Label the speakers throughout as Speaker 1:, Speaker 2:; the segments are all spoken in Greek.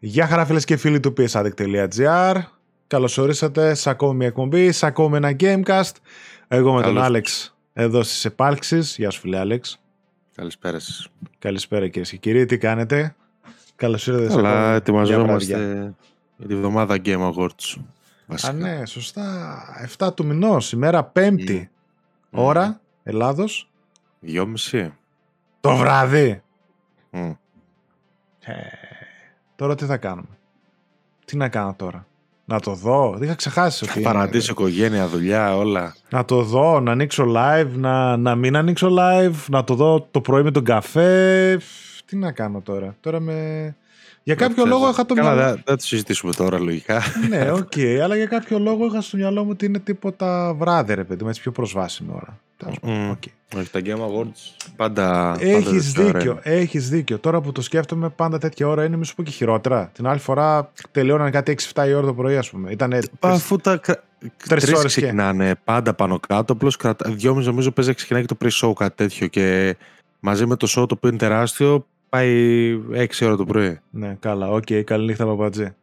Speaker 1: Γεια χαρά φίλες και φίλοι του psaddict.gr Καλώς ορίσατε σε ακόμη μια εκπομπή, σε ακόμη ένα Gamecast. Εγώ με τον Άλεξ εδώ στις επάλξεις. Γεια σου φίλε Άλεξ.
Speaker 2: Καλησπέρα σας.
Speaker 1: Καλησπέρα κύριε και κύριοι, τι κάνετε; Καλώς ήρθατε
Speaker 2: Καλά, ετοιμαζόμαστε για τη βδομάδα Game Awards
Speaker 1: βασικά. Α ναι, σωστά. 7 του μηνός, ημέρα πέμπτη mm. Ώρα, Ελλάδος.
Speaker 2: Δυόμιση.
Speaker 1: Το βράδυ.
Speaker 2: Mm.
Speaker 1: Τώρα τι θα κάνουμε; Τι να κάνω τώρα; Να το δω; Δεν είχα ξεχάσει ότι.
Speaker 2: Παρατήσω οικογένεια, δουλειά, όλα.
Speaker 1: Να το δω, να ανοίξω live, να, να μην ανοίξω live, να το δω το πρωί με τον καφέ. Τι να κάνω τώρα; Τώρα με. Για κάποιο λόγο είχα το
Speaker 2: μυαλό. Καλά, δεν θα το συζητήσουμε τώρα λογικά.
Speaker 1: ναι, ok, okay, αλλά για κάποιο λόγο είχα στο μυαλό μου ότι είναι τίποτα βράδυ, ρε παιδί μου, έτσι πιο προσβάσιμη ώρα.
Speaker 2: Mm. Okay. Όχι, τα Game Awards πάντα.
Speaker 1: Έχεις δίκιο, έχεις δίκιο. Τώρα που το σκέφτομαι, πάντα τέτοια ώρα είναι, μη σου πω και χειρότερα. Την άλλη φορά τελειώνανε κάτι 6-7 η ώρα το πρωί, ας πούμε. Ήτανε
Speaker 2: Αφού τα. Τρεις ώρες ξεκινάνε και... πάντα πάνω κάτω. Απλώς κρατα... δυόμιση νομίζω παίζει ξεκινάει και το pre-show κάτι τέτοιο. Και μαζί με το show το οποίο είναι τεράστιο, πάει 6 ώρα το πρωί.
Speaker 1: Ναι, καλά. Ok, okay, καλή νύχτα, παπατζή.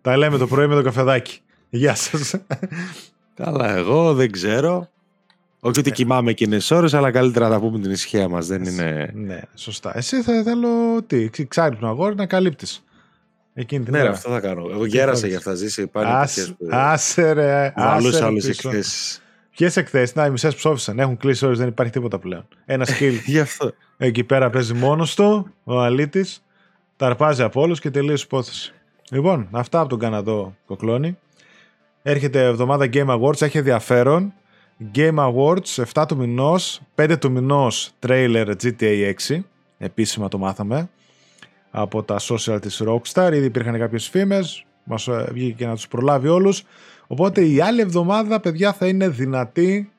Speaker 1: Τα λέμε το πρωί με το καφεδάκι. Γεια σας.
Speaker 2: Καλά, εγώ δεν ξέρω. Όχι ότι ε. κοιμάμαι εκείνε τι ώρε, αλλά καλύτερα να τα πούμε την ησυχία μας. Δεν είναι.
Speaker 1: Ναι, σωστά. Εσύ θα θέλω τι, ξάρυπνο αγόρι να καλύπτεις. Εκείνη την
Speaker 2: ναι, αυτό θα κάνω. Εγώ γέρασα για αυτά. Ζήσει πάλι.
Speaker 1: Άσε ρε.
Speaker 2: Άλλες άλλε εκθέσεις.
Speaker 1: Ποιες εκθέσεις, να οι μισές ψόφισαν. Έχουν κλείσει ώρες, δεν υπάρχει τίποτα πλέον. Ένα σκύλ.
Speaker 2: Γι' αυτό.
Speaker 1: Εκεί πέρα παίζει μόνος του, ο αλήτης. Ταρπάζει από όλους και τελείως υπόθεση. Λοιπόν, αυτά από τον Καναδό Κοκλώνη. Έρχεται εβδομάδα Game Awards, έχει ενδιαφέρον. Game Awards 7 του μηνός, 5 του μηνός trailer GTA 6. Επίσημα το μάθαμε από τα social της Rockstar. Ήδη υπήρχαν κάποιες φήμες, μας ε, βγήκε και να τους προλάβει όλους. Οπότε η άλλη εβδομάδα, παιδιά, θα είναι δυνατή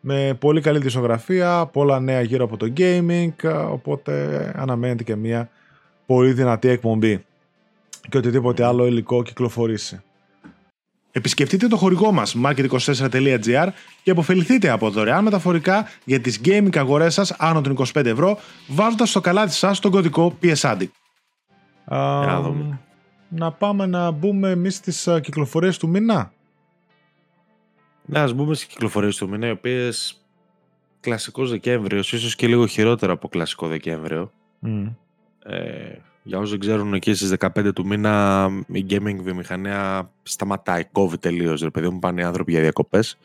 Speaker 1: με πολύ καλή δισογραφία, πολλά νέα γύρω από το gaming, οπότε αναμένεται και μια πολύ δυνατή εκπομπή και οτιδήποτε άλλο υλικό κυκλοφορήσει. Επισκεφτείτε το χορηγό μας market24.gr και αποφεληθείτε από δωρεάν μεταφορικά για τις gaming αγορές σας άνω των 25 ευρώ βάζοντας στο καλάθι σας τον κωδικό PSADIC. να πάμε να μπούμε εμείς στις κυκλοφορίες του μήνα;
Speaker 2: Ναι, ας μπούμε στις κυκλοφορίες του μήνα, οι οποίες κλασικός Δεκέμβριος, ίσως και λίγο χειρότερο από κλασικό Δεκέμβριο. Mm. Ε, για όσους δεν ξέρουν, εκεί στις 15 του μήνα η gaming βιομηχανία σταματάει, κόβει τελείως, ρε παιδί μου, πάνε οι άνθρωποι για διακοπές.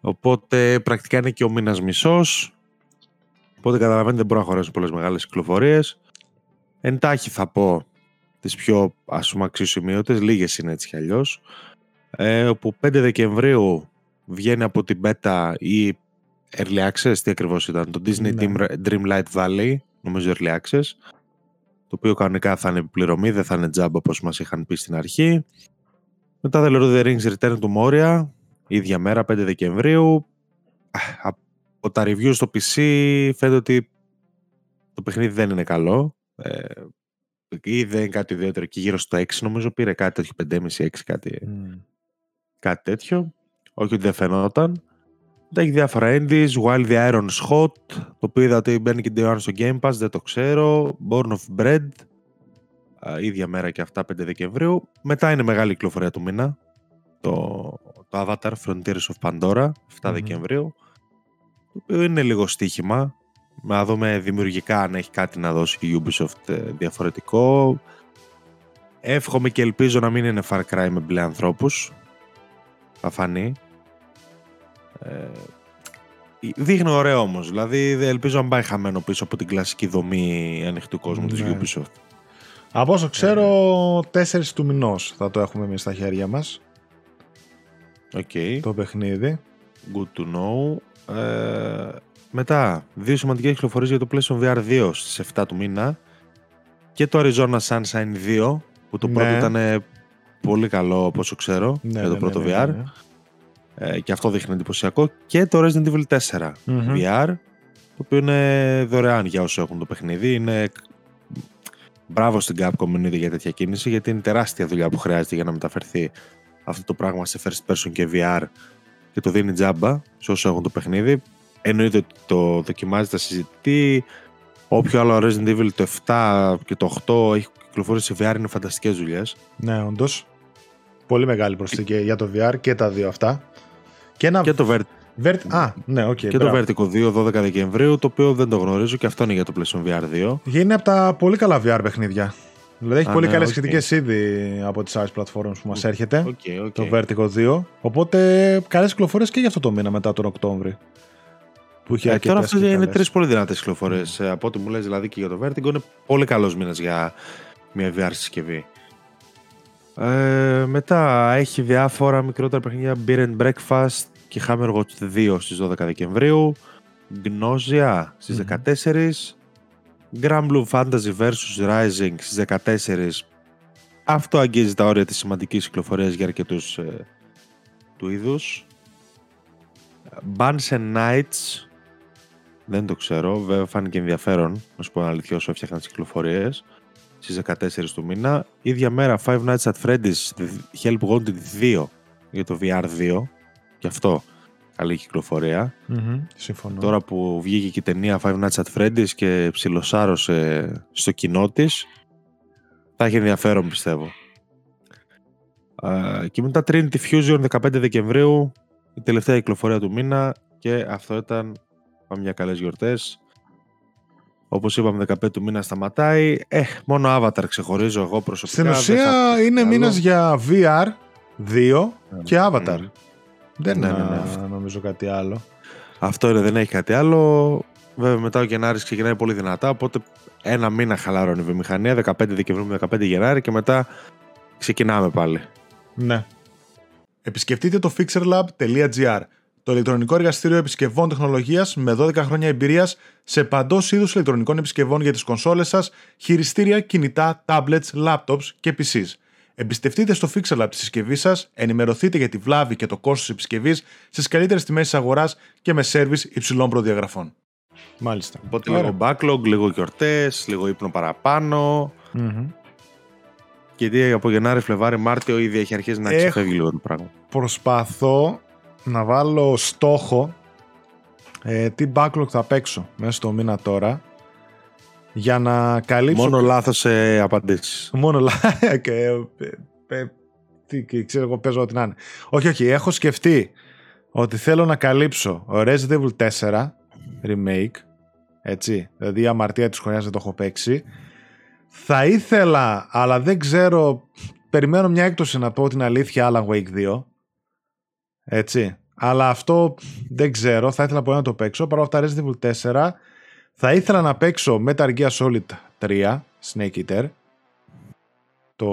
Speaker 2: Οπότε πρακτικά είναι και ο μήνας μισός. Οπότε καταλαβαίνετε δεν μπορούν να χωρέσουν πολλές μεγάλες κυκλοφορίες. Εντάχει θα πω τις πιο ας πούμε αξιοσημείωτες, λίγες είναι έτσι κι αλλιώς. Ε, όπου 5 Δεκεμβρίου βγαίνει από την beta ή Early Access, τι ακριβώς ήταν, το Disney ναι. Dreamlight Valley, νομίζω Early Access το οποίο κανονικά θα είναι επιπληρωμή, δεν θα είναι τζάμπα όπως μας είχαν πει στην αρχή. Μετά The Lord of the Rings Return to Moria, ίδια μέρα, 5 Δεκεμβρίου. Από τα reviews στο PC φαίνεται ότι το παιχνίδι δεν είναι καλό. Ε, ή δεν είναι κάτι ιδιαίτερο και γύρω στο 6 νομίζω πήρε κάτι τέτοιο 5,5-6 κάτι, mm. κάτι τέτοιο. Όχι ότι δεν φαινόταν. Έχει διάφορα indies, Wild the Iron's Hot, το οποίο είδα ότι μπαίνει και Day στο Game Pass, δεν το ξέρω. Born of Bread, ίδια μέρα και αυτά 5 Δεκεμβρίου. Μετά είναι μεγάλη κυκλοφορία του μήνα, το, το Avatar Frontiers of Pandora, 7 Δεκεμβρίου, το οποίο είναι λίγο στοίχημα. Να δούμε δημιουργικά αν έχει κάτι να δώσει η Ubisoft ε, διαφορετικό. Εύχομαι και ελπίζω να μην είναι Far Cry με μπλε ανθρώπους. Θα φανεί. Ε, δείχνει ωραίο όμως. Δηλαδή ελπίζω να πάει χαμένο πίσω από την κλασική δομή ανοιχτού κόσμου ναι. της Ubisoft.
Speaker 1: Από όσο ξέρω, 4 του μηνός θα το έχουμε εμείς στα χέρια μας.
Speaker 2: Okay.
Speaker 1: Το παιχνίδι.
Speaker 2: Good to know. Ε, μετά, δύο σημαντικές κυκλοφορίες για το PlayStation VR 2 στις 7 του μήνα και το Arizona Sunshine 2 που το πρώτο ναι. ήταν πολύ καλό όπω ξέρω ναι, για το ναι, πρώτο VR ε, και αυτό δείχνει εντυπωσιακό. Και το Resident Evil 4 VR, το οποίο είναι δωρεάν για όσοι έχουν το παιχνίδι. Είναι μπράβο στην Capcom είναι για τέτοια κίνηση, γιατί είναι τεράστια δουλειά που χρειάζεται για να μεταφερθεί αυτό το πράγμα σε first person και VR και το δίνει τζάμπα σε όσοι έχουν το παιχνίδι. Εννοείται ότι το δοκιμάζει, τα συζητεί. Όποιο άλλο Resident Evil το 7 και το 8 έχει κυκλοφορήσει σε VR είναι φανταστικές δουλειές.
Speaker 1: Ναι, όντως. Πολύ μεγάλη προσθήκη για το VR και τα δύο αυτά.
Speaker 2: Και, ένα... και το Vertigo.
Speaker 1: Vert... Α, ναι, okay,
Speaker 2: και μπράβο. το Vertigo 2 12 Δεκεμβρίου, το οποίο δεν το γνωρίζω και αυτό είναι για το PlayStation VR 2.
Speaker 1: Είναι από τα πολύ καλά VR παιχνίδια. Δηλαδή έχει Α, πολύ ναι, καλές okay. κριτικέ ήδη από τις άλλες πλατφόρμες που μας έρχεται.
Speaker 2: Okay, okay.
Speaker 1: Το Vertigo 2. Οπότε καλές κυκλοφορίες και για αυτό το μήνα μετά τον Οκτώβρη.
Speaker 2: Που ε, τώρα αυτές είναι τρεις πολύ δυνατές κυκλοφορίες. Mm. Από ό,τι μου λες δηλαδή και για το Vertigo είναι πολύ καλός μήνας για μια VR συσκευή. Ε, μετά έχει διάφορα μικρότερα παιχνίδια Beer and Breakfast και Hammerwatch 2 στις 12 Δεκεμβρίου Gnosia στις 14 Grand Blue Fantasy vs Rising στις 14 αυτό αγγίζει τα όρια της σημαντικής κυκλοφορίας για αρκετούς ε, του είδους. Bands and Nights δεν το ξέρω, βέβαια φάνηκε ενδιαφέρον να σου πω αλήθεια όσο έφτιαχναν τις κυκλοφορίες στις 14 του μήνα. Ίδια μέρα Five Nights at Freddy's Help Wanted 2 για το VR 2 και αυτό καλή κυκλοφορία.
Speaker 1: συμφωνώ.
Speaker 2: Τώρα που βγήκε και η ταινία Five Nights at Freddy's και ψιλοσάρωσε στο κοινό της, θα έχει ενδιαφέρον πιστεύω. και μετά Trinity Fusion 15 Δεκεμβρίου, η τελευταία κυκλοφορία του μήνα και αυτό ήταν πάμε για καλές γιορτές. Όπως είπαμε 15 του μήνα σταματάει. Ε, μόνο Avatar ξεχωρίζω εγώ προσωπικά.
Speaker 1: Στην ουσία είναι μήνας για VR 2 και Avatar. Δεν ναι, ναι, ναι. νομίζω κάτι άλλο.
Speaker 2: Αυτό είναι, δεν έχει κάτι άλλο. Βέβαια μετά ο Γενάρη ξεκινάει πολύ δυνατά, οπότε ένα μήνα χαλαρώνει η βιομηχανία, 15 Δεκεμβρίου με 15 Γενάρη και μετά ξεκινάμε πάλι.
Speaker 1: Ναι. Επισκεφτείτε το fixerlab.gr, το ηλεκτρονικό εργαστήριο επισκευών τεχνολογίας με 12 χρόνια εμπειρίας σε παντός είδους ηλεκτρονικών επισκευών για τις κονσόλες σας, χειριστήρια, κινητά, tablets, laptops και PCs. Εμπιστευτείτε στο Fixer της συσκευής σας, ενημερωθείτε για τη βλάβη και το κόστος της επισκευή στις καλύτερες τιμές της αγοράς και με σερβις υψηλών προδιαγραφών.
Speaker 2: Μάλιστα. Οπότε λίγο backlog, λίγο γιορτές, λίγο ύπνο παραπάνω. Mm-hmm. Γιατί από Γενάρη, Φλεβάρι, Μάρτιο ήδη έχει αρχίσει να ξεφεύγει λίγο το πράγμα.
Speaker 1: Προσπαθώ να βάλω στόχο ε, τι backlog θα παίξω μέσα στο μήνα τώρα για να καλύψω...
Speaker 2: Μόνο λάθος σε απαντήσεις.
Speaker 1: Μόνο λάθος. τι ξέρω εγώ παίζω ό,τι να είναι. Όχι, όχι. Έχω σκεφτεί ότι θέλω να καλύψω Resident Evil 4 remake. Έτσι. Δηλαδή η αμαρτία της χρονιάς δεν το έχω παίξει. Θα ήθελα, αλλά δεν ξέρω... Περιμένω μια έκπτωση να πω την αλήθεια Alan Wake 2. Έτσι. Αλλά αυτό δεν ξέρω. Θα ήθελα πολύ να το παίξω. Παρ' αυτά Resident Evil 4 θα ήθελα να παίξω Metal Gear Solid 3, Snake Eater, το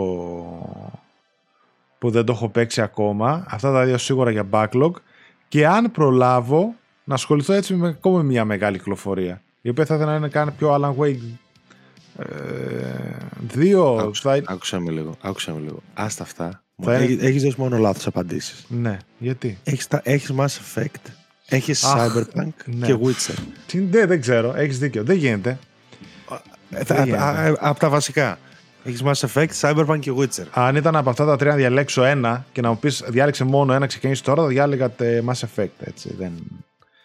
Speaker 1: που δεν το έχω παίξει ακόμα. Αυτά τα δύο σίγουρα για backlog. Και αν προλάβω να ασχοληθώ έτσι με ακόμα μια μεγάλη κυκλοφορία. Η οποία θα ήθελα να είναι κάνει πιο Alan Wake ε, δύο.
Speaker 2: Άκουσα, θα... άκουσα με λίγο. Άκουσα με λίγο. Άστα αυτά. Θα... Έχεις δώσει μόνο λάθος απαντήσεις.
Speaker 1: Ναι, γιατί;
Speaker 2: Έχεις, έχεις Mass Effect έχεις Cyberpunk ναι. και Witcher.
Speaker 1: Ναι, δεν ξέρω. Έχεις δίκιο. Δεν γίνεται.
Speaker 2: Από τα βασικά. Έχεις Mass Effect, Cyberpunk και Witcher.
Speaker 1: Αν ήταν από αυτά τα τρία να διαλέξω ένα και να μου πεις διάλεξε μόνο ένα, ξεκινήσεις τώρα, θα διάλεγα Mass Effect. Έτσι. Δεν...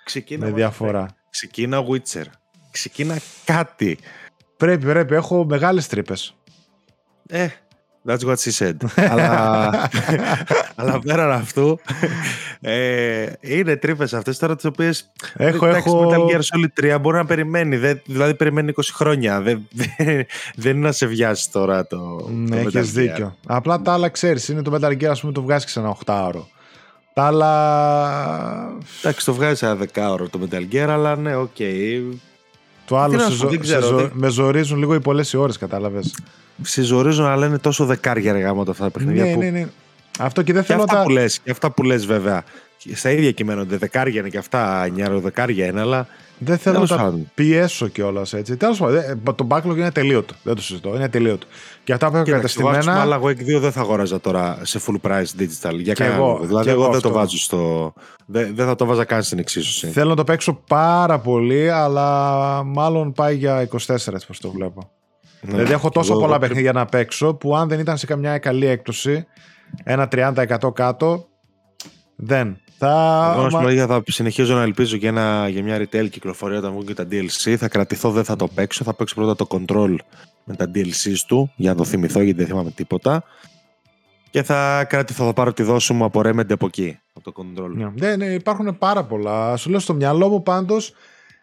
Speaker 2: Ξεκίνα
Speaker 1: με διαφορά.
Speaker 2: Ξεκίνα Witcher. Ξεκίνα κάτι.
Speaker 1: Πρέπει, πρέπει. Έχω μεγάλες τρύπες.
Speaker 2: Ε, That's what she said. αλλά, αλλά πέραν αυτού, ε, είναι τρύπες αυτές τώρα τις οποίες.
Speaker 1: Έχω, έχω.
Speaker 2: Metal Gear Solid 3 μπορεί να περιμένει. δηλαδή περιμένει 20 χρόνια. Δεν, δεν, είναι να σε βιάσει τώρα το.
Speaker 1: Ναι, έχεις δίκιο. Απλά τα άλλα ξέρεις. Είναι το Metal Gear, ας πούμε, το βγάζεις σε ένα 8 ώρο. Τα άλλα.
Speaker 2: Εντάξει, το βγάζει ένα 10 ώρο το Metal Gear, αλλά ναι, ok. Okay.
Speaker 1: Το άλλο σε, ζω... σε με ζορίζουν λίγο οι πολλές ώρες, κατάλαβες.
Speaker 2: Σε ζορίζουν, αλλά είναι τόσο δεκάρια ρε γάμο αυτά τα παιχνίδια.
Speaker 1: Ναι, που... ναι, ναι. Αυτό και δεν
Speaker 2: και
Speaker 1: θέλω
Speaker 2: αυτά
Speaker 1: τα...
Speaker 2: που λες, και αυτά που λες βέβαια. Στα ίδια κειμένονται. Δεκάρια είναι και αυτά, νιάρο δεκάρια είναι, αλλά.
Speaker 1: Δεν θέλω να τα πιέσω κιόλας έτσι. Τέλος πάντων, ε, το backlog είναι τελείωτο. Δεν το συζητώ. Είναι τελείωτο. Και αυτά που έχω καταστημένα.
Speaker 2: Αλλά εγώ 2 δεν θα αγόραζα τώρα σε full price digital. Για κανένα λόγο. Δηλαδή, εγώ, δεν το βάζω στο. Δεν, δεν θα το βάζα καν στην εξίσωση.
Speaker 1: Θέλω να το παίξω πάρα πολύ, αλλά μάλλον πάει για 24 έτσι πώ το βλέπω. Ναι. Δηλαδή, έχω τόσο πολλά παιχνίδια να παίξω που αν δεν ήταν σε καμιά καλή έκπτωση, ένα 30% κάτω, δεν.
Speaker 2: Θα... Εγώ θα συνεχίζω να ελπίζω για, ένα, για μια retail κυκλοφορία όταν βγουν και τα DLC. Θα κρατηθώ, δεν θα το παίξω. Θα παίξω πρώτα το control με τα DLC του για να το θυμηθώ γιατί δεν θυμάμαι τίποτα. Και θα κρατηθώ, θα πάρω τη δόση μου από Remedy από εκεί, από το control.
Speaker 1: Ναι, ναι, υπάρχουν πάρα πολλά. Σου λέω στο μυαλό μου πάντως.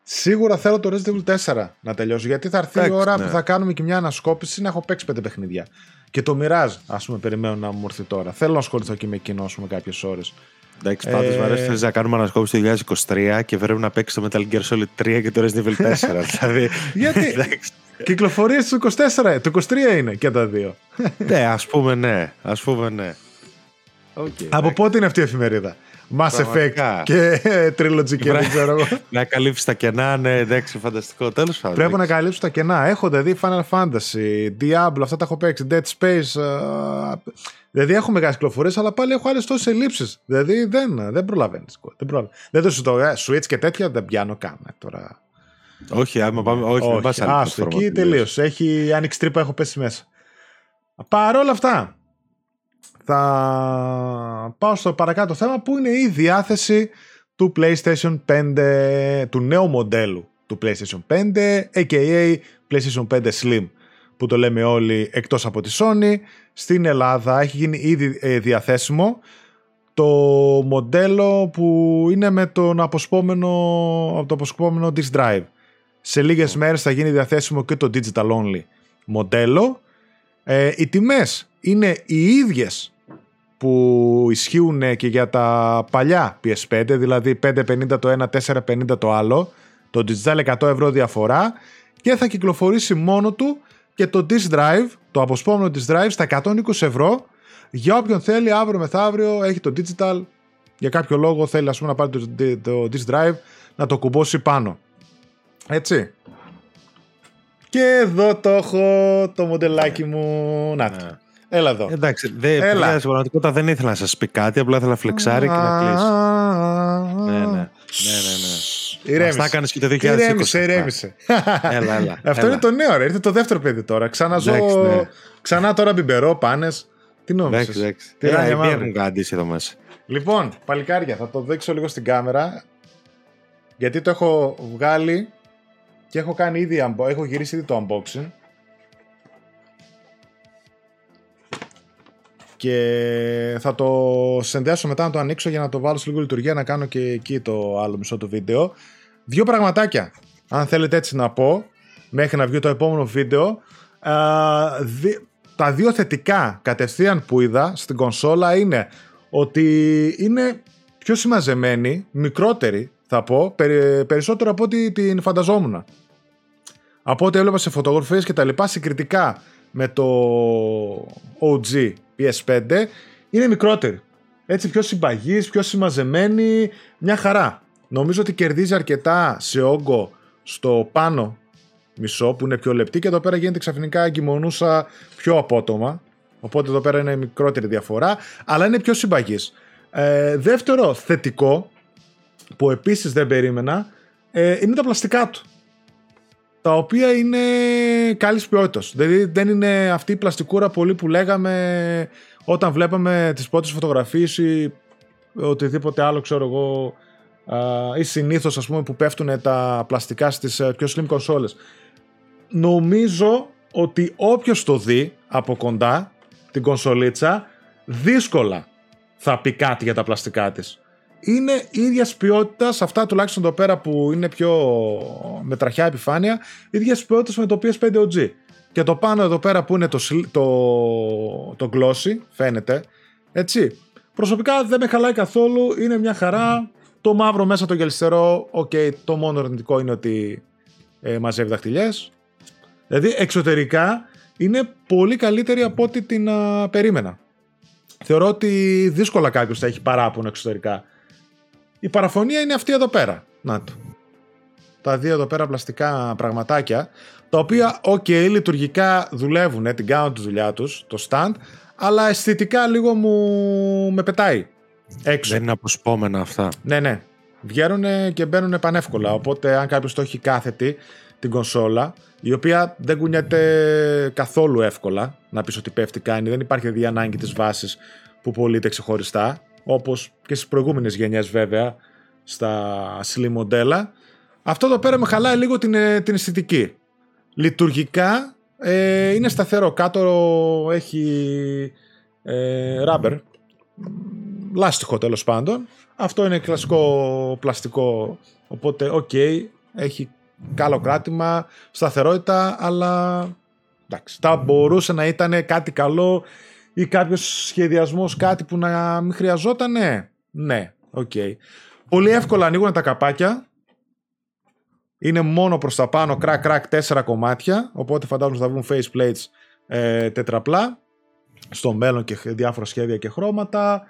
Speaker 1: Σίγουρα θέλω το Resident Evil 4 να τελειώσω. Γιατί θα έρθει η ώρα ναι. που θα κάνουμε και μια ανασκόπηση να έχω παίξει πέντε παιχνίδια. Και το Mirage, ας πούμε, περιμένω να μου έρθει τώρα. Θέλω να ασχοληθώ και με εκείνο, ας πούμε, κάποιες ώρες.
Speaker 2: Εντάξει, πάντως ε... μου αρέσει να κάνουμε ανασκόπηση το 2023 και πρέπει να παίξει το Metal Gear Solid 3 και το Resident Evil 4. δηλαδή.
Speaker 1: Γιατί; Κυκλοφορίες του 24, το 23 είναι και τα δύο.
Speaker 2: ναι, ας πούμε ναι. Ας πούμε ναι.
Speaker 1: Okay, Από πότε είναι αυτή η εφημερίδα; Mass Effect και Trilogy και δεν ξέρω εγώ.
Speaker 2: Να καλύψεις τα κενά, ναι, εντάξει, φανταστικό. Τέλος πάντων.
Speaker 1: Πρέπει να καλύψει τα κενά. Έχω δηλαδή Final Fantasy, Diablo, αυτά τα έχω παίξει, Dead Space. Uh, δηλαδή έχω μεγάλε κυκλοφορίες, αλλά πάλι έχω άλλες τόσες ελλείψεις. Δηλαδή δεν, δεν προλαβαίνεις. Δεν, δεν το το ε, Switch και τέτοια δεν πιάνω καν ε, τώρα.
Speaker 2: Όχι, άμα πάμε. Όχι, όχι.
Speaker 1: όχι. Άστο, εκεί τελείω. Έχει άνοιξει τρύπα, έχω πέσει μέσα. Παρ' όλα αυτά, θα πάω στο παρακάτω θέμα που είναι η διάθεση του PlayStation 5, του νέου μοντέλου του PlayStation 5, aka PlayStation 5 Slim, που το λέμε όλοι εκτός από τη Sony. Στην Ελλάδα έχει γίνει ήδη ε, διαθέσιμο το μοντέλο που είναι με τον αποσπόμενο, από το αποσπόμενο disk drive. Σε λίγες μέρες θα γίνει διαθέσιμο και το digital only μοντέλο. Ε, οι τιμές είναι οι ίδιες που ισχύουν και για τα παλιά PS5, δηλαδή 550 το ένα, 450 το άλλο, το digital 100 ευρώ διαφορά και θα κυκλοφορήσει μόνο του και το disk drive, το αποσπόμενο disk drive στα 120 ευρώ για όποιον θέλει αύριο μεθαύριο έχει το digital για κάποιο λόγο θέλει ας πούμε να πάρει το, το disk drive να το κουμπώσει πάνω. Έτσι. Και εδώ το έχω το μοντελάκι μου. Να το. Ναι. Έλα εδώ.
Speaker 2: Εντάξει, δε, Έλα. στην πραγματικότητα δεν ήθελα να σας πει κάτι, απλά ήθελα να φλεξάρει και να κλείσει. Ναι.
Speaker 1: Ηρέμησε.
Speaker 2: Αυτά και το 2020.
Speaker 1: Ηρέμησε, ηρέμησε.
Speaker 2: έλα, έλα.
Speaker 1: Αυτό είναι το νέο, ρε. Ήρθε το δεύτερο παιδί τώρα. Ξανά ζω. Ναι. Ξανά τώρα μπιμπερό, πάνες. Τι νόμιζες;
Speaker 2: Εντάξει, εντάξει. Τι έχουν κάτι εδώ μέσα.
Speaker 1: Λοιπόν, παλικάρια, θα το δείξω λίγο στην κάμερα. Γιατί το έχω βγάλει και έχω κάνει ήδη, έχω γυρίσει ήδη το unboxing. Και θα το συνδέσω μετά να το ανοίξω για να το βάλω σε λίγο λειτουργία να κάνω και εκεί το άλλο μισό του βίντεο. Δύο πραγματάκια, αν θέλετε έτσι να πω, μέχρι να βγει το επόμενο βίντεο. τα δύο θετικά κατευθείαν που είδα στην κονσόλα είναι ότι είναι πιο συμμαζεμένη, μικρότερη θα πω, περισσότερο από ό,τι την φανταζόμουν. Από ό,τι έβλεπα σε φωτογραφίες και τα λοιπά συγκριτικά με το OG PS5 είναι μικρότερη. Έτσι πιο συμπαγής, πιο συμμαζεμένη, μια χαρά. Νομίζω ότι κερδίζει αρκετά σε όγκο στο πάνω μισό που είναι πιο λεπτή και εδώ πέρα γίνεται ξαφνικά εγκυμονούσα πιο απότομα. Οπότε εδώ πέρα είναι μικρότερη διαφορά, αλλά είναι πιο συμπαγής. Ε, δεύτερο θετικό που επίσης δεν περίμενα ε, είναι τα πλαστικά του τα οποία είναι καλής ποιότητας. Δηλαδή δεν είναι αυτή η πλαστικούρα πολύ που λέγαμε όταν βλέπαμε τις πρώτες φωτογραφίες ή οτιδήποτε άλλο ξέρω εγώ ή συνήθως ας πούμε που πέφτουν τα πλαστικά στις ε, πιο slim κονσόλες. Νομίζω ότι όποιος το δει από κοντά την κονσολίτσα δύσκολα θα πει κάτι για τα πλαστικά της είναι ίδιας ποιότητας, αυτά τουλάχιστον εδώ πέρα που είναι πιο με τραχιά επιφάνεια, ίδιας ποιότητας με το PS5 OG. Και το πάνω εδώ πέρα που είναι το, το, το glossy, φαίνεται, έτσι. Προσωπικά δεν με χαλάει καθόλου, είναι μια χαρά. Το μαύρο μέσα το γελιστερό, οκ, το μόνο αρνητικό είναι ότι ε, μαζεύει δαχτυλιές. Δηλαδή εξωτερικά είναι πολύ καλύτερη από ό,τι την περίμενα. Θεωρώ ότι δύσκολα κάποιος θα έχει παράπονο εξωτερικά. Η παραφωνία είναι αυτή εδώ πέρα. Να το. Τα δύο εδώ πέρα πλαστικά πραγματάκια, τα οποία, ok, okay, λειτουργικά δουλεύουν, την κάνουν τη δουλειά τους, το stand, αλλά αισθητικά λίγο μου με πετάει έξω.
Speaker 2: Δεν είναι αποσπόμενα αυτά.
Speaker 1: Ναι, ναι. Βγαίνουν και μπαίνουν πανεύκολα. Οπότε, αν κάποιος το έχει κάθετη την κονσόλα, η οποία δεν κουνιέται καθόλου εύκολα, να πεις ότι πέφτει κάνει, δεν υπάρχει δηλαδή ανάγκη της βάσης που πωλείται ξεχωριστά όπως και στις προηγούμενες γενιές βέβαια στα slim μοντέλα. Αυτό εδώ πέρα με χαλάει λίγο την, ε, την αισθητική. Λειτουργικά ε, είναι σταθερό. Κάτω έχει ε, rubber, λάστιχο τέλος πάντων. Αυτό είναι κλασικό πλαστικό, οπότε ok, okay, έχει καλό κράτημα, σταθερότητα, αλλά εντάξει, θα μπορούσε να ήταν κάτι καλό ή κάποιος σχεδιασμός, κάτι που να μην χρειαζόταν. Ναι, ok. Okay. Πολύ εύκολα ανοίγουν τα καπάκια. Είναι μόνο προς τα πάνω, κρακ, κρακ, τέσσερα κομμάτια. Οπότε φαντάζομαι θα βγουν faceplates ε, τετραπλά. Στο μέλλον και διάφορα σχέδια και χρώματα.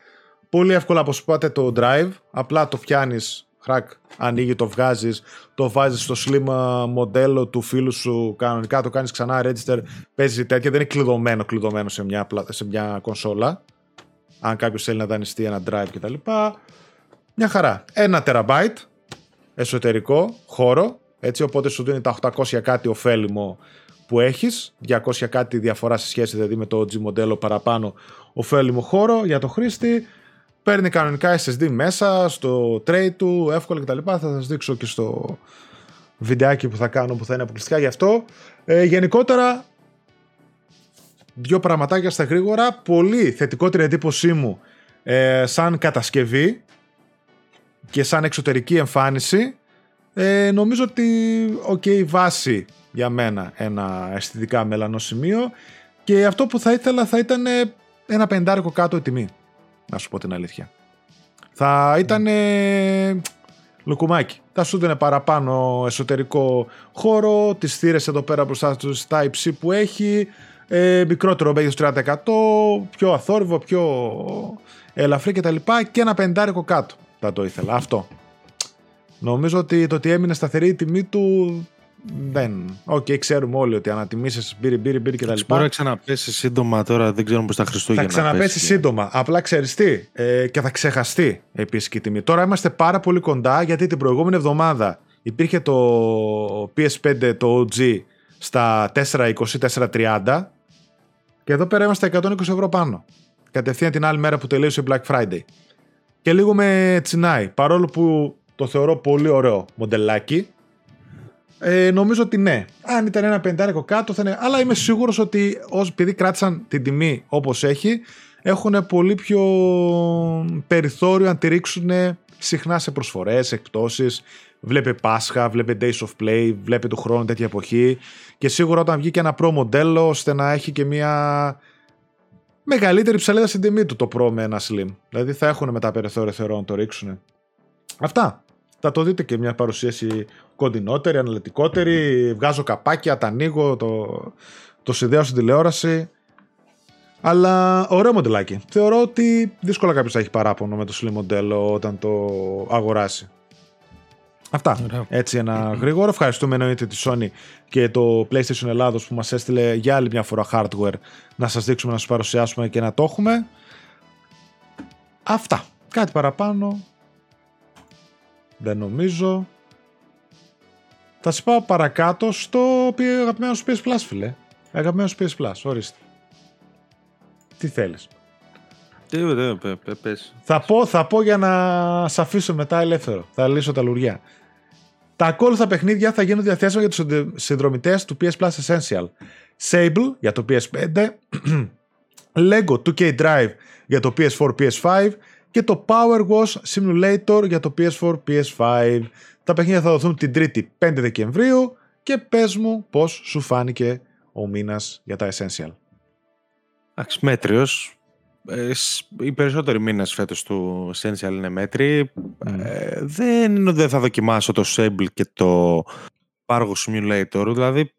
Speaker 1: Πολύ εύκολα, όπως είπατε, το drive. Απλά το πιάνεις hack, ανοίγει, το βγάζεις, το βάζεις στο slim μοντέλο του φίλου σου, κανονικά το κάνεις ξανά register, παίζει τέτοια, δεν είναι κλειδωμένο, κλειδωμένο σε μια, σε μια κονσόλα. Αν κάποιος θέλει να δανειστεί ένα drive κτλ. Μια χαρά. Ένα τεραμπάιτ εσωτερικό χώρο, έτσι, οπότε σου δίνει τα 800 κάτι ωφέλιμο που έχεις, 200 κάτι διαφορά σε σχέση δηλαδή με το G μοντέλο παραπάνω ωφέλιμο χώρο για το χρήστη, παίρνει κανονικά SSD μέσα στο tray του, εύκολα κτλ. Θα σας δείξω και στο βιντεάκι που θα κάνω που θα είναι αποκλειστικά γι' αυτό. Ε, γενικότερα, δύο πραγματάκια στα γρήγορα. Πολύ θετικότερη εντύπωσή μου ε, σαν κατασκευή και σαν εξωτερική εμφάνιση. Ε, νομίζω ότι, ok, okay, βάση για μένα ένα αισθητικά μελανό σημείο και αυτό που θα ήθελα θα ήταν ένα πεντάρικο κάτω η τιμή να σου πω την αλήθεια. Θα ήταν ε, λουκουμάκι. Θα σου δίνει παραπάνω εσωτερικό χώρο, τις θύρες εδώ πέρα μπροστά τους Type-C που έχει, ε, μικρότερο μέγεθος 30%, πιο αθόρυβο, πιο ελαφρύ κτλ. Και, και ένα πεντάρικο κάτω θα το ήθελα. Αυτό. Νομίζω ότι το ότι έμεινε σταθερή η τιμή του δεν. Ok, okay, ξέρουμε όλοι ότι ανατιμήσεις μπίρι, μπίρι, μπίρι κτλ.
Speaker 2: Μπορεί να ξαναπέσει σύντομα τώρα, δεν ξέρουμε πώς τα Χριστούγεννα.
Speaker 1: Θα ξαναπέσει σύντομα. Απλά ξέρεις τι, ε, και θα ξεχαστεί επίσης και η τιμή. Τώρα είμαστε πάρα πολύ κοντά γιατί την προηγούμενη εβδομάδα υπήρχε το PS5 το OG στα 420-430 και εδώ πέρα είμαστε 120 ευρώ πάνω. Κατευθείαν την άλλη μέρα που τελείωσε η Black Friday. Και λίγο με τσινάει, παρόλο που το θεωρώ πολύ ωραίο μοντελάκι ε, νομίζω ότι ναι. Αν ήταν ένα πεντάρικο κάτω θα είναι. Αλλά είμαι σίγουρος ότι ως, επειδή κράτησαν την τιμή όπως έχει, έχουν πολύ πιο περιθώριο να τη ρίξουν συχνά σε προσφορές, εκπτώσεις. Βλέπε Πάσχα, βλέπε Days of Play, βλέπε του χρόνου τέτοια εποχή. Και σίγουρα όταν βγει και ένα Pro μοντέλο, ώστε να έχει και μια μεγαλύτερη ψαλίδα στην τιμή του το Pro με ένα Slim. Δηλαδή θα έχουν μετά περιθώριο θεωρώ να το ρίξουν. Αυτά. Θα το δείτε και μια παρουσίαση κοντινότερη, αναλυτικότερη. Βγάζω καπάκια, τα ανοίγω, το, το συνδέω στην τηλεόραση. Αλλά ωραίο μοντελάκι. Θεωρώ ότι δύσκολα κάποιος θα έχει παράπονο με το slim μοντέλο όταν το αγοράσει. Αυτά. Έτσι ένα γρήγορο. Ευχαριστούμε εννοείται τη Sony και το PlayStation Ελλάδος που μας έστειλε για άλλη μια φορά hardware να σας δείξουμε, να σας παρουσιάσουμε και να το έχουμε. Αυτά. Κάτι παραπάνω δεν νομίζω. Θα σε πάω παρακάτω στο αγαπημένο σου PS Plus, φίλε. Αγαπημένο σου PS Plus, ορίστε. Τι θέλεις.
Speaker 2: Τι ωραία, πες.
Speaker 1: Θα πω, θα πω για να σε αφήσω μετά ελεύθερο. Θα λύσω τα λουριά. Τα ακόλουθα παιχνίδια θα γίνουν διαθέσιμα για τους συνδρομητές του PS Plus Essential. Sable για το PS5, Lego 2K Drive για το PS4, PS5 και το Power Wash Simulator για το PS4, PS5. Τα παιχνίδια θα δοθούν την 3η 5 Δεκεμβρίου και πες μου πώς σου φάνηκε ο μήνας για τα Essential.
Speaker 2: Εντάξει, μέτριος. Ε, οι περισσότεροι μήνες φέτος του Essential είναι μέτροι. Ε, δεν είναι ότι δεν θα δοκιμάσω το Sable και το Power Simulator. Δηλαδή,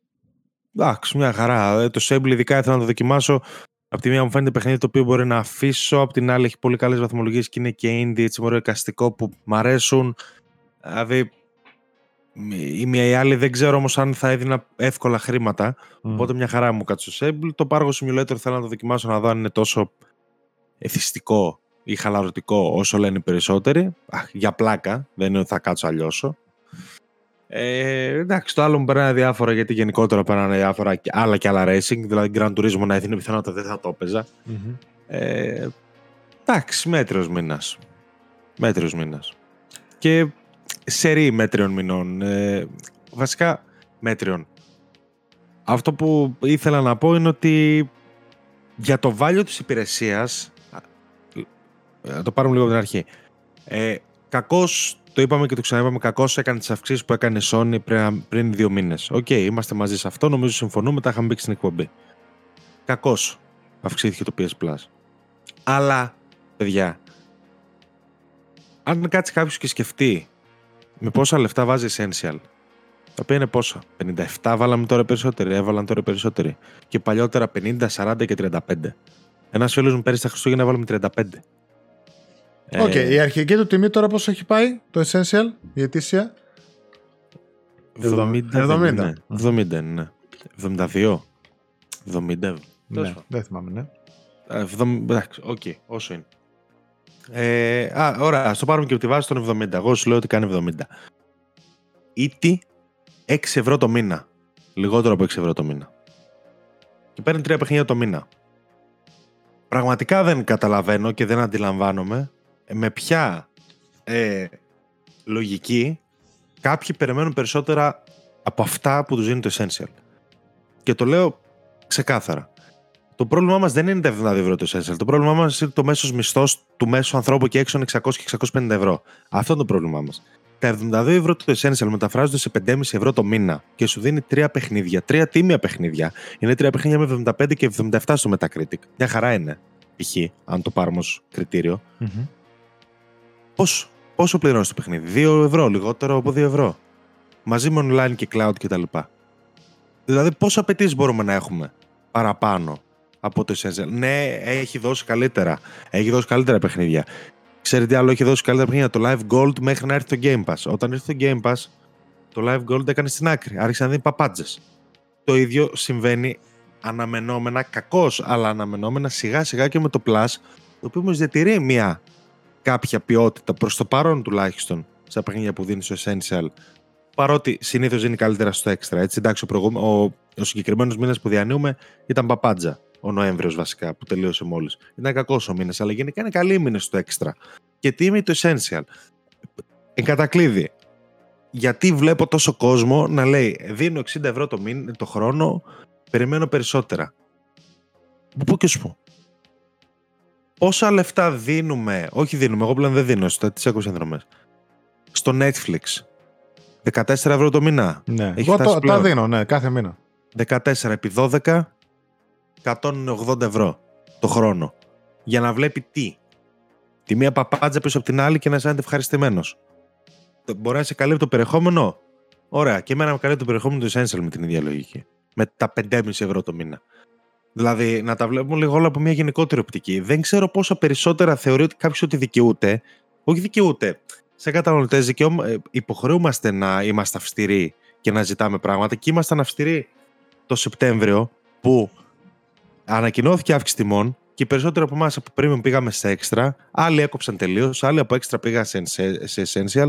Speaker 2: εντάξει, μια χαρά. Ε, το Sable ειδικά ήθελα να το δοκιμάσω από τη μία μου φαίνεται παιχνίδι το οποίο μπορεί να αφήσω, από την άλλη έχει πολύ καλές βαθμολογίες και είναι και indie, έτσι μωρό εικαστικό που μ' αρέσουν. Δηλαδή, η μία ή άλλη δεν ξέρω όμως αν θα έδινα εύκολα χρήματα, οπότε μια χαρά μου κάτσε στο Sable. Το Πάρgο Simulator θέλω να το δοκιμάσω να δω αν είναι τόσο εθιστικό ή χαλαρωτικό όσο λένε οι περισσότεροι. για πλάκα, δεν είναι ότι θα κάτσω αλλιώσω. Ε, εντάξει, το άλλο μου περνάει διάφορα γιατί γενικότερα περνάνε διάφορα άλλα και άλλα racing. Δηλαδή, Grand Turismo να έδινε πιθανότητα δεν θα το έπαιζα. Mm-hmm. Ε, Εντάξει, μέτριος μήνας. Μέτριος μήνας. Και σερή μέτριων μηνών. Ε, βασικά, μέτριων. Αυτό που ήθελα να πω είναι ότι για το value της υπηρεσίας, να το πάρουμε λίγο από την αρχή, ε, κακώς, το είπαμε και το ξαναείπαμε, κακώς έκανε τις αυξήσεις που έκανε η Sony πριν, πριν δύο μήνες. Ok, okay, είμαστε μαζί σε αυτό, νομίζω συμφωνούμε, τα είχαμε πει στην εκπομπή. Κακώς αυξήθηκε το PS Plus. Αλλά, παιδιά, αν κάτσει κάποιος και σκεφτεί με πόσα λεφτά βάζει Essential, τα οποία είναι πόσα. 57 βάλαμε τώρα περισσότεροι, έβαλαν τώρα περισσότεροι. Και παλιότερα 50, 40 και 35. Ένας φίλος μου πέρυσι τα Χριστούγεννα βάλαμε 35.
Speaker 1: Ok, okay, ε... η αρχική του τιμή τώρα πόσο έχει πάει το Essential, η ετήσια;
Speaker 2: 70. 70. 70, ναι. 72. 70.
Speaker 1: Ναι, δεν θυμάμαι, ναι.
Speaker 2: Εντάξει, ok, okay, όσο είναι. Ε, α, ωραία, ας το πάρουμε και από τη βάση των 70. Εγώ σου λέω ότι κάνει 70. Ήτι 6 ευρώ το μήνα. Λιγότερο από 6 ευρώ το μήνα. Και παίρνει τρία παιχνίδια το μήνα. Πραγματικά δεν καταλαβαίνω και δεν αντιλαμβάνομαι με ποια ε, λογική κάποιοι περιμένουν περισσότερα από αυτά που τους δίνει το Essential. Και το λέω ξεκάθαρα. Το πρόβλημά μας δεν είναι τα 70 ευρώ το Essential. Το πρόβλημά μας είναι το μέσος μισθός του μέσου ανθρώπου και έξω 600 και 650 ευρώ. Αυτό είναι το πρόβλημά μας. Τα 72 ευρώ το Essential μεταφράζονται σε 5,5 ευρώ το μήνα και σου δίνει τρία παιχνίδια, τρία τίμια παιχνίδια. Είναι τρία παιχνίδια με 75 και 77 στο Metacritic. Μια χαρά είναι. Π.χ. αν το πάρουμε ως κριτήριο. Mm-hmm. Πόσο, πόσο πληρώνεις το παιχνίδι, 2 ευρώ, λιγότερο από 2 ευρώ. Μαζί με online και cloud κτλ. Δηλαδή, πόσες απαιτήσεις μπορούμε να έχουμε παραπάνω από το Essential; Ναι, έχει δώσει καλύτερα. Έχει δώσει καλύτερα παιχνίδια. Ξέρετε τι άλλο έχει δώσει καλύτερα παιχνίδια; Το Live Gold μέχρι να έρθει το Game Pass. Όταν ήρθε το Game Pass, το Live Gold έκανε στην άκρη. Άρχισε να δίνει παπάντζες. Το ίδιο συμβαίνει αναμενόμενα, κακώς, αλλά αναμενόμενα σιγά σιγά και με το Plus, το οποίο όμω διατηρεί μια κάποια ποιότητα προς το παρόν τουλάχιστον στα παιχνίδια που δίνει στο Essential. Παρότι συνήθως δίνει καλύτερα στο Extra. Έτσι, εντάξει, ο, ο, ο συγκεκριμένος μήνα που διανύουμε ήταν παπάντζα ο Νοέμβριος βασικά που τελείωσε μόλις. Ήταν κακός ο μήνα, αλλά γενικά είναι καλή μήνες στο έξτρα. Και τι είμαι το essential. Εν κατακλείδη. Γιατί βλέπω τόσο κόσμο να λέει δίνω 60 ευρώ το, μήνα, το χρόνο, περιμένω περισσότερα. Πού και σου πω. Πόσα λεφτά δίνουμε, όχι δίνουμε, εγώ πλέον δεν δίνω στα τι έχω συνδρομές. Στο Netflix. 14 ευρώ το μήνα.
Speaker 1: Ναι. Έχει εγώ τα δίνω, ναι, κάθε μήνα.
Speaker 2: 14 επί 12 180 ευρώ το χρόνο. Για να βλέπει τι. Τη μία παπάντζα πίσω από την άλλη και να αισθάνεται ευχαριστημένος. Μπορεί να σε καλύπτει το περιεχόμενο; Ωραία. Και εμένα με καλύπτει το περιεχόμενο του Essential με την ίδια λογική. Με τα 5,5 ευρώ το μήνα. Δηλαδή, να τα βλέπουμε λίγο όλα από μια γενικότερη οπτική. Δεν ξέρω πόσα περισσότερα θεωρεί ότι κάποιος ότι δικαιούται. Όχι δικαιούται. Σε καταναλωτές ε, υποχρεούμαστε να είμαστε αυστηροί και να ζητάμε πράγματα. Και ήμασταν αυστηροί το Σεπτέμβριο που ανακοινώθηκε αύξηση τιμών και οι περισσότεροι από εμάς από premium πήγαμε σε έξτρα, άλλοι έκοψαν τελείως, άλλοι από έξτρα πήγαν σε, σε, essential.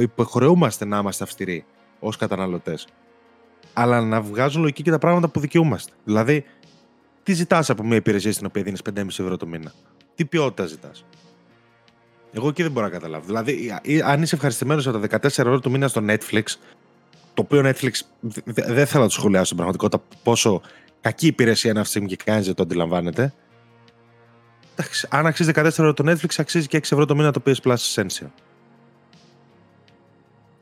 Speaker 2: υποχρεούμαστε να είμαστε αυστηροί ως καταναλωτές. Αλλά να βγάζουν λογική και τα πράγματα που δικαιούμαστε. Δηλαδή, τι ζητάς από μια υπηρεσία στην οποία δίνεις 5,5 ευρώ το μήνα; Τι ποιότητα ζητάς; Εγώ εκεί δεν μπορώ να καταλάβω. Δηλαδή, αν είσαι ευχαριστημένος από τα 14 ευρώ το μήνα στο Netflix, το οποίο Netflix δεν θέλω να το σχολιάσω στην πραγματικότητα πόσο κακή υπηρεσία είναι αυτή και κανείς δεν το αντιλαμβάνεται. Αν αξίζει 14 ευρώ το Netflix, αξίζει και 6 ευρώ το μήνα το PS Plus Essential.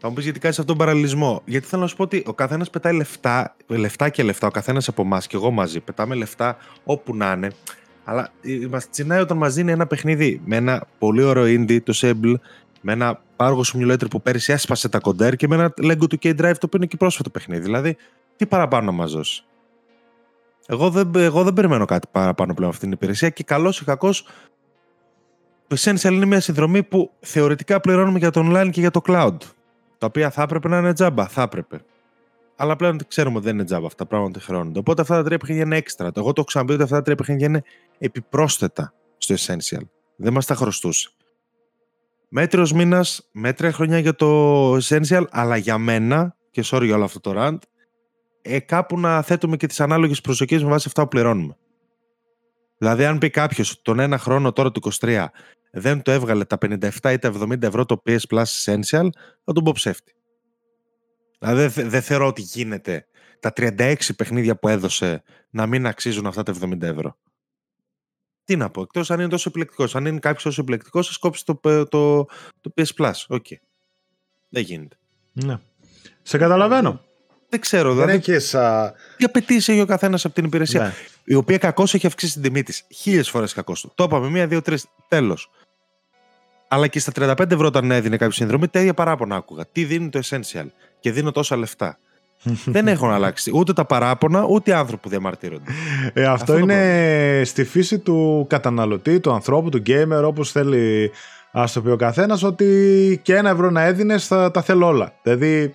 Speaker 2: Θα μου πεις γιατί κάνεις αυτόν τον παραλληλισμό. Γιατί θέλω να σου πω ότι ο καθένας πετάει λεφτά, λεφτά και λεφτά. Ο καθένας από εμάς και εγώ μαζί πετάμε λεφτά όπου να είναι. Αλλά μας τσινάει όταν μας δίνει ένα παιχνίδι με ένα πολύ ωραίο indie, το Sable, με ένα πάργο simulator που πέρυσι έσπασε τα κοντέρ και με ένα Lego του K-Drive το οποίο είναι και πρόσφατο παιχνίδι. Δηλαδή, τι παραπάνω να μας δώσει. Εγώ δεν, εγώ δεν περιμένω κάτι παραπάνω πλέον αυτή την υπηρεσία και καλό ή κακό. Το Essential είναι μια συνδρομή που θεωρητικά πληρώνουμε για το online και για το cloud. Τα οποία θα έπρεπε να είναι τζάμπα. Θα έπρεπε. Αλλά πλέον ξέρουμε ότι δεν είναι τζάμπα αυτά τα πράγματα χρεώνονται. Οπότε αυτά τα τρία παιχνίδια είναι έξτρα. Εγώ το έχω ξαναπεί ότι αυτά τα τρία παιχνίδια είναι επιπρόσθετα στο Essential. Δεν μας τα χρωστούσε. Μέτριος μήνας, μέτρια χρονιά για το Essential, αλλά για μένα, και sorry για όλο αυτό το rant, ε, κάπου να θέτουμε και τις ανάλογες προσδοκίες με βάση αυτά που πληρώνουμε. Δηλαδή, αν πει κάποιος τον ένα χρόνο τώρα του 23 δεν το έβγαλε τα 57 ή τα 70 ευρώ το PS Plus Essential, θα τον πω ψεύτη. Δηλαδή, δεν δε θεωρώ ότι γίνεται τα 36 παιχνίδια που έδωσε να μην αξίζουν αυτά τα 70 ευρώ. Τι να πω, εκτός αν είναι τόσο επιλεκτικός. Αν είναι κάποιος τόσο επιλεκτικός, θα κόψει το, το, το, PS Plus. OK. Okay. Δεν γίνεται.
Speaker 1: Ναι. Σε καταλαβαίνω.
Speaker 2: Δεν ξέρω. Δεν δηλαδή,
Speaker 1: έχεις, α...
Speaker 2: Τι απαιτήσεις έχει ο καθένας από την υπηρεσία; Ναι. Η οποία κακώς έχει αυξήσει την τιμή της. Χίλιες φορές κακώς του. Το είπαμε. Μία, δύο, τρεις. Τέλος. Αλλά και στα 35 ευρώ όταν έδινε κάποιο συνδρομή, τέτοια παράπονα άκουγα. Τι δίνει το Essential και δίνω τόσα λεφτά. δεν έχουν αλλάξει ούτε τα παράπονα ούτε οι άνθρωποι που διαμαρτύρονται.
Speaker 1: Ε, αυτό, αυτό είναι στη φύση του καταναλωτή, του ανθρώπου, του gamer, όπως θέλει ας το πει ο καθένας, ότι και ένα ευρώ να έδινες θα τα θέλω όλα. Δηλαδή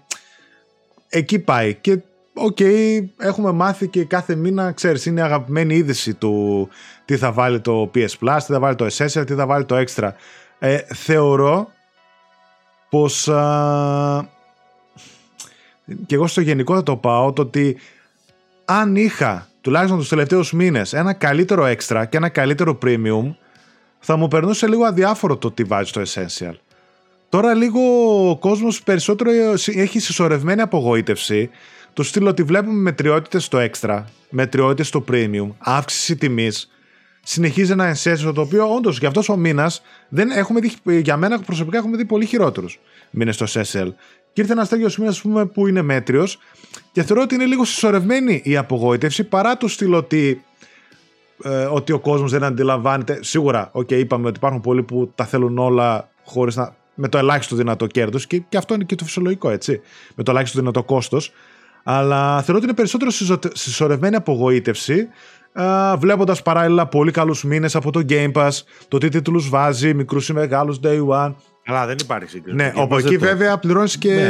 Speaker 1: εκεί πάει. Και OK, okay, έχουμε μάθει και κάθε μήνα, ξέρεις, είναι αγαπημένη είδηση του τι θα βάλει το PS Plus, τι θα βάλει το Essential, τι θα βάλει το Extra. Ε, θεωρώ πως α, και εγώ στο γενικό θα το πάω το ότι αν είχα τουλάχιστον τους τελευταίους μήνες ένα καλύτερο extra και ένα καλύτερο premium θα μου περνούσε λίγο αδιάφορο το τι βάζει το essential. Τώρα λίγο ο κόσμος περισσότερο έχει συσσωρευμένη απογοήτευση του στείλω ότι βλέπουμε μετριότητες στο extra, μετριότητες στο premium, αύξηση τιμής, συνεχίζει ένα essential το οποίο όντως για αυτός ο μήνας δεν έχουμε δει, για μένα προσωπικά έχουμε δει πολύ χειρότερους μήνες στο essential. Και ήρθε ένας τέτοιος σημείο πούμε, που είναι μέτριος και θεωρώ ότι είναι λίγο συσσωρευμένη η απογοήτευση παρά το στυλ ότι, ε, ότι ο κόσμος δεν αντιλαμβάνεται. Σίγουρα, okay, είπαμε ότι υπάρχουν πολλοί που τα θέλουν όλα χωρίς να, με το ελάχιστο δυνατό κέρδος και, και αυτό είναι και το φυσιολογικό, έτσι. Με το ελάχιστο δυνατό κόστος. Αλλά θεωρώ ότι είναι περισσότερο συσσωρευμένη απογοήτευση Uh, βλέποντας παράλληλα πολύ καλούς μήνες από το Game Pass, το τι τίτλους βάζει, μικρούς ή μεγάλους day one,
Speaker 2: αλλά δεν υπάρχει σύγκριση.
Speaker 1: Ναι, από εκεί βέβαια πληρώνεις και. Ναι,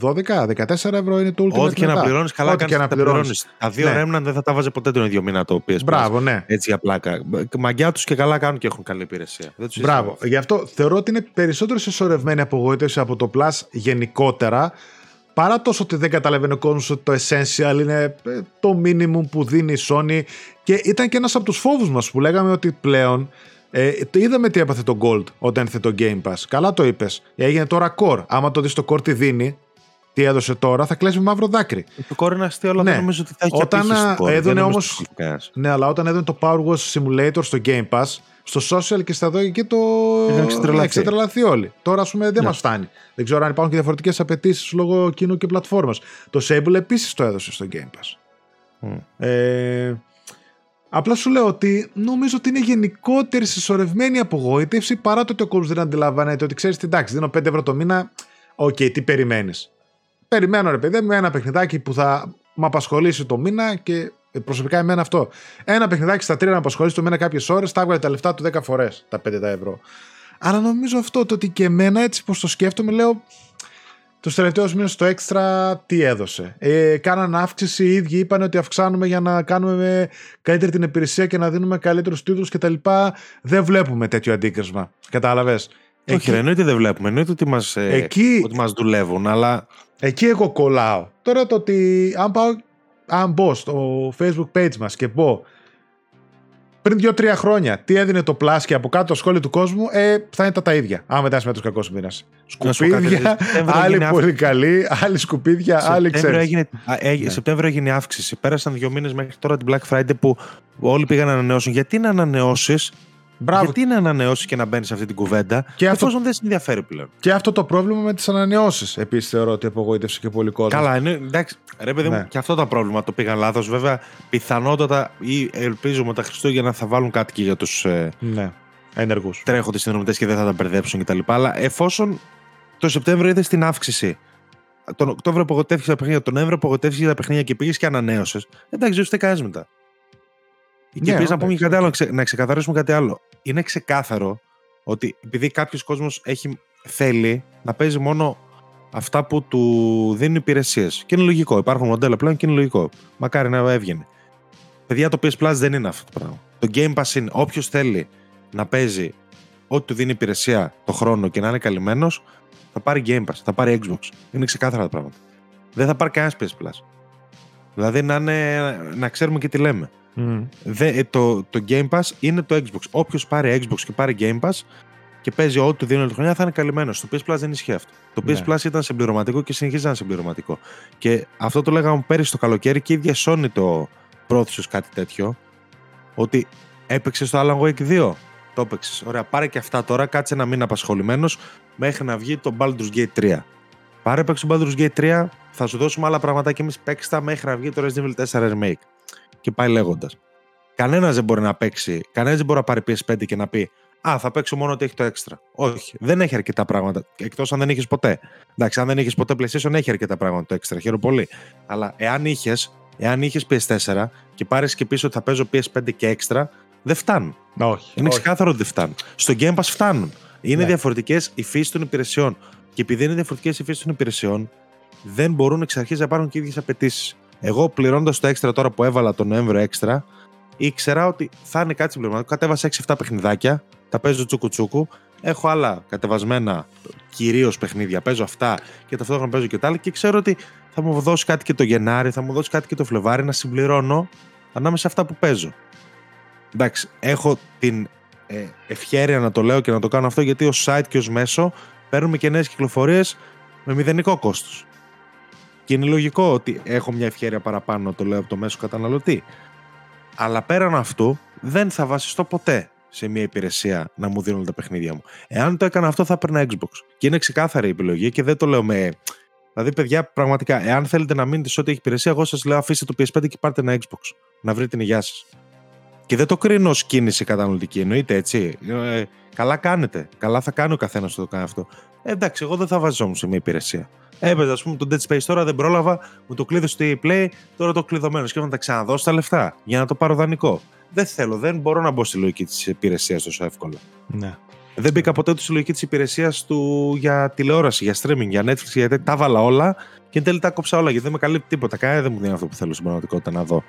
Speaker 1: 12-14 ναι. ευρώ είναι το Ultimate
Speaker 2: Ό,τι και να πληρώνεις, καλά κάνεις να πληρώνεις. Τα δύο ναι. Remnant δεν θα τα βάζε ποτέ τον ίδιο μήνα το PS
Speaker 1: Μπράβο, ναι.
Speaker 2: Έτσι για πλάκα. Μαγκιά τους και καλά κάνουν και έχουν καλή υπηρεσία.
Speaker 1: Δεν Μπράβο. Γι' αυτό θεωρώ ότι είναι περισσότερος συσσωρευμένη απογοήτευσης από το Plus γενικότερα. Παρά τόσο ότι δεν καταλαβαίνει ο κόσμος ότι το Essential είναι ε, το minimum που δίνει η Sony. Και ήταν και ένας από τους φόβους μας που λέγαμε ότι πλέον ε, το είδαμε τι έπαθε το Gold όταν ήρθε το Game Pass. Καλά το είπες. Έγινε τώρα Core. Άμα το δεις το Core τι δίνει, τι έδωσε τώρα, θα κλέσει με μαύρο δάκρυ.
Speaker 2: Το Core είναι αστείο, αλλά ναι. δεν νομίζω ότι θα έχει
Speaker 1: όταν έδωνε όμως, Ναι, αλλά όταν έδωνε το Power Wash Simulator στο Game Pass, στο social και στα εδώ και το. Είχε τρελαθεί όλοι. Τώρα, ας πούμε, δεν ναι. μας φτάνει. Δεν ξέρω αν υπάρχουν και διαφορετικές απαιτήσεις λόγω κοινού και πλατφόρμας. Το Sable επίσης το έδωσε στο Game Pass. Mm. Ε, Απλά σου λέω ότι νομίζω ότι είναι γενικότερη συσσωρευμένη απογοήτευση παρά το ότι ο κόσμο δεν αντιλαμβάνεται ότι ξέρεις την τάξη. Δίνω 5 ευρώ το μήνα. OK, okay, τι περιμένεις. Περιμένω ρε παιδί μου ένα παιχνιδάκι που θα με απασχολήσει το μήνα και προσωπικά εμένα αυτό. Ένα παιχνιδάκι στα τρία να απασχολήσει το μήνα κάποιες ώρες, τα έβγαλε τα λεφτά του 10 φορές τα 5 ευρώ. Αλλά νομίζω αυτό το ότι και εμένα έτσι πως το σκέφτομαι, λέω τους τελευταίους μήνες το έξτρα τι έδωσε. Ε, κάναν αύξηση, οι ίδιοι είπαν ότι αυξάνουμε για να κάνουμε καλύτερη την υπηρεσία και να δίνουμε καλύτερους τίτλους κτλ. Δεν βλέπουμε τέτοιο αντίκρισμα. Κατάλαβες;
Speaker 2: Όχι, Εκεί... εννοείται δεν βλέπουμε. Εννοείται ότι μας ε, Εκεί... μας δουλεύουν, αλλά.
Speaker 1: Εκεί εγώ κολλάω. Τώρα το ότι αν, πάω, αν μπω στο facebook page μας και πω πριν δύο-τρία χρόνια, τι έδινε το Plus και από κάτω το σχόλιο του κόσμου, ε, θα είναι τα, τα ίδια. Αν μετά με τους κακό μήνας. Σκουπίδια, άλλοι πολύ καλοί, άλλοι σκουπίδια, άλλοι ξέρεις.
Speaker 2: Έγινε, ναι. Σεπτέμβριο έγινε αύξηση. Πέρασαν δύο μήνες μέχρι τώρα την Black Friday που όλοι πήγαν να ανανεώσουν. Γιατί να ανανεώσεις; Μπράβο. Γιατί να ανανεώσεις και να μπαίνεις σε αυτή την κουβέντα, και αυτό... εφόσον δεν σε ενδιαφέρει πλέον.
Speaker 1: Και αυτό το πρόβλημα με τις ανανεώσεις. Επίσης θεωρώ ότι απογοήτευσε και πολύ κόσμο.
Speaker 2: Καλά, είναι, εντάξει. Ρε παιδί ναι. μου, και αυτό το πρόβλημα το πήγαν λάθος. Βέβαια, πιθανότατα ή ελπίζουμε ότι τα Χριστούγεννα θα βάλουν κάτι και για τους. Ε,
Speaker 1: ναι. Ενεργούς.
Speaker 2: Τρέχοντες συνδρομητές και δεν θα τα μπερδέψουν κτλ. Αλλά εφόσον το Σεπτέμβριο είδες την αύξηση τον Οκτώβριο απογοτεύτηκες τα παιχνίδια, τον Νοέμβριο απογοτεύτηκες τα παιχνίδια και πήγες και ανανέωσες. Εντάξει, δεν κάνει μετά. Και ναι, να πούμε κάτι άλλο, να ξεκαθαρίσουμε κάτι άλλο. Είναι ξεκάθαρο ότι επειδή κάποιος κόσμος θέλει να παίζει μόνο αυτά που του δίνουν υπηρεσίες. Και είναι λογικό. Υπάρχουν μοντέλα πλέον και είναι λογικό. Μακάρι να έβγαινε. Παιδιά, το PS Plus δεν είναι αυτό το πράγμα. Το Game Pass είναι όποιος θέλει να παίζει ό,τι του δίνει υπηρεσία το χρόνο και να είναι καλυμμένος, θα πάρει Game Pass, θα πάρει Xbox. Είναι ξεκάθαρα τα πράγματα. Δεν θα πάρει κανένας PS Plus. Δηλαδή να, είναι, να ξέρουμε και τι λέμε. Mm. το, το Game Pass είναι το Xbox. Όποιος πάρει Xbox και πάρει Game Pass και παίζει ό,τι του δίνουν τη χρονιά θα είναι καλυμμένος. Το PS Plus δεν ισχύει αυτό. Το PS ναι. Plus ήταν συμπληρωματικό και συνεχίζει να είναι συμπληρωματικό. Και αυτό το λέγαμε πέρυσι το καλοκαίρι και η ίδια Sony το πρόθεσε κάτι τέτοιο. Ότι έπαιξες στο Alan Wake 2. Το έπαιξες. Ωραία, πάρε και αυτά τώρα, κάτσε ένα μήνα απασχολημένος μέχρι να βγει το Baldur's Gate 3. Πάρε παίξει το Baldur's Gate 3, θα σου δώσουμε άλλα πράγματα και εμείς παίξτε μέχρι να βγει το Resident Evil 4 Remake. Και πάει λέγοντας. Κανένας δεν μπορεί να παίξει, κανένας δεν μπορεί να πάρει PS5 και να πει Α, θα παίξω μόνο ότι έχει το έξτρα. Όχι, δεν έχει αρκετά πράγματα. Εκτός αν δεν έχει ποτέ. Εντάξει, αν δεν έχει ποτέ PlayStation, έχει αρκετά πράγματα το έξτρα. Χαίρομαι πολύ. Αλλά εάν είχες εάν είχες PS4 και πάρεις και πίσω ότι θα παίζω PS5 και έξτρα, δεν φτάνουν.
Speaker 1: Όχι.
Speaker 2: Είναι ξεκάθαρο ότι δεν φτάνουν. Στο Game Pass φτάνουν. Είναι ναι. διαφορετικές οι φύσεις των υπηρεσιών. Και επειδή είναι διαφορετικές οι φύσεις των υπηρεσιών, δεν μπορούν εξ αρχής να πάρουν και ίδιες απαιτήσεις. Εγώ πληρώνοντας το έξτρα τώρα που έβαλα τον Νοέμβριο έξτρα, ήξερα ότι θα είναι κάτι συμπληρωματικό. Κατέβασα 6-7 παιχνιδάκια, τα παίζω τσούκου τσούκου. Έχω άλλα κατεβασμένα κυρίως παιχνίδια. Παίζω αυτά και ταυτόχρονα παίζω και τα άλλα και ξέρω ότι θα μου δώσει κάτι και το Γενάρη, θα μου δώσει κάτι και το Φλεβάρι να συμπληρώνω ανάμεσα σε αυτά που παίζω. Εντάξει, έχω την ε, ευχαίρεια να το λέω και να το κάνω αυτό γιατί ως site και ως μέσο παίρνουμε και νέες κυκλοφορίες με μηδενικό κόστος. Και είναι λογικό ότι έχω μια ευχαίρεια παραπάνω να το λέω από το μέσο καταναλωτή. Αλλά πέραν αυτού δεν θα βασιστώ ποτέ σε μια υπηρεσία να μου δίνουν τα παιχνίδια μου. Εάν το έκανα αυτό θα έπαιρνα Xbox. Και είναι ξεκάθαρη η επιλογή και δεν το λέω με... Δηλαδή, παιδιά, πραγματικά, εάν θέλετε να μείνετε σε ό,τι έχει υπηρεσία, εγώ σας λέω αφήστε το PS5 και πάρτε ένα Xbox. Να βρείτε την υγειά σας. Και δεν το κρίνω ως κίνηση καταναλωτική, εννοείται έτσι. Ε, καλά κάνετε. Καλά θα κάνει ο καθένας που το κάνει αυτό. Ε, εντάξει, εγώ δεν θα βάζω σε μια υπηρεσία. Έπαιζα, ας πούμε, το Dead Space τώρα, δεν πρόλαβα, μου το κλείδωσε στο Play, τώρα το κλειδωμένο. Και να τα ξαναδώσω τα λεφτά για να το πάρω δανεικό. Δεν θέλω, δεν μπορώ να μπω στη λογική της υπηρεσίας τόσο εύκολα.
Speaker 1: Ναι.
Speaker 2: Δεν μπήκα ποτέ στη λογική της υπηρεσίας του για τηλεόραση, για streaming, για Netflix, γιατί τα βάλα όλα και εν τέλει τα κόψα όλα γιατί δεν με καλύπτει τίποτα. Κανένα δεν μου δίνει αυτό που θέλω στην πραγματικότητα να δω.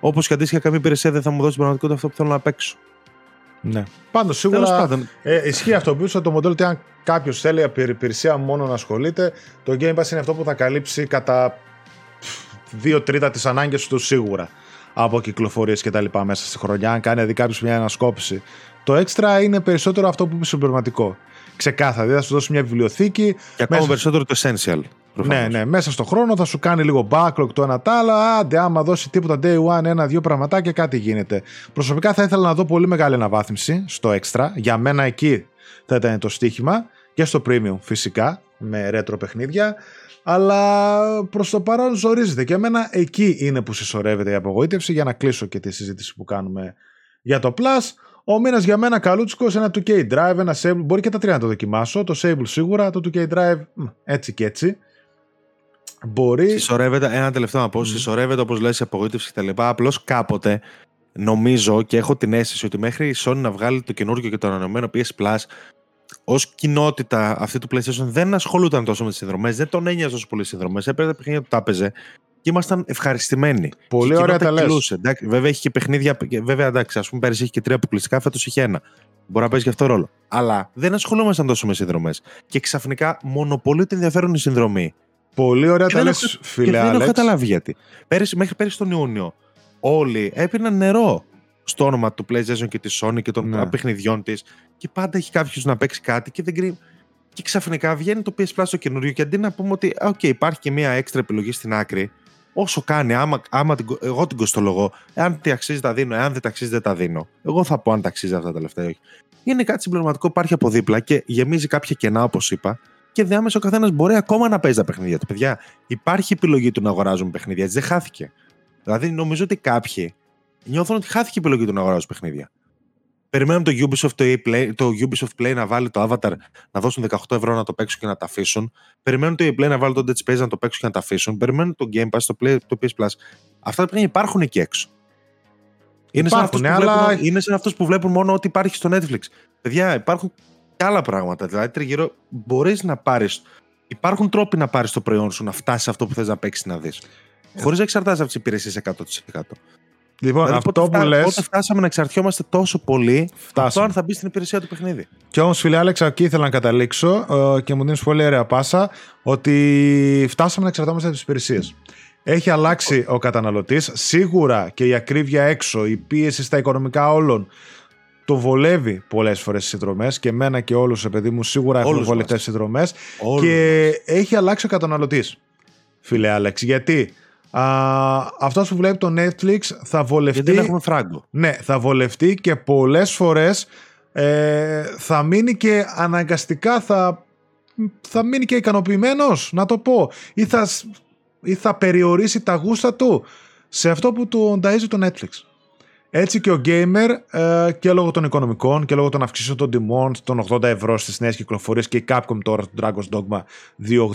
Speaker 2: Όπως και αντίστοιχα, καμία υπηρεσία δεν θα μου δώσει στην πραγματικότητα αυτό που θέλω να παίξω.
Speaker 1: Ναι. Πάντως σίγουρα ε, ισχύει αυτό πίσω το μοντέλο ότι αν κάποιος θέλει υπηρεσία μόνο να ασχολείται, το Game Pass είναι αυτό που θα καλύψει κατά δύο τρίτα τις ανάγκες του σίγουρα από κυκλοφορίες και τα λοιπά μέσα στη χρονιά. Αν κάνει δηλαδή κάποιος μια ανασκόπηση. Το έξτρα είναι περισσότερο αυτό που είναι συμπληρωματικό. Ξεκάθαρα. Δηλαδή θα σου δώσει μια βιβλιοθήκη.
Speaker 2: Και ακόμα μέσα... περισσότερο το essential.
Speaker 1: Ναι, ναι, μέσα στον χρόνο θα σου κάνει λίγο backlog το ένα τ' άλλο. Άντε, άμα δώσει τίποτα day one, ένα-δύο πραγματάκια, κάτι γίνεται. Προσωπικά θα ήθελα να δω πολύ μεγάλη αναβάθμιση στο extra. Για μένα εκεί θα ήταν το στοίχημα. Και στο premium φυσικά, με retro παιχνίδια. Αλλά προς το παρόν ζορίζεται. Και εμένα εκεί είναι που συσσωρεύεται η απογοήτευση για να κλείσω και τη συζήτηση που κάνουμε για το Plus. Ο μήνας για μένα καλούτσικος, ένα 2K Drive, ένα Sable. Μπορεί και τα τρία να το δοκιμάσω. Το Sable σίγουρα, το 2K Drive έτσι και έτσι. Μπορεί.
Speaker 2: Συσσωρεύεται, ένα τελευταίο να πω, mm. συσσωρεύεται όπως λες η απογοήτευση κτλ. Απλώς κάποτε νομίζω και έχω την αίσθηση ότι μέχρι η Sony να βγάλει το καινούργιο και το ανανεωμένο PS Plus, ως κοινότητα αυτή του PlayStation δεν ασχολούταν τόσο με τις συνδρομές, δεν τον ένοιαζε τόσο πολύ συνδρομές. Έπαιρνε τα παιχνίδια που τα έπαιζε και ήμασταν ευχαριστημένοι.
Speaker 1: Πολύ ωραία τα λες.
Speaker 2: Βέβαια έχει και παιχνίδια. Βέβαια, εντάξει, ας πούμε πέρυσι έχει και τρία αποκλειστικά, φέτος είχε ένα. Μπορεί να παίζει και αυτό ρόλο. Αλλά δεν ασχολούμασταν τόσο με συνδρομές. Και ξαφνικά μονοπολεί το ενδιαφέρον η συνδρομή.
Speaker 1: Πολύ ωραία τα λες, φίλε
Speaker 2: Δεν έχω καταλάβει γιατί. Πέρυσι, μέχρι πέρυσι τον Ιούνιο όλοι έπιναν νερό στο όνομα του PlayStation και της Sony και των ναι. παιχνιδιών της. Και πάντα έχει κάποιος να παίξει κάτι και δεν κρίνει. Και ξαφνικά βγαίνει το PS Plus το καινούριο και αντί να πούμε ότι OK, υπάρχει και μια έξτρα επιλογή στην άκρη, όσο κάνει, άμα, άμα την, εγώ την κοστολογώ, εάν τη αξίζει τα δίνω, εάν δεν τα αξίζει δεν τα δίνω. Εγώ θα πω αν τα αξίζει αυτά τα λεφτά ή όχι. Είναι κάτι συμπληρωματικό, υπάρχει από δίπλα και γεμίζει κάποια κενά, όπως είπα, και διάμεσα ο καθένας μπορεί ακόμα να παίζει τα παιχνίδια του. Παιδιά, υπάρχει επιλογή του να αγοράζουν παιχνίδια, έτσι δεν χάθηκε. Δηλαδή, νομίζω ότι κάποιοι νιώθουν ότι χάθηκε η επιλογή του να αγοράζουν παιχνίδια. Περιμένουν το Ubisoft, το, Play, το Ubisoft Play να βάλει το Avatar να δώσουν 18 ευρώ να το παίξουν και να τα αφήσουν. Περιμένουν το Play να βάλει το Dead Space να το παίξουν και να τα αφήσουν. Περιμένουν το Game Pass, το, Play, το PS Plus. Αυτά τα παιχνίδια υπάρχουν εκεί έξω. Είναι σαν, αυτούς αλλά... βλέπουν, είναι σαν αυτούς που βλέπουν μόνο ό,τι υπάρχει στο Netflix. Παιδιά, υπάρχουν και άλλα πράγματα. Δηλαδή, τριγύρω μπορείς να πάρεις. Υπάρχουν τρόποι να πάρεις το προϊόν σου να φτάσεις σε αυτό που θες να παίξεις να δεις. Χωρίς να εξαρτάσει από τις υπηρεσίες 100%.
Speaker 1: Λοιπόν, δηλαδή, αυτό
Speaker 2: πότε
Speaker 1: που λε.
Speaker 2: Πότε φτάσαμε να εξαρτιόμαστε τόσο πολύ αυτό αν θα μπει στην υπηρεσία του παιχνίδι.
Speaker 1: Και όμως, φίλε Άλεξα, εκεί ήθελα να καταλήξω ε, και μου δίνεις πολύ ωραία πάσα ότι φτάσαμε να εξαρτώμαστε από τις υπηρεσίες. έχει αλλάξει ο καταναλωτής. Σίγουρα και η ακρίβεια έξω, η πίεση στα οικονομικά όλων το βολεύει πολλές φορές στις συνδρομές και εμένα και όλους, παιδί μου, σίγουρα έχουν βολευτές συνδρομές. Και έχει αλλάξει ο καταναλωτής, φίλε Άλεξ. Γιατί αυτός που βλέπει το Netflix θα βολευτεί.
Speaker 2: Γιατί δεν έχουμε φράγκο.
Speaker 1: Ναι, θα βολευτεί και πολλές φορές ε, θα μείνει και αναγκαστικά θα, θα μείνει και ικανοποιημένος, να το πω. Ή θα, ή θα περιορίσει τα γούστα του σε αυτό που του ταΐζει το Netflix. Έτσι και ο gamer ε, και λόγω των οικονομικών και λόγω των αυξήσεων των τιμών των 80 ευρώ στις νέες κυκλοφορίες και η Capcom τώρα το Dragon's Dogma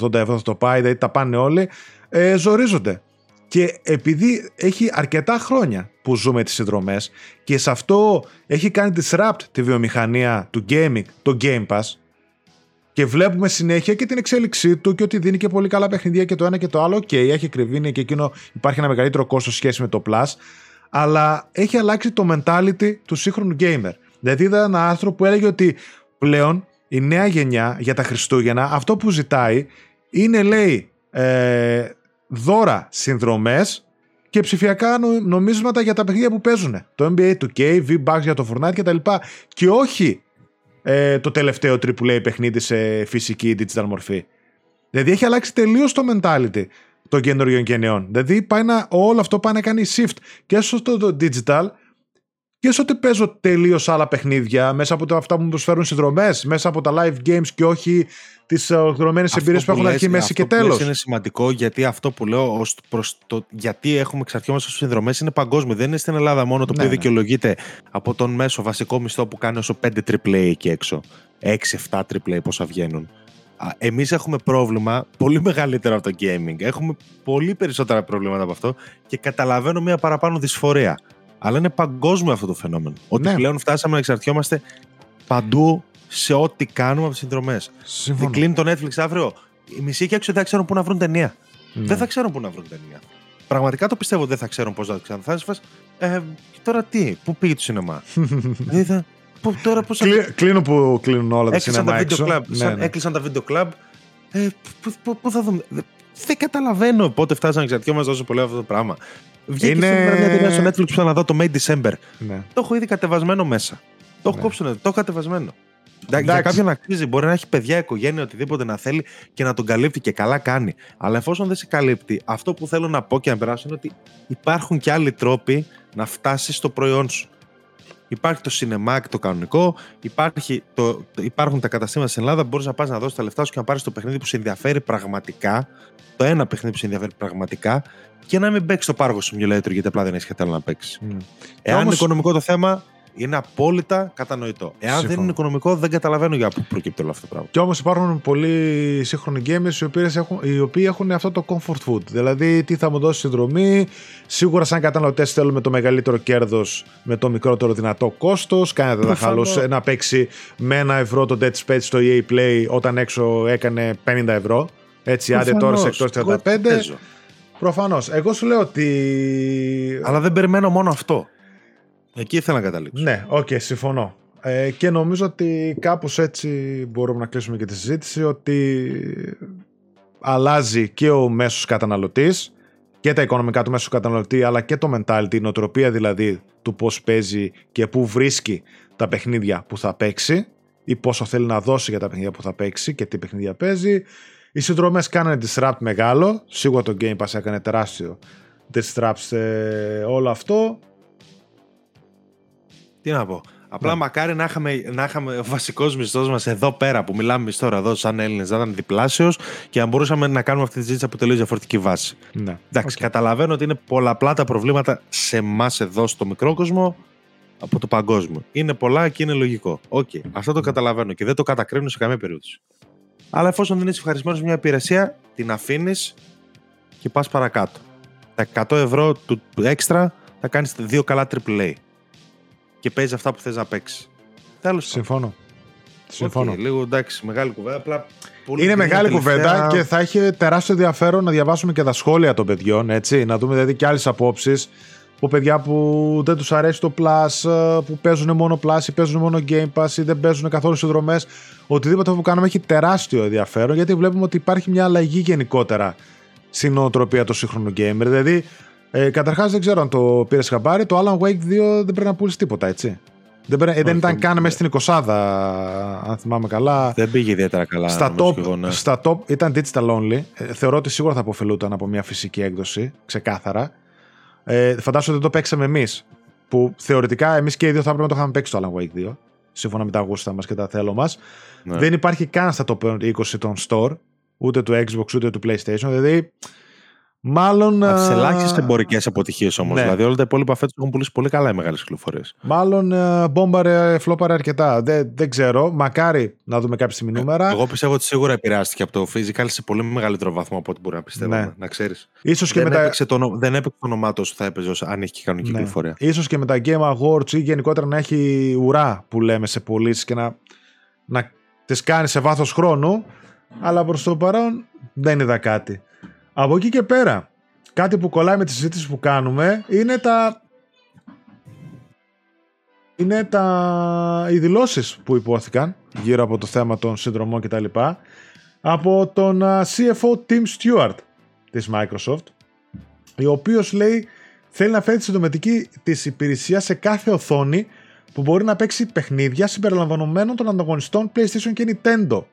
Speaker 1: 2,80 ευρώ θα το πάει, δηλαδή τα πάνε όλοι, ε, ζορίζονται. Και επειδή έχει αρκετά χρόνια που ζούμε τις συνδρομές και σε αυτό έχει κάνει disrupt τη βιομηχανία του gaming, το Game Pass, και βλέπουμε συνέχεια και την εξέλιξή του και ότι δίνει και πολύ καλά παιχνιδιά και το ένα και το άλλο. Και έχει κρυβίνει και εκείνο υπάρχει ένα μεγαλύτερο κόστος σχέση με το Plus αλλά έχει αλλάξει το mentality του σύγχρονου gamer. Δηλαδή είδα ένα άρθρο που έλεγε ότι πλέον η νέα γενιά για τα Χριστούγεννα αυτό που ζητάει είναι λέει ε, δώρα συνδρομές και ψηφιακά νομίσματα για τα παιχνίδια που παίζουν. Το NBA 2K, V-Bucks για το Fortnite κτλ. Και όχι ε, το τελευταίο AAA παιχνίδι σε φυσική digital μορφή. Δηλαδή έχει αλλάξει τελείως το mentality των καινούριων γενεών. Δηλαδή πάει να, όλο αυτό πάει να κάνει shift και στο το digital και στο ότι παίζω τελείως άλλα παιχνίδια μέσα από τα, αυτά που μου προσφέρουν συνδρομέ, μέσα από τα live games και όχι τις ολοκληρωμένε εμπειρίες που έχουν αρχή, μέση και τέλος.
Speaker 2: Αυτό είναι σημαντικό γιατί αυτό που λέω ως προς το γιατί έχουμε εξαρτιόμαστε στου συνδρομές είναι παγκόσμιο. Δεν είναι στην Ελλάδα μόνο το οποίο ναι, ναι. δικαιολογείται από τον μέσο βασικό μισθό που κάνει όσο 5 AAA εκεί έξω. 6-7 AAA πόσα βγαίνουν. Εμείς έχουμε πρόβλημα πολύ μεγαλύτερο από το gaming. Έχουμε πολύ περισσότερα προβλήματα από αυτό και καταλαβαίνω μια παραπάνω δυσφορία. Αλλά είναι παγκόσμιο αυτό το φαινόμενο. Ότι ναι. πλέον φτάσαμε να εξαρτιόμαστε παντού σε ό,τι κάνουμε από τις συνδρομές. Δεν κλείνει το Netflix αύριο. Οι μισοί και έξω δεν θα ξέρουν πού να βρουν ταινία. Ναι. Δεν θα ξέρουν πού να βρουν ταινία. Πραγματικά το πιστεύω δεν θα ξέρουν πώς να το ξέρουν. Θα ε, τώρα τι, πού πήγε το σινεμά; δηλαδή Που, τώρα πώς
Speaker 1: Κλείνω που κλείνουν όλα τα σινεμά
Speaker 2: έξω. Club, ναι, ναι. Έκλεισαν τα βίντεο κλαμπ. Ε, πού θα δούμε. Δεν καταλαβαίνω πότε φτάσαμε να εξαρτιόμαστε τόσο πολύ αυτό το πράγμα. Βγήκε είναι... μια ταινία στο Netflix που θα να δω το May December. Ναι. Το έχω ήδη κατεβασμένο μέσα. Το έχω ναι. κόψει, το έχω κατεβασμένο. Εντάξει. Για κάποιον αξίζει, μπορεί να έχει παιδιά, οικογένεια, οτιδήποτε να θέλει και να τον καλύπτει και καλά κάνει. Αλλά εφόσον δεν σε καλύπτει, αυτό που θέλω να πω και να περάσω είναι ότι υπάρχουν και άλλοι τρόποι να φτάσεις στο προϊόν σου. Υπάρχει το Cinemac το κανονικό, υπάρχει το, υπάρχουν τα καταστήματα στην Ελλάδα που μπορείς να πας να δώσεις τα λεφτά σου και να πάρεις το παιχνίδι που σε ενδιαφέρει πραγματικά. Το ένα παιχνίδι που σε ενδιαφέρει πραγματικά και να μην παίξεις το πάργο simulator γιατί απλά δεν έχεις κατάλληλα να παίξεις. Mm. Εάν είναι οικονομικό το θέμα, είναι απόλυτα κατανοητό. Εάν δεν είναι οικονομικό, δεν καταλαβαίνω για πού προκύπτει όλο αυτό το πράγμα.
Speaker 1: Και όμως υπάρχουν πολλοί σύγχρονοι gamers οι, έχουν, οι οποίοι έχουν αυτό το comfort food. Δηλαδή, τι θα μου δώσει συνδρομή; Σίγουρα, σαν καταναλωτές, θέλουμε το μεγαλύτερο κέρδος με το μικρότερο δυνατό κόστος. Κανένα δεν θα χαλούσε να παίξει με ένα ευρώ το Dead Space στο EA Play όταν έξω έκανε 50 ευρώ. Έτσι, άντε τώρα σε εκτός 35. Προφανώς. Εγώ σου λέω ότι.
Speaker 2: Αλλά δεν περιμένω μόνο αυτό. Εκεί ήθελα να καταλήξω.
Speaker 1: Ναι, OK, okay, συμφωνώ. Ε, και νομίζω ότι κάπως έτσι μπορούμε να κλείσουμε και τη συζήτηση ότι αλλάζει και ο μέσος καταναλωτής και τα οικονομικά του μέσου καταναλωτή αλλά και το mentality, η νοοτροπία δηλαδή του πώς παίζει και πού βρίσκει τα παιχνίδια που θα παίξει ή πόσο θέλει να δώσει για τα παιχνίδια που θα παίξει και τι παιχνίδια παίζει. Οι συνδρομές κάνανε disrupt μεγάλο, σίγουρα το Game Pass έκανε τεράστιο disrupt σε όλο αυτό
Speaker 2: τι να πω. Απλά ναι. μακάρι να είχαμε, να είχαμε ο βασικός μισθός μας εδώ πέρα που μιλάμε εμείς τώρα εδώ, σαν Έλληνες, να ήταν διπλάσιος και να μπορούσαμε να κάνουμε αυτή τη συζήτηση από τελείως διαφορετική βάση. Ναι. Εντάξει, okay. καταλαβαίνω ότι είναι πολλαπλά τα προβλήματα σε εμάς εδώ στο μικρό κόσμο από το παγκόσμιο. Είναι πολλά και είναι λογικό. OK, okay. αυτό το καταλαβαίνω και δεν το κατακρίνω σε καμία περίπτωση. Αλλά εφόσον δεν είσαι ευχαριστημένος με μια υπηρεσία, την αφήνεις και πας παρακάτω. Τα 100 ευρώ του έξτρα θα κάνεις δύο καλά AAA και παίζει αυτά που θες να παίξεις.
Speaker 1: Τέλος Συμφωνώ. Συμφωνώ.
Speaker 2: Okay, λίγο εντάξει, μεγάλη κουβέντα. Απλά
Speaker 1: είναι μεγάλη κουβέντα και θα έχει τεράστιο ενδιαφέρον να διαβάσουμε και τα σχόλια των παιδιών. Έτσι, να δούμε δηλαδή και άλλες απόψεις από παιδιά που δεν τους αρέσει το Plus, ε, που παίζουν μόνο Plus ή παίζουν μόνο Game Pass ή δεν παίζουν καθόλου συνδρομέ. Οτιδήποτε που κάνουμε έχει τεράστιο ενδιαφέρον γιατί βλέπουμε ότι υπάρχει μια αλλαγή γενικότερα στην νοοτροπία του σύγχρονου gamer. Δηλαδή, ε, καταρχάς δεν ξέρω αν το πήρες χαμπάρι, το Alan Wake 2 δεν πρέπει να πουλήσει τίποτα, έτσι. Δεν, πρέ... δεν ήταν καν μέσα στην 20 αν θυμάμαι καλά.
Speaker 2: Δεν πήγε ιδιαίτερα καλά.
Speaker 1: Στα top, εγώ, ναι. στα top ήταν digital only. Ε, θεωρώ ότι σίγουρα θα αποφελούταν από μια φυσική έκδοση, ξεκάθαρα. Ε, φαντάζομαι ότι δεν το παίξαμε εμείς. Που θεωρητικά εμείς και οι δύο θα έπρεπε να το είχαμε παίξει το Alan Wake 2. Σύμφωνα με τα γούστα μας και τα θέλω μας. Ναι. Δεν υπάρχει καν στα top 20 των store. Ούτε του Xbox ούτε του PlayStation. Δηλαδή Μάλλον.
Speaker 2: Από τις ελάχιστες εμπορικές αποτυχίες όμως. Ναι. Δηλαδή όλα τα υπόλοιπα φέτος έχουν πουλήσει πολύ καλά οι μεγάλες κυκλοφορίες.
Speaker 1: Μάλλον uh, μπόμπαρε, φλόπαρε αρκετά. Δεν, δεν ξέρω. Μακάρι να δούμε κάποια στιγμή νούμερα.
Speaker 2: Εγώ πιστεύω ότι σίγουρα επηρεάστηκε από το physical σε πολύ μεγαλύτερο βαθμό από ό,τι μπορεί να πιστεύω. Ναι. Να ξέρεις.
Speaker 1: δεν,
Speaker 2: μετά... έπαιξε το, δεν έπαιξε το όνομά του θα έπαιζε αν έχει και κανονική ναι. κυκλοφορία.
Speaker 1: σω και με τα Game Awards ή γενικότερα να έχει ουρά που λέμε σε πωλήσεις και να, να τις κάνει σε βάθος χρόνου. Αλλά προς το παρόν δεν είδα κάτι. Από εκεί και πέρα, κάτι που κολλάει με τη συζήτηση που κάνουμε είναι τα είναι τα... οι δηλώσεις που υπόθηκαν γύρω από το θέμα των συνδρομών κτλ. από τον CFO Tim Stewart της Microsoft ο οποίος λέει θέλει να φέρει τη συνδρομητική της υπηρεσία σε κάθε οθόνη που μπορεί να παίξει παιχνίδια συμπεριλαμβανομένων των ανταγωνιστών PlayStation και Nintendo.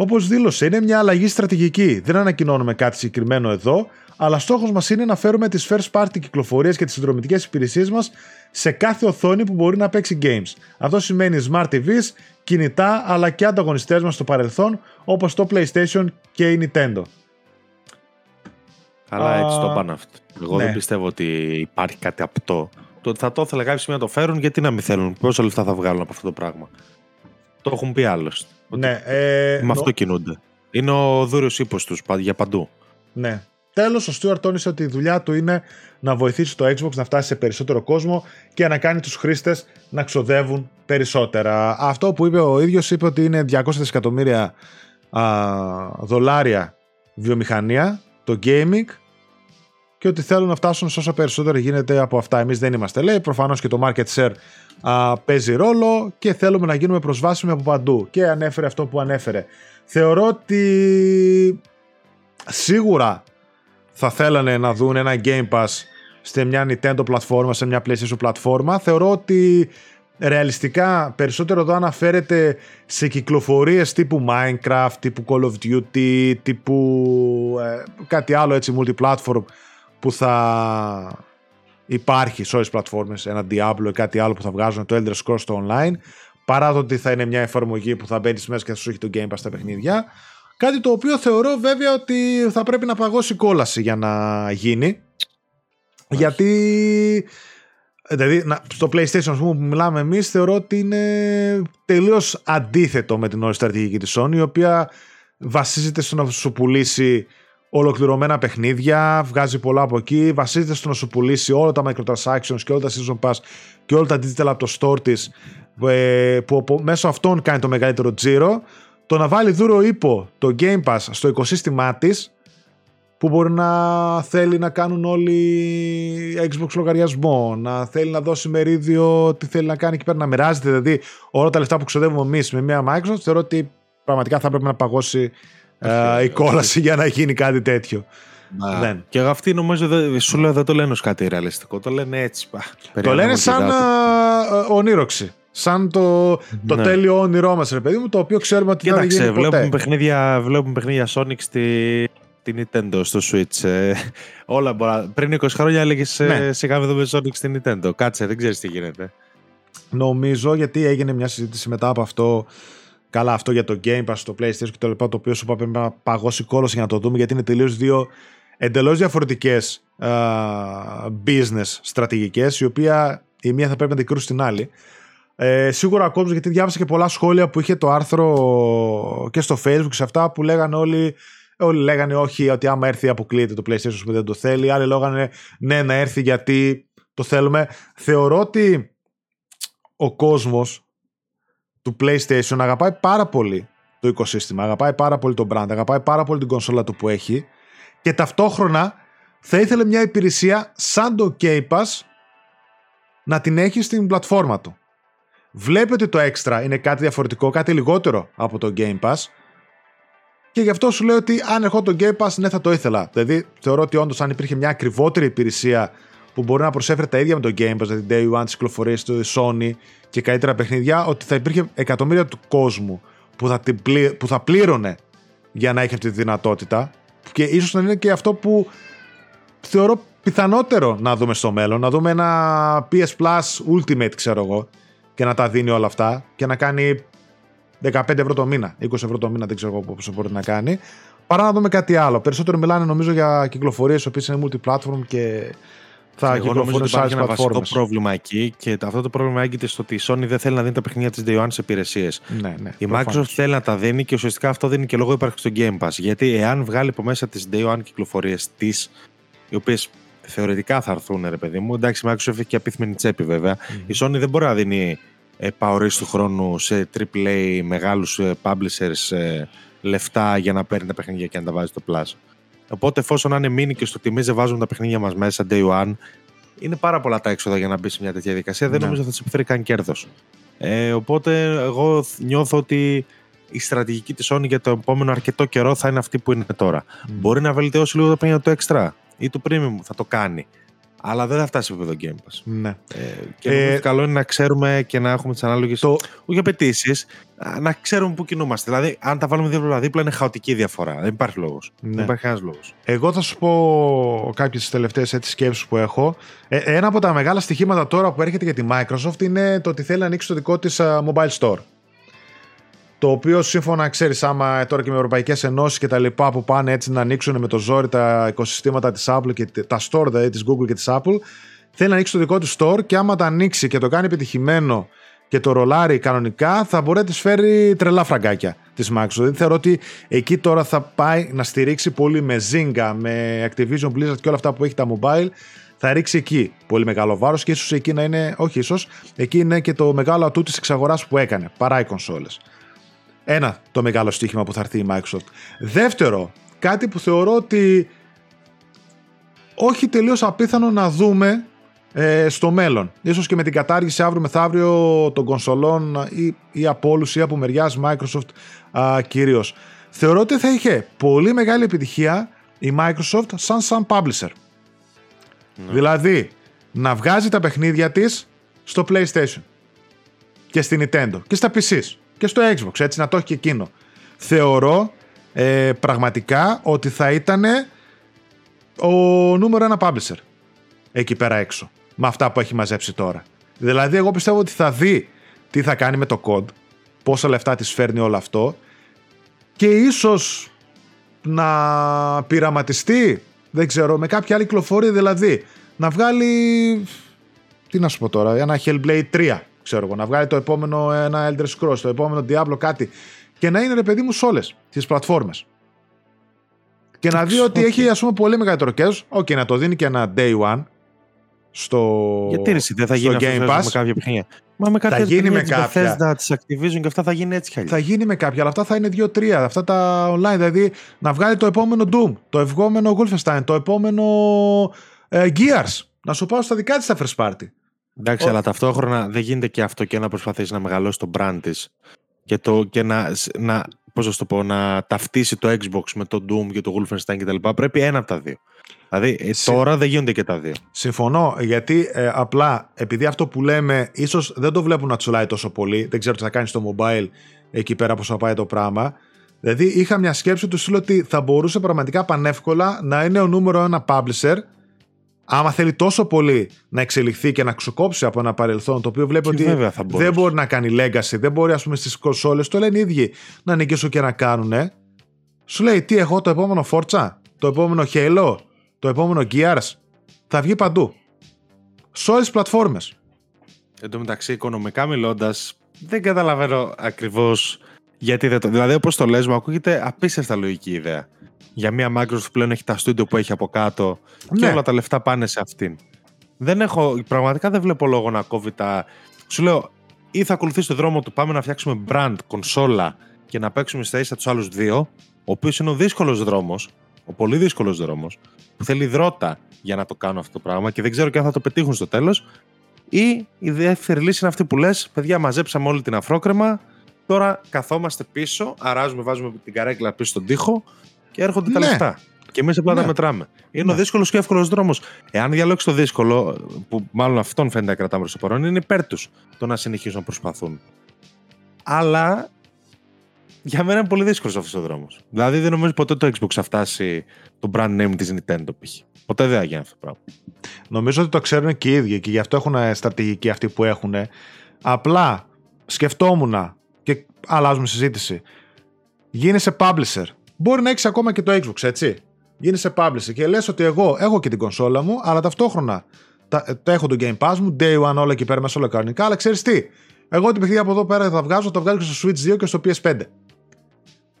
Speaker 1: Όπως δήλωσε, είναι μια αλλαγή στρατηγική. Δεν ανακοινώνουμε κάτι συγκεκριμένο εδώ, αλλά στόχος μας είναι να φέρουμε τις first party κυκλοφορίες και τις συνδρομητικές υπηρεσίες μας σε κάθε οθόνη που μπορεί να παίξει games. Αυτό σημαίνει smart TVs, κινητά, αλλά και ανταγωνιστές μας στο παρελθόν, όπως το PlayStation και η Nintendo.
Speaker 2: Καλά, έτσι το πάνε αυτό. Εγώ δεν ναι. πιστεύω ότι υπάρχει κάτι απτό. Το ότι θα το ήθελα κάποια στιγμή να το φέρουν, γιατί να μην θέλουν. Πόσα λεφτά θα βγάλουν από αυτό το πράγμα. Το έχουν πει άλλωστε.
Speaker 1: Ναι, ε,
Speaker 2: με αυτό κινούνται. Είναι ο δούριος ύπος τους για παντού.
Speaker 1: Ναι. Τέλος, ο Στούαρτ τόνισε ότι η δουλειά του είναι να βοηθήσει το Xbox να φτάσει σε περισσότερο κόσμο και να κάνει τους χρήστες να ξοδεύουν περισσότερα. Αυτό που είπε ο ίδιος είπε ότι είναι 200 δισεκατομμύρια δολάρια βιομηχανία, το gaming και ότι θέλουν να φτάσουν σε όσο περισσότερο γίνεται από αυτά. Εμείς δεν είμαστε, λέει. Προφανώς και το market share α, παίζει ρόλο και θέλουμε να γίνουμε προσβάσιμοι από παντού. Και ανέφερε αυτό που ανέφερε. Θεωρώ ότι σίγουρα θα θέλανε να δουν ένα Game Pass σε μια Nintendo πλατφόρμα, σε μια PlayStation πλατφόρμα. Θεωρώ ότι ρεαλιστικά περισσότερο εδώ αναφέρεται σε κυκλοφορίες τύπου Minecraft, τύπου Call of Duty, τύπου ε, κάτι άλλο έτσι multiplatform που θα υπάρχει σε όλες τις πλατφόρμες, ένα Diablo ή κάτι άλλο που θα βγάζουν το Elder Scrolls στο online, παρά το ότι θα είναι μια εφαρμογή που θα μπαίνει μέσα και θα σου έχει το Game Pass στα παιχνίδια. Κάτι το οποίο θεωρώ βέβαια ότι θα πρέπει να παγώσει κόλαση για να γίνει. Γιατί Δηλαδή, στο PlayStation που μιλάμε εμείς, θεωρώ ότι είναι τελείως αντίθετο με την όλη στρατηγική της Sony, η οποία βασίζεται στο να σου πουλήσει ολοκληρωμένα παιχνίδια, βγάζει πολλά από εκεί, βασίζεται στο να σου πουλήσει όλα τα microtransactions και όλα τα season pass και όλα τα digital από το store της ε, που μέσω αυτών κάνει το μεγαλύτερο τζίρο. Το να βάλει δούρο ύπο το Game Pass στο οικοσύστημά της, που μπορεί να θέλει να κάνουν όλοι Xbox λογαριασμό, να θέλει να δώσει μερίδιο τι θέλει να κάνει και πέρα να μοιράζεται δηλαδή όλα τα λεφτά που ξοδεύουμε εμείς με μια Microsoft θεωρώ ότι πραγματικά θα πρέπει να παγώσει ε, η κόλαση για να γίνει κάτι τέτοιο.
Speaker 2: Δεν. Και αυτοί νομίζω σου λέω δεν το λένε ως κάτι ρεαλιστικό, το λένε έτσι.
Speaker 1: το λένε σαν uh, ονείροξη. Σαν το, το ναι. τέλειο όνειρό μας, ρε παιδί μου, το οποίο ξέρουμε ότι δεν θα γίνει
Speaker 2: ποτέ. Βλέπουμε παιχνίδια, βλέπουμε παιχνίδια Sonic στη, την Nintendo στο Switch. Ε, όλα μπορεί. Πριν 20 χρόνια έλεγες ναι. σιγά με δούμε Sonic στην Nintendo. Κάτσε, δεν ξέρεις τι γίνεται.
Speaker 1: Νομίζω γιατί έγινε μια συζήτηση μετά από αυτό Καλά, αυτό για το Game Pass, το PlayStation και το λοιπά, το οποίο σου είπα πρέπει να παγώσει κόλος για να το δούμε, γιατί είναι τελείως δύο εντελώς διαφορετικές business στρατηγικές, η οποία η μία θα πρέπει να την κρούσει την άλλη. Ε, σίγουρα ακόμα γιατί διάβασα και πολλά σχόλια που είχε το άρθρο και στο Facebook σε αυτά που λέγανε όλοι Όλοι λέγανε όχι, ότι άμα έρθει αποκλείεται το PlayStation που δεν το θέλει. Άλλοι λέγανε ναι, να έρθει γιατί το θέλουμε. Θεωρώ ότι ο κόσμος του PlayStation αγαπάει πάρα πολύ το οικοσύστημα, αγαπάει πάρα πολύ το brand, αγαπάει πάρα πολύ την κονσόλα του που έχει και ταυτόχρονα θα ήθελε μια υπηρεσία σαν το Game Pass να την έχει στην πλατφόρμα του. Βλέπει ότι το Extra είναι κάτι διαφορετικό, κάτι λιγότερο από το Game Pass Και γι' αυτό σου λέω ότι αν έχω το Game Pass, ναι, θα το ήθελα. Δηλαδή, θεωρώ ότι όντως αν υπήρχε μια ακριβότερη υπηρεσία που μπορεί να προσέφερε τα ίδια με το Game Pass, δηλαδή Day One, τις κυκλοφορίες του Sony και καλύτερα παιχνίδια, ότι θα υπήρχε εκατομμύρια του κόσμου που θα, που θα πλήρωνε για να έχει αυτή τη δυνατότητα. Και ίσως να είναι και αυτό που θεωρώ πιθανότερο να δούμε στο μέλλον. Να δούμε ένα PS Plus Ultimate, ξέρω εγώ, και να τα δίνει όλα αυτά και να κάνει 15 ευρώ το μήνα, 20 ευρώ το μήνα, δεν ξέρω πόσο μπορεί να κάνει. Παρά να δούμε κάτι άλλο. Περισσότερο μιλάνε νομίζω για κυκλοφορίες, οι οποίες είναι multiplatform και θα Εγώ νομίζω ότι υπάρχει ένα βασικό
Speaker 2: πρόβλημα εκεί και αυτό το πρόβλημα έγκυται στο ότι η Sony δεν θέλει να δίνει τα παιχνίδια της Day One σε υπηρεσίες.
Speaker 1: Ναι, ναι,
Speaker 2: η Microsoft θέλει να τα δίνει και ουσιαστικά αυτό δίνει και λόγο ύπαρξης στο Game Pass. Γιατί εάν βγάλει από μέσα τι Day One κυκλοφορίες της, οι οποίες θεωρητικά θα έρθουν, ρε παιδί μου. Εντάξει, η Microsoft έχει και απίθμενη τσέπη βέβαια. Mm. Η Sony δεν μπορεί να δίνει ε, του χρόνου σε AAA μεγάλους ε, publishers ε, λεφτά για να παίρνει τα παιχνίδια και να τα βάζει στο Plus. Οπότε εφόσον είναι μείνει και στο τιμή δεν βάζουν τα παιχνίδια μας μέσα day one, είναι πάρα πολλά τα έξοδα για να μπει σε μια τέτοια διαδικασία. Δεν ναι. νομίζω ότι θα σε επιφέρει καν κέρδος. Ε, οπότε εγώ νιώθω ότι η στρατηγική της Sony για το επόμενο αρκετό καιρό θα είναι αυτή που είναι τώρα. Mm. Μπορεί να βελτιώσει λίγο τα παιχνίδια του extra ή του premium, θα το κάνει αλλά δεν θα φτάσει σε επίπεδο Game Pass.
Speaker 1: Ναι.
Speaker 2: Ε, και ε, καλό είναι να ξέρουμε και να έχουμε τις ανάλογε. Το... Όχι απαιτήσεις, να ξέρουμε πού κινούμαστε. Δηλαδή, αν τα βάλουμε δίπλα-δίπλα, είναι χαοτική διαφορά. Δεν υπάρχει λόγος. Ναι. Δεν υπάρχει κανένας λόγος.
Speaker 1: Εγώ θα σου πω κάποιες τελευταίες σκέψεις που έχω. Ε, ένα από τα μεγάλα στοιχήματα τώρα που έρχεται για τη Microsoft είναι το ότι θέλει να ανοίξει το δικό της mobile store το οποίο σύμφωνα, ξέρεις, άμα τώρα και με ευρωπαϊκές ενώσεις και τα λοιπά που πάνε έτσι να ανοίξουν με το ζόρι τα οικοσυστήματα της Apple και τα store δηλαδή της Google και της Apple, θέλει να ανοίξει το δικό του store και άμα τα ανοίξει και το κάνει επιτυχημένο και το ρολάρει κανονικά, θα μπορεί να της φέρει τρελά φραγκάκια της Microsoft. Δηλαδή θεωρώ ότι εκεί τώρα θα πάει να στηρίξει πολύ με Zynga, με Activision Blizzard και όλα αυτά που έχει τα mobile. Θα ρίξει εκεί πολύ μεγάλο βάρος και ίσως εκεί να είναι, όχι ίσως, εκεί είναι και το μεγάλο ατού της εξαγοράς που έκανε παρά οι κονσόλες. Ένα το μεγάλο στοίχημα που θα έρθει η Microsoft. Δεύτερο, κάτι που θεωρώ ότι όχι τελείως απίθανο να δούμε ε, στο μέλλον. Ίσως και με την κατάργηση αύριο μεθαύριο των κονσολών ή, ή από όλους ή από μεριάς Microsoft α, κυρίως. Θεωρώ ότι θα είχε πολύ μεγάλη επιτυχία η Microsoft σαν σαν publisher. Ναι. Δηλαδή, να βγάζει τα παιχνίδια της στο PlayStation και στη Nintendo και στα PCs και στο Xbox, έτσι να το έχει και εκείνο. Θεωρώ ε, πραγματικά ότι θα ήταν ο νούμερο ένα publisher εκεί πέρα έξω με αυτά που έχει μαζέψει τώρα. Δηλαδή εγώ πιστεύω ότι θα δει τι θα κάνει με το COD, πόσα λεφτά της φέρνει όλο αυτό και ίσως να πειραματιστεί, δεν ξέρω, με κάποια άλλη κυκλοφορία δηλαδή, να βγάλει, τι να σου πω τώρα, ένα Hellblade 3 ξέρω εγώ, να βγάλει το επόμενο ένα Elder Scrolls, το επόμενο Diablo κάτι και να είναι ρε παιδί μου σε όλες τις πλατφόρμες. Και να δει ότι έχει ας πούμε πολύ μεγαλύτερο κέρδος. OK, okay, να το δίνει και ένα day one στο,
Speaker 2: Γιατί ρε, δεν θα γίνει Game Pass. με κάποια παιχνίδια. Μα με κάποια
Speaker 1: θα γίνει με κάποια.
Speaker 2: Bethesda, της Activision και αυτά θα γίνει έτσι κι
Speaker 1: Θα γίνει με κάποια, αλλά αυτά θα είναι 2-3. Αυτά τα online. Δηλαδή να βγάλει το επόμενο Doom, το επόμενο Wolfenstein, το επόμενο ε, Gears. Να σου πάω στα δικά της τα first party.
Speaker 2: Εντάξει, αλλά ταυτόχρονα δεν γίνεται και αυτό και να προσπαθήσει να μεγαλώσεις το brand της και, το, και να, να, πώς το πω, να ταυτίσει το Xbox με το Doom και το Wolfenstein κτλ. Πρέπει ένα από τα δύο. Δηλαδή ε, τώρα δεν γίνονται και τα δύο.
Speaker 1: Συμφωνώ, γιατί ε, απλά επειδή αυτό που λέμε ίσως δεν το βλέπουν να τσουλάει τόσο πολύ, δεν ξέρω τι θα κάνεις στο mobile εκεί πέρα πώς θα πάει το πράγμα. Δηλαδή είχα μια σκέψη του στείλω ότι θα μπορούσε πραγματικά πανεύκολα να είναι ο νούμερο ένα publisher άμα θέλει τόσο πολύ να εξελιχθεί και να ξοκόψει από ένα παρελθόν το οποίο βλέπει ότι δεν μπορεί να κάνει legacy, δεν μπορεί ας πούμε στις κονσόλες, το λένε οι ίδιοι να νικήσουν και να κάνουν, σου λέει τι έχω το επόμενο Forza, το επόμενο Halo, το επόμενο Gears, θα βγει παντού. Σε όλες τις πλατφόρμες.
Speaker 2: Εν τω μεταξύ, οικονομικά μιλώντας, δεν καταλαβαίνω ακριβώς γιατί δεν το. Δηλαδή, όπως το λες, μου ακούγεται απίστευτα λογική ιδέα για μια Microsoft πλέον έχει τα στούντιο που έχει από κάτω και ναι. όλα τα λεφτά πάνε σε αυτήν. Δεν έχω, πραγματικά δεν βλέπω λόγο να κόβει τα... Σου λέω, ή θα ακολουθήσει το δρόμο του πάμε να φτιάξουμε brand, κονσόλα και να παίξουμε στα ίσα τους άλλους δύο, ο οποίος είναι ο δύσκολος δρόμος, ο πολύ δύσκολος δρόμος, που θέλει δρότα για να το κάνω αυτό το πράγμα και δεν ξέρω και αν θα το πετύχουν στο τέλος. Ή η δεύτερη λύση είναι αυτή που λες: Παιδιά, μαζέψαμε όλη την αφρόκρεμα, Τώρα καθόμαστε πίσω, αράζουμε, βάζουμε την καρέκλα πίσω στον τοίχο και έρχονται τα ναι. λεφτά. Και εμείς απλά ναι. τα μετράμε. Είναι ναι. ο δύσκολος και εύκολος δρόμος. Εάν διαλέξει το δύσκολο, που μάλλον αυτόν φαίνεται να κρατάμε προ το παρόν, είναι υπέρ τους το να συνεχίσουν να προσπαθούν. Αλλά για μένα είναι πολύ δύσκολος αυτός ο δρόμος. Δηλαδή δεν νομίζω ποτέ το Xbox θα φτάσει το brand name της Nintendo π.χ. Ποτέ δεν θα γίνει αυτό το πράγμα.
Speaker 1: Νομίζω ότι το ξέρουν και οι ίδιοι και γι' αυτό έχουν στρατηγική αυτή που έχουν. Απλά σκεφτόμουν και αλλάζουμε συζήτηση. Γίνεσαι publisher. Μπορεί να έχεις ακόμα και το Xbox, έτσι. Γίνεσαι publisher και λες ότι εγώ έχω και την κονσόλα μου, αλλά ταυτόχρονα τα, έχω το Game Pass μου, day one όλα εκεί πέρα μέσα όλα κανονικά, αλλά ξέρεις τι. Εγώ την παιχνίδια από εδώ πέρα θα βγάζω, το βγάζω και στο Switch 2 και στο PS5.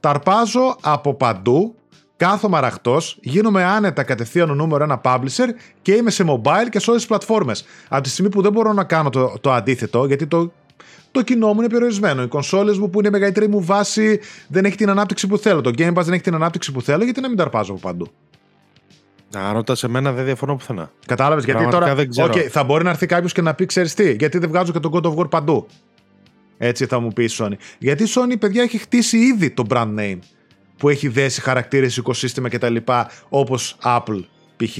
Speaker 1: Τα αρπάζω από παντού, κάθομαι αραχτός, γίνομαι άνετα κατευθείαν ο νούμερο ένα publisher και είμαι σε mobile και σε όλες τις πλατφόρμες. Από τη στιγμή που δεν μπορώ να κάνω το, το αντίθετο, γιατί το, το κοινό μου είναι περιορισμένο. Οι κονσόλες μου που είναι η μεγαλύτερη μου βάση δεν έχει την ανάπτυξη που θέλω. Το Game Pass δεν έχει την ανάπτυξη που θέλω, γιατί να μην τα αρπάζω από παντού.
Speaker 2: Να ρώτας σε μένα δεν διαφωνώ πουθενά.
Speaker 1: Κατάλαβες γιατί τώρα. Okay, θα μπορεί να έρθει κάποιος και να πει: Ξέρεις τι, γιατί δεν βγάζω και τον God of War παντού. Έτσι θα μου πει η Sony. Γιατί η Sony, παιδιά, έχει χτίσει ήδη το brand name που έχει δέσει χαρακτήρες, οικοσύστημα κτλ. Όπως Apple π.χ.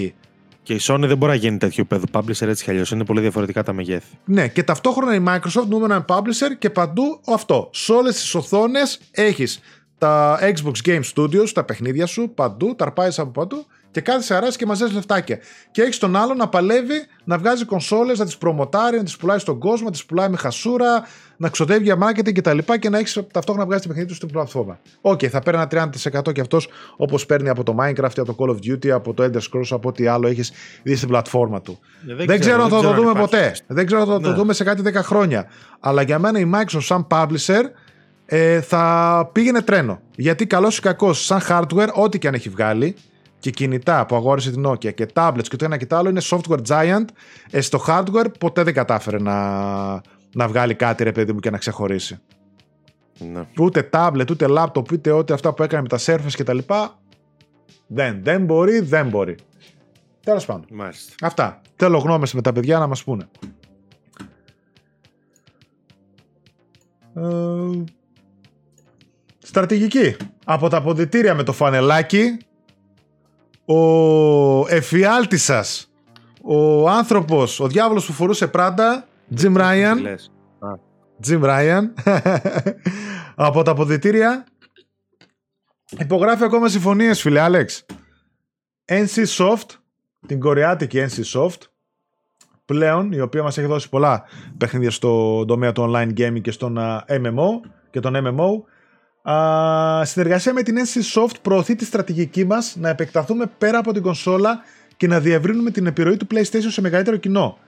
Speaker 2: Και η Sony δεν μπορεί να γίνει τέτοιο επίπεδο publisher έτσι κι αλλιώς. Είναι πολύ διαφορετικά τα μεγέθη.
Speaker 1: Ναι, και ταυτόχρονα η Microsoft νούμερο ένα publisher και παντού αυτό. Σε όλες τις οθόνες έχεις τα Xbox Game Studios, τα παιχνίδια σου παντού, τα αρπάζεις από παντού και κάθεσαι αράζεις και μαζεύεις λεφτάκια. Και έχεις τον άλλο να παλεύει να βγάζει κονσόλες, να τις προμοτάρει, να τις πουλάει στον κόσμο, να τις πουλάει με χασούρα, να ξοδεύει για marketing κτλ. Και, και να έχεις ταυτόχρονα να βγάζει την παιχνίδι του στην πλατφόρμα. OK, okay, θα παίρνει ένα 30% και αυτός όπως παίρνει από το Minecraft, από το Call of Duty, από το Elder Scrolls, από ό,τι άλλο έχεις δει στην πλατφόρμα του. Ε, δεν, δεν, ξέρω αν θα το δούμε ποτέ. Δεν ξέρω αν θα το ναι. δούμε σε κάτι 10 χρόνια. Αλλά για μένα η Microsoft σαν publisher ε, θα πήγαινε τρένο. Γιατί καλός ή κακός, σαν hardware, ό,τι και αν έχει βγάλει, και κινητά που αγόρισε την Nokia και tablets και το ένα και το άλλο είναι software giant. Ε, στο hardware ποτέ δεν κατάφερε να, να βγάλει κάτι ρε παιδί μου και να ξεχωρίσει. Ναι. Ούτε tablet, ούτε laptop, ούτε ό,τι αυτά που έκανε με τα surface και τα λοιπά. Δεν, δεν μπορεί, δεν μπορεί. Τέλος πάντων.
Speaker 2: Μάλιστα.
Speaker 1: Αυτά. Θέλω γνώμες με τα παιδιά να μας πούνε. Ε, στρατηγική. Από τα αποδητήρια με το φανελάκι ο εφιάλτης σας, ο άνθρωπος, ο διάβολος που φορούσε πράτα, Jim Ryan. Jim Ryan. από τα αποδητήρια. Υπογράφει ακόμα συμφωνίες, φίλε Άλεξ. NC Soft, την κορεάτικη NC Soft, πλέον, η οποία μας έχει δώσει πολλά παιχνίδια στο τομέα του online gaming και στον MMO και τον MMO, Α, συνεργασία με την NC Soft προωθεί τη στρατηγική μας να επεκταθούμε πέρα από την κονσόλα και να διευρύνουμε την επιρροή του PlayStation σε μεγαλύτερο κοινό.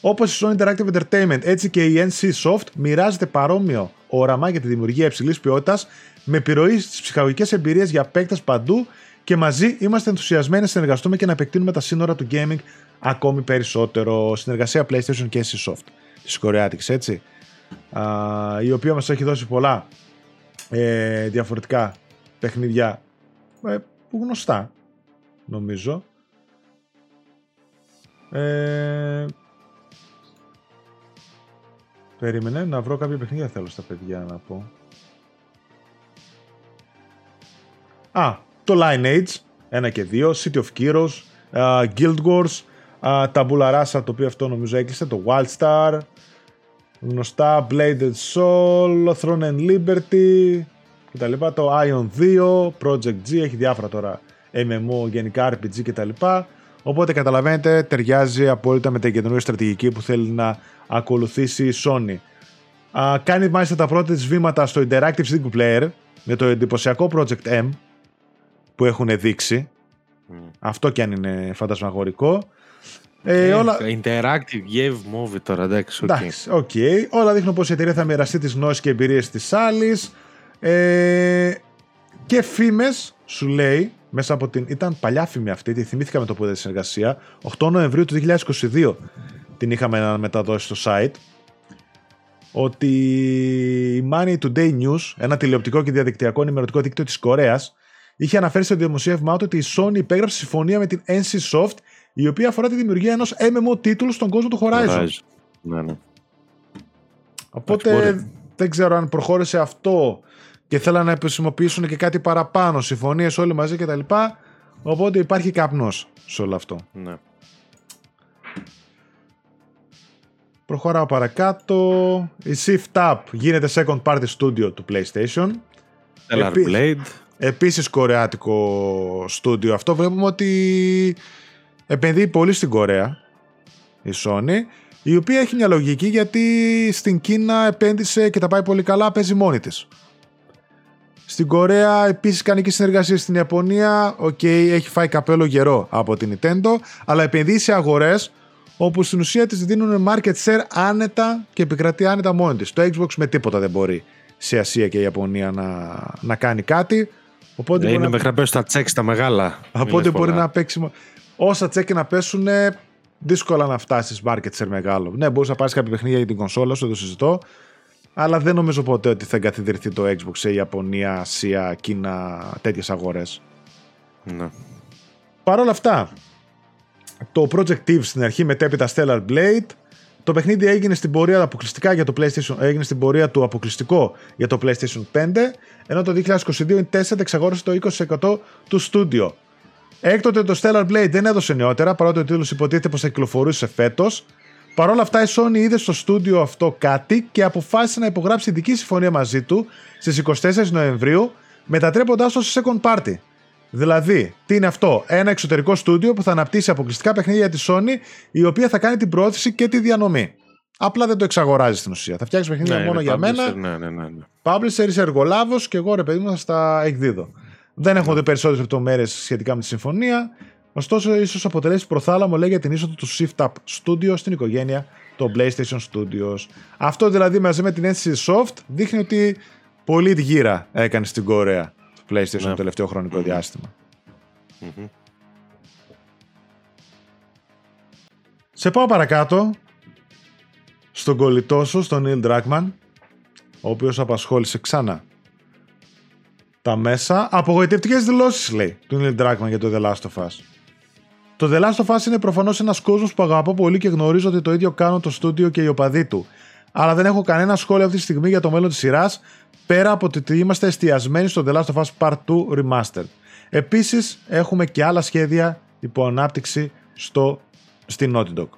Speaker 1: Όπως η Sony Interactive Entertainment, έτσι και η NC Soft μοιράζεται παρόμοιο όραμα για τη δημιουργία υψηλής ποιότητας με επιρροή στις ψυχαγωγικές εμπειρίες για παίκτες παντού και μαζί είμαστε ενθουσιασμένοι να συνεργαστούμε και να επεκτείνουμε τα σύνορα του gaming ακόμη περισσότερο. Συνεργασία PlayStation και NC Soft της Κορεάτικης, έτσι. Α, η οποία μας έχει δώσει πολλά ε, διαφορετικά παιχνίδια ε, που γνωστά νομίζω. Ε, περίμενε να βρω κάποια παιχνίδια θέλω στα παιδιά να πω. Α, το Lineage, ένα και δύο, City of Heroes, uh, Guild Wars, uh, τα Rasa, το οποίο αυτό νομίζω έκλεισε, το Wildstar, γνωστά Bladed Soul, Throne and Liberty κτλ. Το Ion 2, Project G, έχει διάφορα τώρα MMO, γενικά RPG κτλ. Οπότε καταλαβαίνετε ταιριάζει απόλυτα με την καινούργια στρατηγική που θέλει να ακολουθήσει η Sony. Α, κάνει μάλιστα τα πρώτα της βήματα στο Interactive Single Player με το εντυπωσιακό Project M που έχουν δείξει. Mm. Αυτό και αν είναι φαντασμαγορικό.
Speaker 2: Ε, ε, όλα... Interactive Game Movie τώρα, εντάξει. Okay. Εντάξει,
Speaker 1: okay. Όλα δείχνουν πως η εταιρεία θα μοιραστεί τις γνώσεις και εμπειρίες της άλλης. Ε, και φήμες, σου λέει, μέσα από την... Ήταν παλιά φήμη αυτή, τη θυμήθηκα με το που είδε συνεργασία. 8 Νοεμβρίου του 2022 την είχαμε μεταδώσει στο site. Ότι η Money Today News, ένα τηλεοπτικό και διαδικτυακό ενημερωτικό δίκτυο της Κορέας, είχε αναφέρει στο δημοσίευμά του ότι η Sony υπέγραψε συμφωνία με την NC Soft η οποία αφορά τη δημιουργία ενός MMO τίτλου στον κόσμο του Horizon.
Speaker 2: Ναι, ναι.
Speaker 1: Οπότε δεν ξέρω αν προχώρησε αυτό και θέλαν να επισημοποιήσουν και κάτι παραπάνω, συμφωνίες όλοι μαζί κτλ. Οπότε υπάρχει καπνός σε όλο αυτό.
Speaker 2: Ναι.
Speaker 1: Προχωράω παρακάτω. Η Shift Up γίνεται second party studio του PlayStation.
Speaker 2: Stellar Επί... Blade.
Speaker 1: Επίσης κορεάτικο studio. Αυτό βλέπουμε ότι επενδύει πολύ στην Κορέα η Sony η οποία έχει μια λογική γιατί στην Κίνα επένδυσε και τα πάει πολύ καλά, παίζει μόνη της. Στην Κορέα επίσης κάνει και συνεργασία στην Ιαπωνία, οκ, έχει φάει καπέλο γερό από την Nintendo, αλλά επενδύει σε αγορές όπου στην ουσία της δίνουν market share άνετα και επικρατεί άνετα μόνη της. Το Xbox με τίποτα δεν μπορεί σε Ασία και Ιαπωνία να, να κάνει κάτι.
Speaker 2: Οπότε είναι μέχρι να πέσουν τα τσέκ τα μεγάλα.
Speaker 1: Οπότε μπορεί να παίξει. Όσα τσέκ να πέσουν, δύσκολα να φτάσεις market share μεγάλο. Ναι, μπορείς να πάρεις κάποια παιχνίδια για την κονσόλα σου, δεν το συζητώ. Αλλά δεν νομίζω ποτέ ότι θα εγκαθιδρυθεί το Xbox σε Ιαπωνία, Ασία, Κίνα, τέτοιες αγορές.
Speaker 2: Ναι.
Speaker 1: Παρ' όλα αυτά, το Project Eve στην αρχή μετέπειτα Stellar Blade. Το παιχνίδι έγινε στην πορεία αποκλειστικά για το PlayStation, έγινε στην πορεία του αποκλειστικό για το PlayStation 5, ενώ το 2022 η Tencent εξαγόρασε το 20% του στούντιο. Έκτοτε το Stellar Blade δεν έδωσε νεότερα, παρότι ο τίτλος υποτίθεται πως θα κυκλοφορούσε φέτος. Παρ' όλα αυτά, η Sony είδε στο στούντιο αυτό κάτι και αποφάσισε να υπογράψει ειδική συμφωνία μαζί του στις 24 Νοεμβρίου, μετατρέποντάς το σε second party. Δηλαδή, τι είναι αυτό, ένα εξωτερικό στούντιο που θα αναπτύσσει αποκλειστικά παιχνίδια της Sony, η οποία θα κάνει την πρόθεση και τη διανομή. Απλά δεν το εξαγοράζει στην ουσία. Θα φτιάξεις παιχνίδια
Speaker 2: ναι,
Speaker 1: μόνο για μένα.
Speaker 2: Ναι, ναι, ναι, ναι.
Speaker 1: Publisher είσαι εργολάβος και εγώ ρε παιδί μου θα στα εκδίδω. Δεν έχουμε δει περισσότερες λεπτομέρειες σχετικά με τη συμφωνία. Ωστόσο, ίσως αποτελέσει προθάλαμο λέει για την είσοδο του Shift Up Studio στην οικογένεια των PlayStation Studios. Αυτό δηλαδή μαζί με την NC Soft δείχνει ότι πολύ γύρα έκανε στην Κορέα το PlayStation ναι. το τελευταίο χρονικό διάστημα. Σε πάω παρακάτω στον κολλητό σου, στον Neil Druckmann, ο οποίος απασχόλησε ξανά τα μέσα. Απογοητευτικές δηλώσεις λέει του Neil Druckmann για το The Last of Us. Το The Last of Us είναι προφανώς ένας κόσμος που αγαπώ πολύ και γνωρίζω ότι το ίδιο κάνουν το στούντιο και οι οπαδοί του. Αλλά δεν έχω κανένα σχόλιο αυτή τη στιγμή για το μέλλον της σειράς, πέρα από το ότι είμαστε εστιασμένοι στο The Last of Us Part 2 Remastered. Επίσης, έχουμε και άλλα σχέδια υπό ανάπτυξη στο, στην Naughty Dog.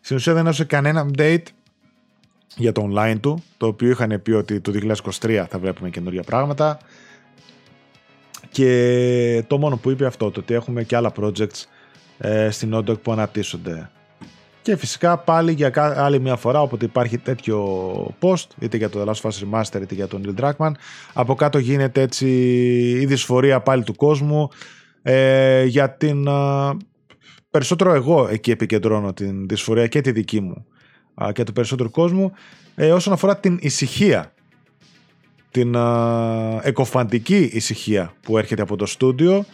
Speaker 1: Στην ουσία δεν έδωσε κανένα update για το online του, το οποίο είχαν πει ότι το 2023 θα βλέπουμε καινούργια πράγματα. Και το μόνο που είπε αυτό, το ότι έχουμε και άλλα projects ε, στην Naughty που αναπτύσσονται. Και φυσικά πάλι για άλλη μια φορά όποτε υπάρχει τέτοιο post, είτε για το The Last of Us Remaster είτε για τον Neil Druckmann, από κάτω γίνεται έτσι η δυσφορία πάλι του κόσμου ε, για την... περισσότερο εγώ εκεί επικεντρώνω την δυσφορία και τη δική μου και του περισσότερου κόσμου ε, όσον αφορά την ησυχία την α, εκοφαντική ησυχία που έρχεται από το στούντιο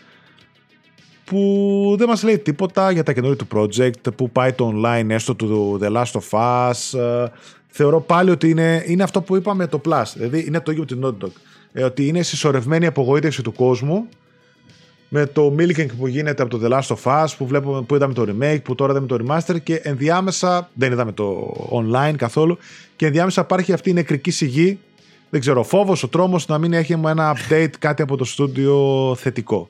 Speaker 1: που δεν μας λέει τίποτα για τα καινούργια του project, που πάει το online έστω του The Last of Us. θεωρώ πάλι ότι είναι, είναι αυτό που είπαμε το Plus, δηλαδή είναι το ίδιο με την Naughty Dog. Ε, ότι είναι συσσωρευμένη απογοήτευση του κόσμου με το milking που γίνεται από το The Last of Us που, βλέπουμε, που είδαμε το remake, που τώρα είδαμε το remaster και ενδιάμεσα, δεν είδαμε το online καθόλου και ενδιάμεσα υπάρχει αυτή η νεκρική σιγή δεν ξέρω, ο φόβος, ο τρόμος να μην έχει ένα update κάτι από το στούντιο θετικό.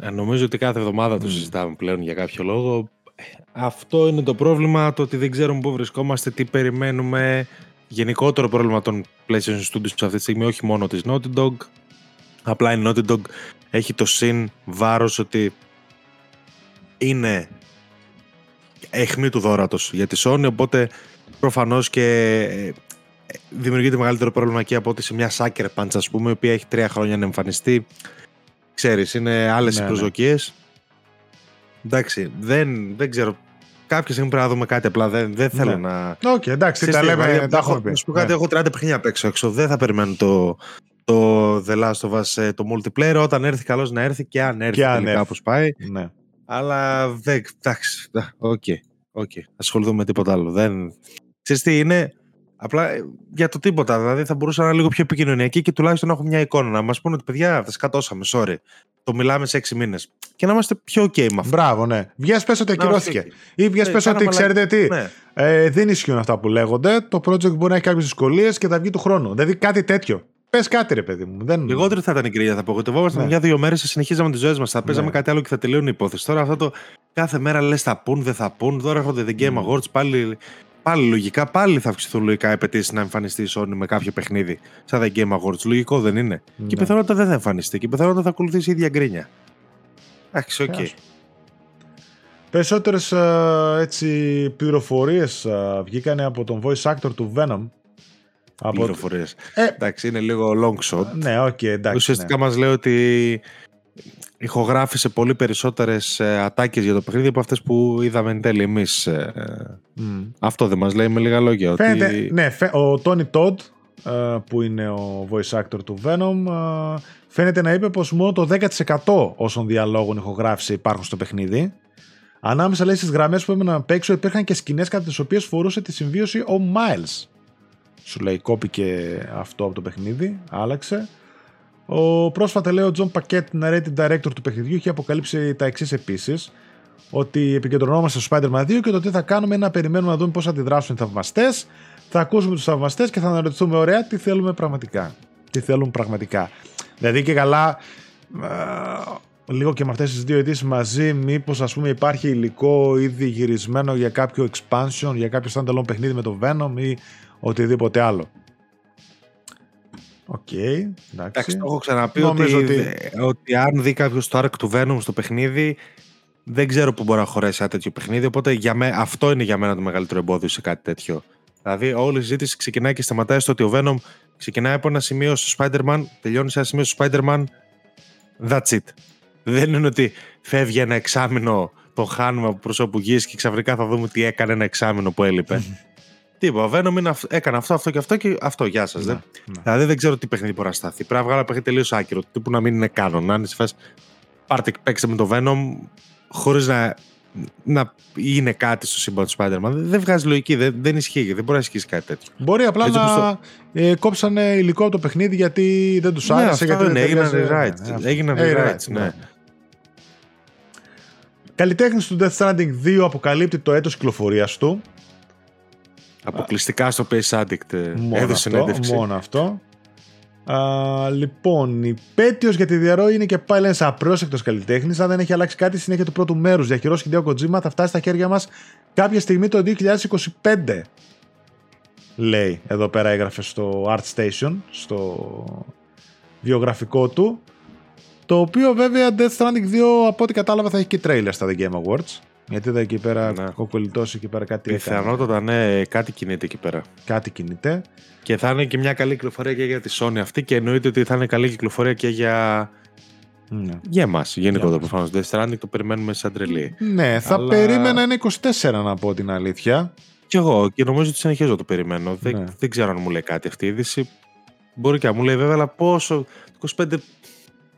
Speaker 2: Ε, νομίζω ότι κάθε εβδομάδα το συζητάμε πλέον για κάποιο λόγο. Αυτό είναι το πρόβλημα, το ότι δεν ξέρουμε πού βρισκόμαστε, τι περιμένουμε. Γενικότερο πρόβλημα των PlayStation Studios αυτή τη στιγμή, όχι μόνο της Naughty Dog. Απλά η Naughty Dog έχει το συν βάρος ότι είναι αιχμή του δόρατος για τη Sony, οπότε προφανώς και δημιουργείται μεγαλύτερο πρόβλημα και από ότι σε μια Sucker Punch, ας πούμε, η οποία έχει τρία χρόνια να εμφανιστεί. Ξέρεις, είναι άλλες ναι, οι προσδοκίες. Ναι. Εντάξει, δεν, δεν ξέρω. Κάποια στιγμή πρέπει να δούμε κάτι απλά. Δεν, δεν θέλω ναι. να.
Speaker 1: OK, okay, εντάξει, τα λέμε. Τα
Speaker 2: έχω πει. σου κάτι, ναι. έχω 30 παιχνίδια απ' έξω, έξω. Δεν θα περιμένω το, το The Last of Us ε, το multiplayer. Όταν έρθει, καλώς να έρθει και αν έρθει και τελικά όπως πάει.
Speaker 1: Ναι.
Speaker 2: Αλλά δεν. Εντάξει. OK. Okay, okay. Ασχοληθούμε με τίποτα άλλο. Δεν... Ξέρεις τι είναι, Απλά ε, για το τίποτα. Δηλαδή θα μπορούσα να είναι λίγο πιο επικοινωνιακή και τουλάχιστον να έχω μια εικόνα. Να μας πούνε ότι παιδιά, τα σκατώσαμε, sorry. Τα μιλάμε σε έξι μήνες. Και να είμαστε πιο OK με αυτό.
Speaker 1: Μπράβο, ναι. Βγες πες ότι ακυρώθηκε. Ή βγες ναι, πες ότι ξέρετε τι. Ναι. Ε, δεν ισχύουν αυτά που λέγονται. Το project μπορεί να έχει κάποιες δυσκολίες και θα βγει του χρόνου. Δηλαδή κάτι τέτοιο. Πες κάτι, ρε παιδί μου. Δεν...
Speaker 2: Λιγότερο θα ήταν η κρύα, θα απογοητευόμασταν. Ναι. Για δύο μέρες θα συνεχίζαμε τις ζωές μας. Θα παίζαμε ναι. κάτι άλλο και θα τελείωνε η υπόθεση. Τώρα αυτό το κάθε μέρα λες θα πουν, δεν θα πουν. Τώρα έρχονται The Game Awards πάλι Πάλι λογικά, πάλι θα αυξηθούν λογικά οι απαιτήσεις να εμφανιστεί η Sony με κάποιο παιχνίδι σαν τα Game Awards. Λογικό δεν είναι; Ναι. Και η πιθανότητα δεν θα εμφανιστεί. Και η πιθανότητα θα ακολουθήσει η ίδια γκρίνια. Εντάξει, OK. Okay.
Speaker 1: Περισσότερες έτσι πληροφορίες βγήκαν από τον voice actor του Venom.
Speaker 2: Πληροφορίες. Ε, εντάξει, είναι λίγο long shot.
Speaker 1: Ναι, OK, okay, εντάξει.
Speaker 2: Ουσιαστικά ναι. μας λέει ότι ηχογράφησε πολύ περισσότερες ε, ατάκες για το παιχνίδι από αυτές που είδαμε εν τέλει εμείς. Ε, αυτό δεν μας λέει με λίγα λόγια.
Speaker 1: Φαίνεται, ότι... Ναι, ο Tony Todd ε, που είναι ο voice actor του Venom φαίνεται να είπε πως μόνο το 10% όσων διαλόγων ηχογράφησε υπάρχουν στο παιχνίδι. Ανάμεσα λέει στις γραμμές που έμεναν απ' έξω υπήρχαν και σκηνές κατά τις οποίες φορούσε τη συμβίωση ο Miles. Σου λέει κόπηκε αυτό από το παιχνίδι, άλλαξε. Ο πρόσφατα λέει ο Jon Paquette, narrative director του παιχνιδιού, έχει αποκαλύψει τα εξής επίσης. Ότι επικεντρωνόμαστε στο Spider-Man 2 και το τι θα κάνουμε είναι να περιμένουμε να δούμε πώς θα αντιδράσουν οι θαυμαστές. Θα ακούσουμε τους θαυμαστές και θα αναρωτηθούμε ωραία τι θέλουμε πραγματικά. Τι θέλουν πραγματικά. Δηλαδή και καλά, λίγο και με αυτές τις δύο αιτήσεις μαζί, μήπως ας πούμε υπάρχει υλικό ήδη γυρισμένο για κάποιο expansion, για κάποιο standalone παιχνίδι με το Venom ή οτιδήποτε άλλο. OK, okay, εντάξει.
Speaker 2: το έχω ξαναπεί ότι, ότι... ότι αν δει κάποιος το arc του Venom στο παιχνίδι, δεν ξέρω πού μπορεί να χωρέσει ένα τέτοιο παιχνίδι. Οπότε για με, αυτό είναι για μένα το μεγαλύτερο εμπόδιο σε κάτι τέτοιο. Δηλαδή, όλη η συζήτηση ξεκινάει και σταματάει στο ότι ο Venom ξεκινάει από ένα σημείο στο Spider-Man, τελειώνει σε ένα σημείο στο Spider-Man. That's it. Δεν είναι ότι φεύγει ένα εξάμεινο, το χάνουμε από προσώπου γης και ξαφνικά θα δούμε τι έκανε ένα εξάμεινο που έλειπε. Τίποτα. Ο Venom είναι, έκανε αυτό, αυτό και αυτό και αυτό. Γεια σας. Ναι, ναι. Δηλαδή δεν ξέρω τι παιχνίδι μπορεί να σταθεί. Πρέπει να βγάλω παιχνίδι τελείως άκυρο. Τύπου να μην είναι κάνον. Να είναι σε φάση. Πάρτε και παίξτε με το Venom χωρίς να, να είναι κάτι στο σύμπαν του Spider-Man. Δεν βγάζει λογική. Δεν, δεν ισχύει. Δεν μπορεί να ισχύσει κάτι τέτοιο.
Speaker 1: Μπορεί απλά Έτσι, να το... ε, κόψανε υλικό από το παιχνίδι γιατί δεν τους ναι, άρεσε.
Speaker 2: Ναι, γιατί δεν έγιναν rewrites. Έγιναν rewrites, ναι.
Speaker 1: Καλλιτέχνης του Death Stranding 2 αποκαλύπτει το έτος κυκλοφορίας του
Speaker 2: Αποκλειστικά στο Pace Addict ε, μόνο έδωσε αυτό, συνέντευξη.
Speaker 1: Μόνο αυτό. Α, λοιπόν, η πέτειος για τη διαρροή είναι και πάλι ένας απρόσεκτος καλλιτέχνης. Αν δεν έχει αλλάξει κάτι, συνέχεια του πρώτου μέρους. Διαχειρό Χιντέο Κοτζίμα θα φτάσει στα χέρια μας κάποια στιγμή το 2025. Λέει εδώ πέρα έγραφε στο Art Station, στο βιογραφικό του. Το οποίο βέβαια Death Stranding 2 από ό,τι κατάλαβα θα έχει και τρέιλερ στα The Game Awards. Γιατί είδα εκεί πέρα ναι. κοκκολιτώσει εκεί πέρα κάτι.
Speaker 2: Πιθανότατα ναι, κάτι κινείται εκεί πέρα.
Speaker 1: Κάτι κινείται.
Speaker 2: Και θα είναι και μια καλή κυκλοφορία και για τη Sony αυτή και εννοείται ότι θα είναι καλή κυκλοφορία και για. Ναι. Για εμάς, γενικότερα προφανώς. Death Stranding το περιμένουμε σαν τρελή.
Speaker 1: Ναι, θα Αλλά... περίμενα ένα 24 να πω την αλήθεια.
Speaker 2: Κι εγώ και νομίζω ότι συνεχίζω το περιμένω. Δεν, ναι. δεν ξέρω αν μου λέει κάτι αυτή η είδηση. Μπορεί και να μου λέει βέβαια, αλλά πόσο. 25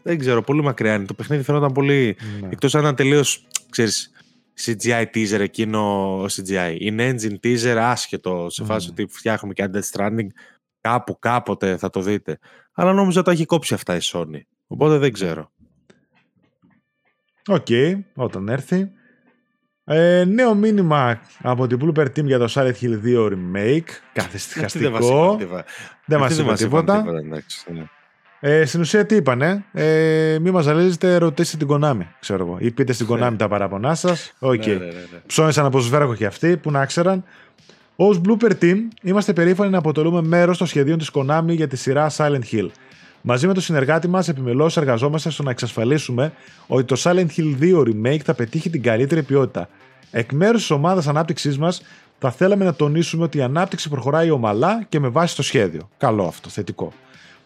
Speaker 2: δεν ξέρω, πολύ μακριά είναι. Το παιχνίδι φαίνονταν πολύ. Ναι. Εκτός αν ήταν τελείως. CGI teaser εκείνο CGI. in-engine teaser άσχετο σε φάση ότι φτιάχνουμε και Death Stranding. Κάπου κάποτε θα το δείτε. Αλλά νόμιζα ότι έχει κόψει αυτά η Sony. Οπότε δεν ξέρω.
Speaker 1: OK, okay, όταν έρθει. Ε, νέο μήνυμα από την Bloober Team για το Silent Hill 2 Remake. Καθησυχαστικό. Δεν μας είπε τίποτα. Ναι. Ε, στην ουσία τι είπανε, ε, μη μας ζαλίζετε, ρωτήστε την Konami, ξέρω εγώ. Ή πείτε στην Konami τα παράπονά σας. OK. Okay. Ναι, ναι, ναι, Ψώνησαν από σβέρακο και αυτοί που να ξέραν. Ως Bloober Team είμαστε περήφανοι να αποτελούμε μέρος των σχεδίων της Konami για τη σειρά Silent Hill. Μαζί με τον συνεργάτη μας, επιμελώς εργαζόμαστε στο να εξασφαλίσουμε ότι το Silent Hill 2 Remake θα πετύχει την καλύτερη ποιότητα. Εκ μέρους της ομάδας ανάπτυξής μας, θα θέλαμε να τονίσουμε ότι η ανάπτυξη προχωράει ομαλά και με βάση το σχέδιο. Καλό αυτό, θετικό.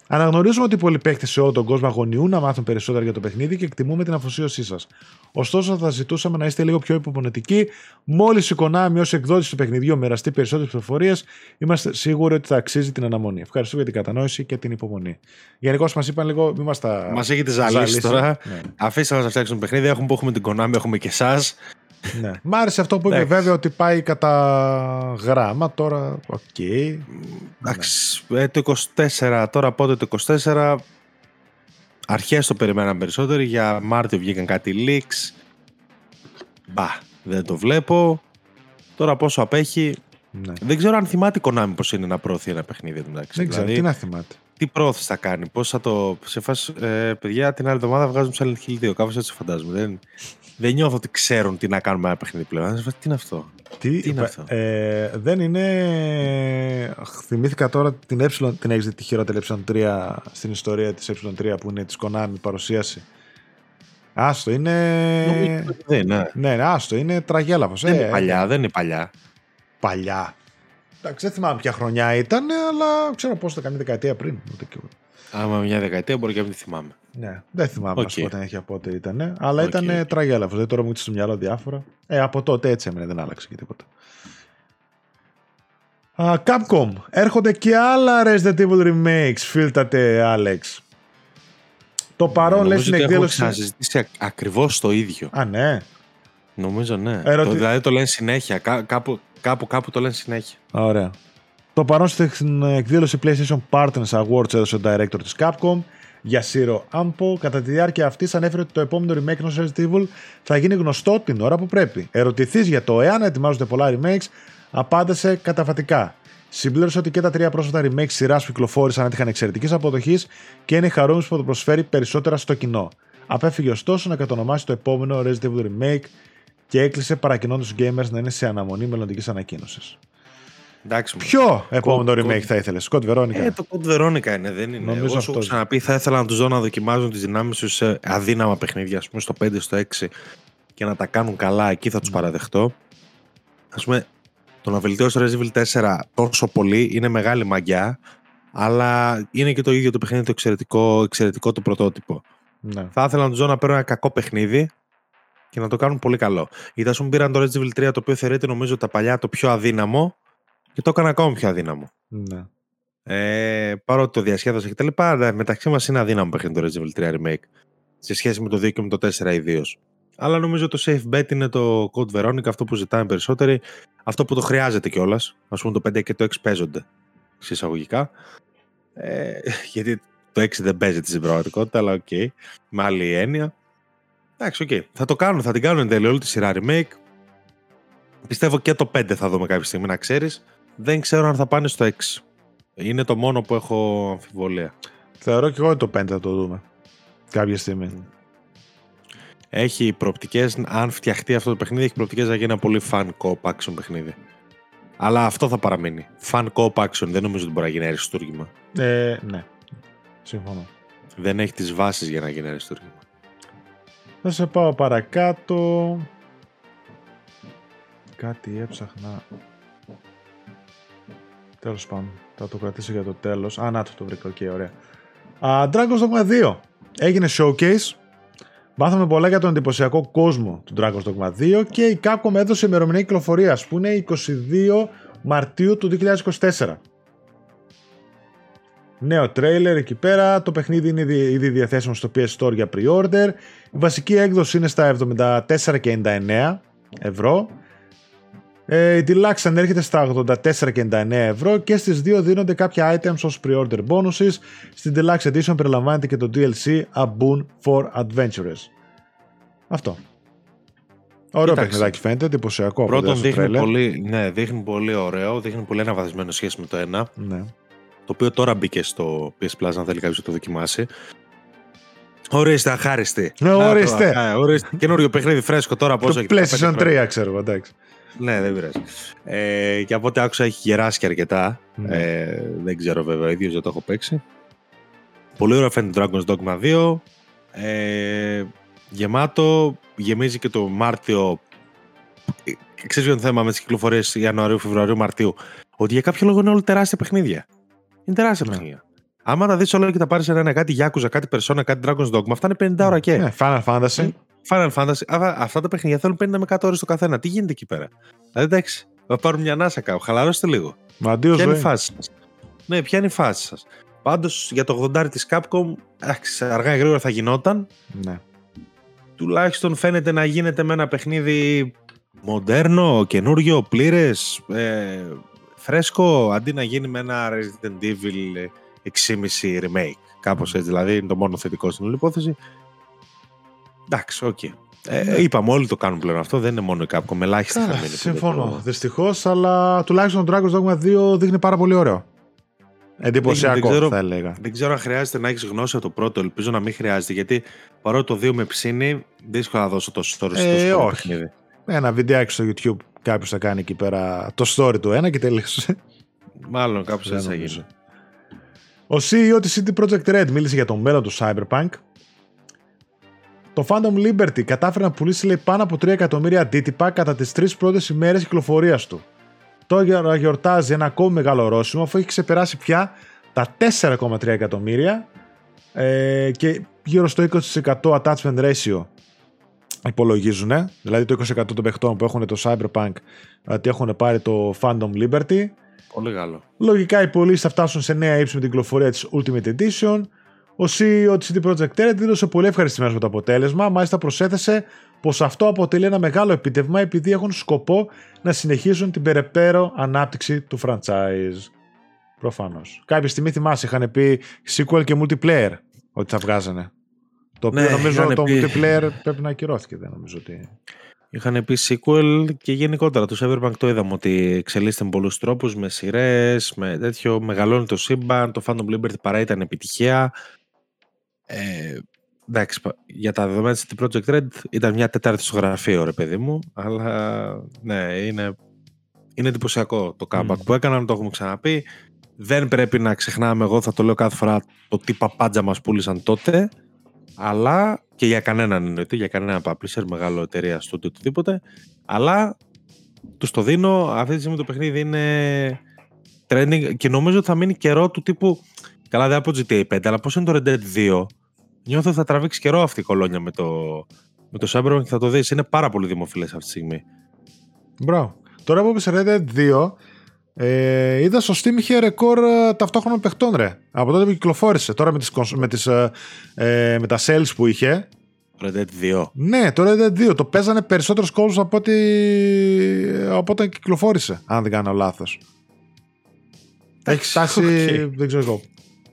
Speaker 1: Αναγνωρίζουμε ότι πολλοί παίχτε σε όλο τον κόσμο αγωνιούν να μάθουν περισσότερα για το παιχνίδι και εκτιμούμε την αφοσίωσή σας. Ωστόσο, θα ζητούσαμε να είστε λίγο πιο υπομονετικοί. Μόλις η Konami ως εκδότης του παιχνιδιού μοιραστεί περισσότερες πληροφορίες, είμαστε σίγουροι ότι θα αξίζει την αναμονή. Ευχαριστούμε για την κατανόηση και την υπομονή. Γενικώς μας είπαν λίγο, μην μας τα.
Speaker 2: Μας έχετε ζαλίσεις τώρα. Ναι. Αφήστε να φτιάξουμε παιχνίδι. Έχουμε που έχουμε την Konami, έχουμε και εσάς.
Speaker 1: Ναι. Μ' άρεσε αυτό που είπε βέβαια ότι πάει κατά γράμμα τώρα. OK. Okay.
Speaker 2: Εντάξει. Ναι. το 24, τώρα πότε το 24. Αρχές το περιμέναμε περισσότερο. Για Μάρτιο βγήκαν κάτι leaks. Μπα, δεν το βλέπω. Τώρα πόσο απέχει. Ναι. Δεν ξέρω αν θυμάται η Konami πώς είναι να προωθεί ένα παιχνίδι. Εντάξει.
Speaker 1: Δεν ξέρω, δηλαδή, τι να θυμάται.
Speaker 2: Τι προώθηση θα κάνει, πώς θα το. Σε φάση, ε, παιδιά, την άλλη εβδομάδα βγάζουμε Silent Hill 2. Κάπως έτσι φαντάζομαι. Δεν, δεν νιώθω ότι ξέρουν τι να κάνουμε ένα παιχνίδι πλέον. Τι είναι αυτό;
Speaker 1: Τι, τι είναι αυτό; Ε, δεν είναι. Θυμήθηκα τώρα την ε, την έχεις δει τη χειρότερη ε3 στην ιστορία της ε3 που είναι της Konami παρουσίαση; Άστο, είναι.
Speaker 2: Δεν είναι.
Speaker 1: Ναι, ναι, άστο, είναι τραγέλαφος.
Speaker 2: Δεν ε, είναι παλιά, δεν είναι παλιά.
Speaker 1: Παλιά. Εντάξει, δεν θυμάμαι ποια χρονιά ήταν, αλλά ξέρω πώς ήταν καμία δεκαετία πριν.
Speaker 2: Άμα μια δεκαετία μπορεί και να μην θυμάμαι.
Speaker 1: Ναι, δεν θυμάμαι okay. πότε έχει πότε ήταν. Αλλά okay. ήταν τραγέλαφος. Δεν τώρα μου στο μυαλό διάφορα. Ε, από τότε έτσι έμενε, δεν άλλαξε και τίποτα. Uh, Capcom. Έρχονται και άλλα Resident Evil remakes, φίλτατε Alex. Το παρόν λέει στην εκδήλωση.
Speaker 2: Να συζητήσει ακριβώς το ίδιο.
Speaker 1: Α, ναι.
Speaker 2: Νομίζω ναι. Ερωτη... Το, δηλαδή το λένε συνέχεια. Κά, κάπου, κάπου, κάπου το λένε συνέχεια.
Speaker 1: Ωραία. Το παρόν στην εκδήλωση PlayStation Partners Awards έδωσε ο director της Capcom για Zero Ampo. Κατά τη διάρκεια αυτής ανέφερε ότι το επόμενο remake ενός Resident Evil θα γίνει γνωστό την ώρα που πρέπει. Ερωτηθείς για το εάν ετοιμάζονται πολλά remakes, απάντησε καταφατικά. Συμπλήρωσε ότι και τα τρία πρόσφατα remakes σειράς που κυκλοφόρησαν έτυχαν εξαιρετικής αποδοχής και είναι χαρούμενος που το προσφέρει περισσότερα στο κοινό. Απέφυγε ωστόσο να κατονομάσει το επόμενο Resident Evil Remake και έκλεισε παρακινώντας τους gamers να είναι σε αναμονή μελλοντικής ανακοίνωσης.
Speaker 2: Εντάξει,
Speaker 1: Ποιο επόμενο remake θα ήθελες, Scott Veronica;
Speaker 2: Ε, το Scott Veronica είναι, δεν είναι. Νομίζω Εγώ σου έχω ξαναπεί, θα ήθελα να τους δω να δοκιμάζουν τις δυνάμεις τους σε αδύναμα παιχνίδια, ας πούμε στο 5, στο 6 και να τα κάνουν καλά, εκεί θα τους παραδεχτώ. Α πούμε, το να βελτιώσει το Resident Evil 4 τόσο πολύ είναι μεγάλη μαγιά, αλλά είναι και το ίδιο το παιχνίδι το εξαιρετικό, εξαιρετικό το πρωτότυπο. Ναι. Θα ήθελα να τους δω να παίρνουν ένα κακό παιχνίδι και να το κάνουν πολύ καλό. Γιατί ας πούμε πήραν το Resident Evil 3 το οποίο θεωρείται νομίζω τα παλιά το πιο αδύναμο και το έκανα ακόμα πιο αδύναμο.
Speaker 1: Ναι.
Speaker 2: Ε, παρότι το διασκέδασα και τα λοιπά, μεταξύ μας είναι αδύναμο παιχνίδι το Resident Evil 3 Remake σε σχέση με το 2 και με το 4 ιδίως. Αλλά νομίζω το safe bet είναι το Code Veronica, αυτό που ζητάμε οι περισσότεροι, αυτό που το χρειάζεται κιόλας. Ας πούμε το 5 και το 6 παίζονται σε εισαγωγικά. Ε, γιατί το 6 δεν παίζεται στην πραγματικότητα, αλλά OK. Okay, με άλλη έννοια. Εντάξει, OK. Okay. Θα το κάνουν, θα την κάνουν εν τέλει όλη τη σειρά remake. Πιστεύω και το 5 θα δούμε κάποια στιγμή, να ξέρεις. Δεν ξέρω αν θα πάνε στο 6. Είναι το μόνο που έχω αμφιβολία.
Speaker 1: Θεωρώ και εγώ ότι το 5 θα το δούμε. Κάποια στιγμή.
Speaker 2: Έχει προοπτικές, αν φτιαχτεί αυτό το παιχνίδι, έχει προοπτικές να γίνει ένα πολύ fun co action παιχνίδι. Αλλά αυτό θα παραμείνει. Fun co action δεν νομίζω ότι μπορεί να γίνει αριστούργημα.
Speaker 1: Ε, ναι. Συμφωνώ.
Speaker 2: Δεν έχει τις βάσεις για να γίνει αριστούργημα.
Speaker 1: Θα σε πάω παρακάτω. Κάτι έψαχνα. Τέλος πάντων. Θα το κρατήσω για το τέλος. Α, να το, το βρήκα. OK, okay, ωραία. Uh, Dragon's Dogma 2. Έγινε showcase. Μάθαμε πολλά για τον εντυπωσιακό κόσμο του Dragon's Dogma 2 και η Capcom έδωσε ημερομηνία κυκλοφορίας που είναι 22 Μαρτίου του 2024. Νέο τρέιλερ εκεί πέρα, το παιχνίδι είναι ήδη διαθέσιμο στο PS Store για pre-order. Η βασική έκδοση είναι στα 74,99 ευρώ ε, η Deluxe ανέρχεται στα 84,99 ευρώ και στις δύο δίνονται κάποια items ως pre-order bonuses. Στην Deluxe Edition περιλαμβάνεται και το DLC A Boon for Adventurers. Αυτό. Ωραίο παιχνιδάκι φαίνεται, εντυπωσιακό.
Speaker 2: Πρώτον δείχνει πολύ, ναι, δείχνει πολύ ωραίο, δείχνει πολύ αναβαθμισμένο σχέση με το ένα.
Speaker 1: Ναι.
Speaker 2: Το οποίο τώρα μπήκε στο PS Plus, αν θέλει κάποιος να το δοκιμάσει. Ορίστε, αχάριστη.
Speaker 1: Ναι, ορίστε.
Speaker 2: Καινούριο παιχνίδι φρέσκο τώρα.
Speaker 1: Το PlayStation 3, ξέρω εγώ, εντάξει.
Speaker 2: Ναι, δεν πειράζει. Ε, και από ό,τι άκουσα έχει γεράσει και αρκετά. Ναι. Ε, δεν ξέρω βέβαια, ίδιος δεν το έχω παίξει. Πολύ ωραίο φαίνεται Dragon's Dogma 2. Ε, γεμάτο, γεμίζει και το Μάρτιο. Ε, ξέρεις ποιο θέμα με τις κυκλοφορίες Ιανουαρίου, Φεβρουαρίου, Μαρτίου; Ότι για κάποιο λόγο είναι όλα τεράστια παιχνίδια. Είναι τεράστια ναι. παιχνίδια. Άμα τα δεις όλα και τα πάρεις ένα κάτι Yakuza, κάτι Persona, κάτι Dragon's Dogma, αυτά είναι 50 ώρα και.
Speaker 1: Ναι, Final Fantasy.
Speaker 2: Final Fantasy. αυτά τα παιχνίδια θέλουν 50 με 100 ώρες το καθένα. Τι γίνεται εκεί πέρα; Δηλαδή εντάξει, θα πάρουν μια ανάσα κάπου. Χαλαρώστε λίγο.
Speaker 1: Μα αντίο
Speaker 2: Ποια είναι η φάση σας; Ναι, ποια είναι η φάση σας; Πάντως για το 80 της Capcom, εντάξει, αργά ή γρήγορα θα γινόταν.
Speaker 1: Ναι.
Speaker 2: Τουλάχιστον φαίνεται να γίνεται με ένα παιχνίδι μοντέρνο, καινούριο, πλήρες, ε, φρέσκο, αντί να γίνει με ένα Resident Evil 6,5 remake. Κάπως έτσι, δηλαδή είναι το μόνο θετικό στην όλη υπόθεση. Εντάξει, OK. Okay. Ε, ναι. είπαμε, όλοι το κάνουν πλέον αυτό. Δεν είναι μόνο η Capcom. Ελάχιστα θα μείνει.
Speaker 1: Συμφωνώ. Το... Δυστυχώς, αλλά τουλάχιστον το Dragon's Dogma 2 δείχνει πάρα πολύ ωραίο. Εντυπωσιακό, δεν, θα έλεγα.
Speaker 2: Δεν ξέρω αν χρειάζεται να έχεις γνώση από το πρώτο. Ελπίζω να μην χρειάζεται. Γιατί παρότι το 2 με ψήνει, δύσκολο να δώσω το story
Speaker 1: ε, στο όχι. παιχνίδι. Ένα βιντεάκι στο YouTube κάποιος θα κάνει εκεί πέρα το story του ένα και τελείωσε.
Speaker 2: Μάλλον κάπως έτσι θα γίνει.
Speaker 1: Ο CEO της CD Projekt Red μίλησε για το μέλλον του Cyberpunk. Το Phantom Liberty κατάφερε να πουλήσει λέει, πάνω από 3 εκατομμύρια αντίτυπα κατά τις τρεις πρώτες ημέρες κυκλοφορίας του. Τώρα γιορτάζει ένα ακόμη μεγάλο ορόσημο αφού έχει ξεπεράσει πια τα 4,3 εκατομμύρια ε, και γύρω στο 20% attachment ratio υπολογίζουν. Δηλαδή το 20% των παιχτών που έχουν το Cyberpunk ότι έχουν πάρει το Phantom Liberty.
Speaker 2: Πολύ καλό.
Speaker 1: Λογικά οι πωλήσεις θα φτάσουν σε νέα ύψη με την κυκλοφορία της Ultimate Edition. Ο CEO της CD Projekt Red δήλωσε πολύ ευχαριστημένο με το αποτέλεσμα, μάλιστα προσέθεσε πως αυτό αποτελεί ένα μεγάλο επιτεύγμα επειδή έχουν σκοπό να συνεχίσουν την περαιτέρω ανάπτυξη του franchise. Προφανώς. Κάποια στιγμή θυμάσαι, είχαν πει sequel και multiplayer ότι θα βγάζανε. Το οποίο ναι, νομίζω το πει... multiplayer πρέπει να ακυρώθηκε, δεν νομίζω ότι.
Speaker 2: Είχαν πει sequel και γενικότερα το Cyberpunk το είδαμε ότι εξελίσσεται με πολλούς τρόπους, με σειρές, με τέτοιο. Μεγαλώνει το σύμπαν, το Phantom Liberty παρά ήταν επιτυχία. Ε, εντάξει, για τα δεδομένα της Project Red ήταν μια τετάρτη στο γραφείο, ρε παιδί μου, αλλά ναι, είναι, είναι εντυπωσιακό το comeback mm. που έκαναν, το έχουμε ξαναπεί. Δεν πρέπει να ξεχνάμε, εγώ θα το λέω κάθε φορά, το τι παπάντζα μας πούλησαν τότε, αλλά και για κανέναν εννοείται, για κανένα publisher, μεγάλο εταιρεία στο οτιδήποτε, αλλά τους το δίνω, αυτή τη στιγμή το παιχνίδι είναι trending και νομίζω ότι θα μείνει καιρό του τύπου, καλά δεν από GTA 5, αλλά πώς είναι το Red Dead 2, Νιώθω ότι θα τραβήξει καιρό αυτή η κολόνια με το, με το Cyberpunk και θα το δεις. Είναι πάρα πολύ δημοφιλές αυτή τη στιγμή.
Speaker 1: Μπράβο. Τώρα που είπες Red Dead 2, ε, είδα στο Steam είχε ρεκόρ ε, ταυτόχρονα παιχτών ρε. Από τότε που κυκλοφόρησε. Τώρα με, τις, με, τις, ε, ε, με τα sales που είχε.
Speaker 2: Red Dead 2.
Speaker 1: Ναι, το Red Dead 2. Το παίζανε περισσότερους κόσμους από, ότι, από όταν κυκλοφόρησε. Αν δεν κάνω λάθος. Έχει φτάσει, okay. δεν ξέρω εγώ.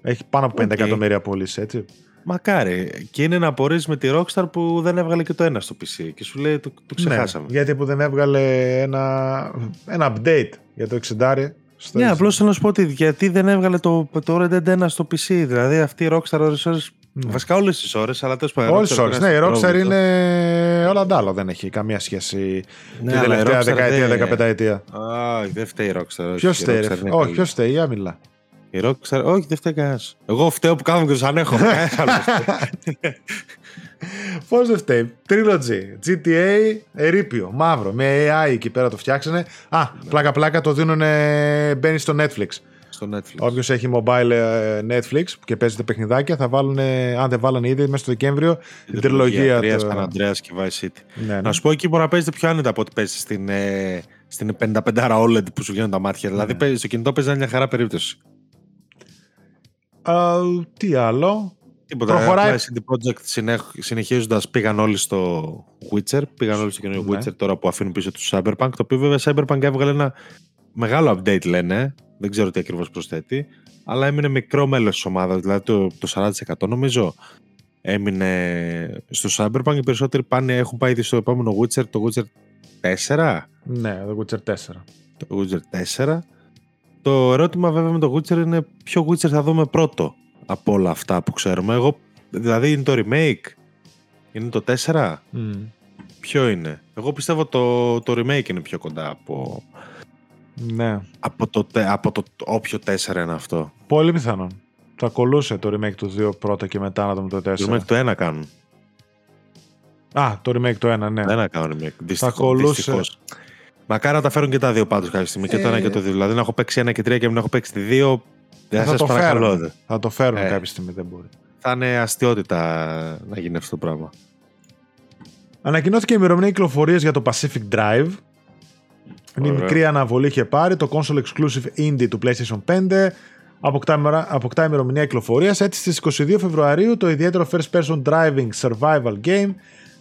Speaker 1: Έχει πάνω από 50 okay. εκατομμύρια πωλήσει, έτσι.
Speaker 2: Μακάρι. Και είναι να απορρίζεις με τη Rockstar που δεν έβγαλε και το ένα στο PC. Και σου λέει το, το ναι, ξεχάσαμε.
Speaker 1: Ναι, γιατί που δεν έβγαλε ένα, ένα update για το 60.
Speaker 2: Ναι, απλώς θέλω να σου πω ότι γιατί δεν έβγαλε το, το Red Dead 1 στο PC. Δηλαδή αυτή η Rockstar ώρες ώρες ναι. Βασικά όλες τις ώρες, αλλά τέλος πάντων.
Speaker 1: Όλες τις ώρες. Ναι, η Rockstar είναι όλα αντάλλα. Δεν έχει καμία σχέση ναι, την τελευταία δεκαετία, δεκαπενταετία.
Speaker 2: Α, δεν φταίει η Rockstar.
Speaker 1: Ποιος φταίει, Όχι, ποιος φταίει, άμυλα.
Speaker 2: Η Rockstar, όχι, δεν φταίει κανένας. Εγώ φταίω που κάθομαι και τους ανέχω.
Speaker 1: Πώς δεν φταίει; Trilogy, GTA, ερήπιο, μαύρο. Με AI εκεί πέρα το φτιάξανε. Α, πλάκα-πλάκα το δίνουν. Μπαίνει στο Netflix.
Speaker 2: Στο Netflix.
Speaker 1: Όποιος έχει mobile ε, Netflix και παίζει τα παιχνιδάκια, θα βάλουν, αν δεν βάλανε ήδη, μέσα στο Δεκέμβριο την τριλογία.
Speaker 2: Τρία του. και Vice City. Ναι, ναι. Να σου πω εκεί μπορεί να παίζετε πιο άνετα από ό,τι παίζει στην, ε, στην 55 OLED που σου βγαίνουν τα μάτια. Δηλαδή ναι. στο κινητό παίζει μια χαρά περίπτωση.
Speaker 1: Uh, τι άλλο;
Speaker 2: Τίποτα. Προχωράει. CD Projekt συνεχίζοντας πήγαν όλοι στο Witcher. Πήγαν όλοι στο καινούριο ναι. Witcher τώρα που αφήνουν πίσω τους Cyberpunk. Το οποίο βέβαια Cyberpunk έβγαλε ένα μεγάλο update λένε. Δεν ξέρω τι ακριβώς προσθέτει. Αλλά έμεινε μικρό μέλος της ομάδας. Δηλαδή το, το 40% νομίζω έμεινε στο Cyberpunk. Οι περισσότεροι πάνε, έχουν πάει ήδη στο επόμενο Witcher, το Witcher 4.
Speaker 1: Ναι, το Witcher 4.
Speaker 2: Το Witcher 4. Το ερώτημα βέβαια με το Witcher είναι ποιο Witcher θα δούμε πρώτο από όλα αυτά που ξέρουμε. Εγώ, δηλαδή είναι το remake, είναι το 4, mm. ποιο είναι; Εγώ πιστεύω το, το remake είναι πιο κοντά από,
Speaker 1: ναι.
Speaker 2: από, το, από το όποιο 4 είναι αυτό.
Speaker 1: Πολύ πιθανόν. Θα κολούσε το remake του 2 πρώτα και μετά να δούμε το 4. Το
Speaker 2: remake το 1 κάνουν.
Speaker 1: Α, το remake το 1, ναι.
Speaker 2: Δεν κάνουν remake. Δυστυχώς, θα κολούσε. Μακάρι να τα φέρουν και τα δύο πάντως κάποια στιγμή. Και το ένα και το δύο. Δηλαδή να έχω παίξει ένα και τρία και να έχω παίξει τη δύο. Δεν θα,
Speaker 1: το φέρουν. Θα το φέρουν ε, κάποια στιγμή, δεν μπορεί.
Speaker 2: Θα είναι αστείωτητα να γίνει αυτό το πράγμα.
Speaker 1: Ανακοινώθηκε η ημερομηνία κυκλοφορίας για το Pacific Drive. Μια μικρή αναβολή είχε πάρει το console exclusive indie του PlayStation 5. Αποκτά, αποκτά ημερομηνία κυκλοφορίας. Έτσι στις 22 Φεβρουαρίου το ιδιαίτερο first person driving survival game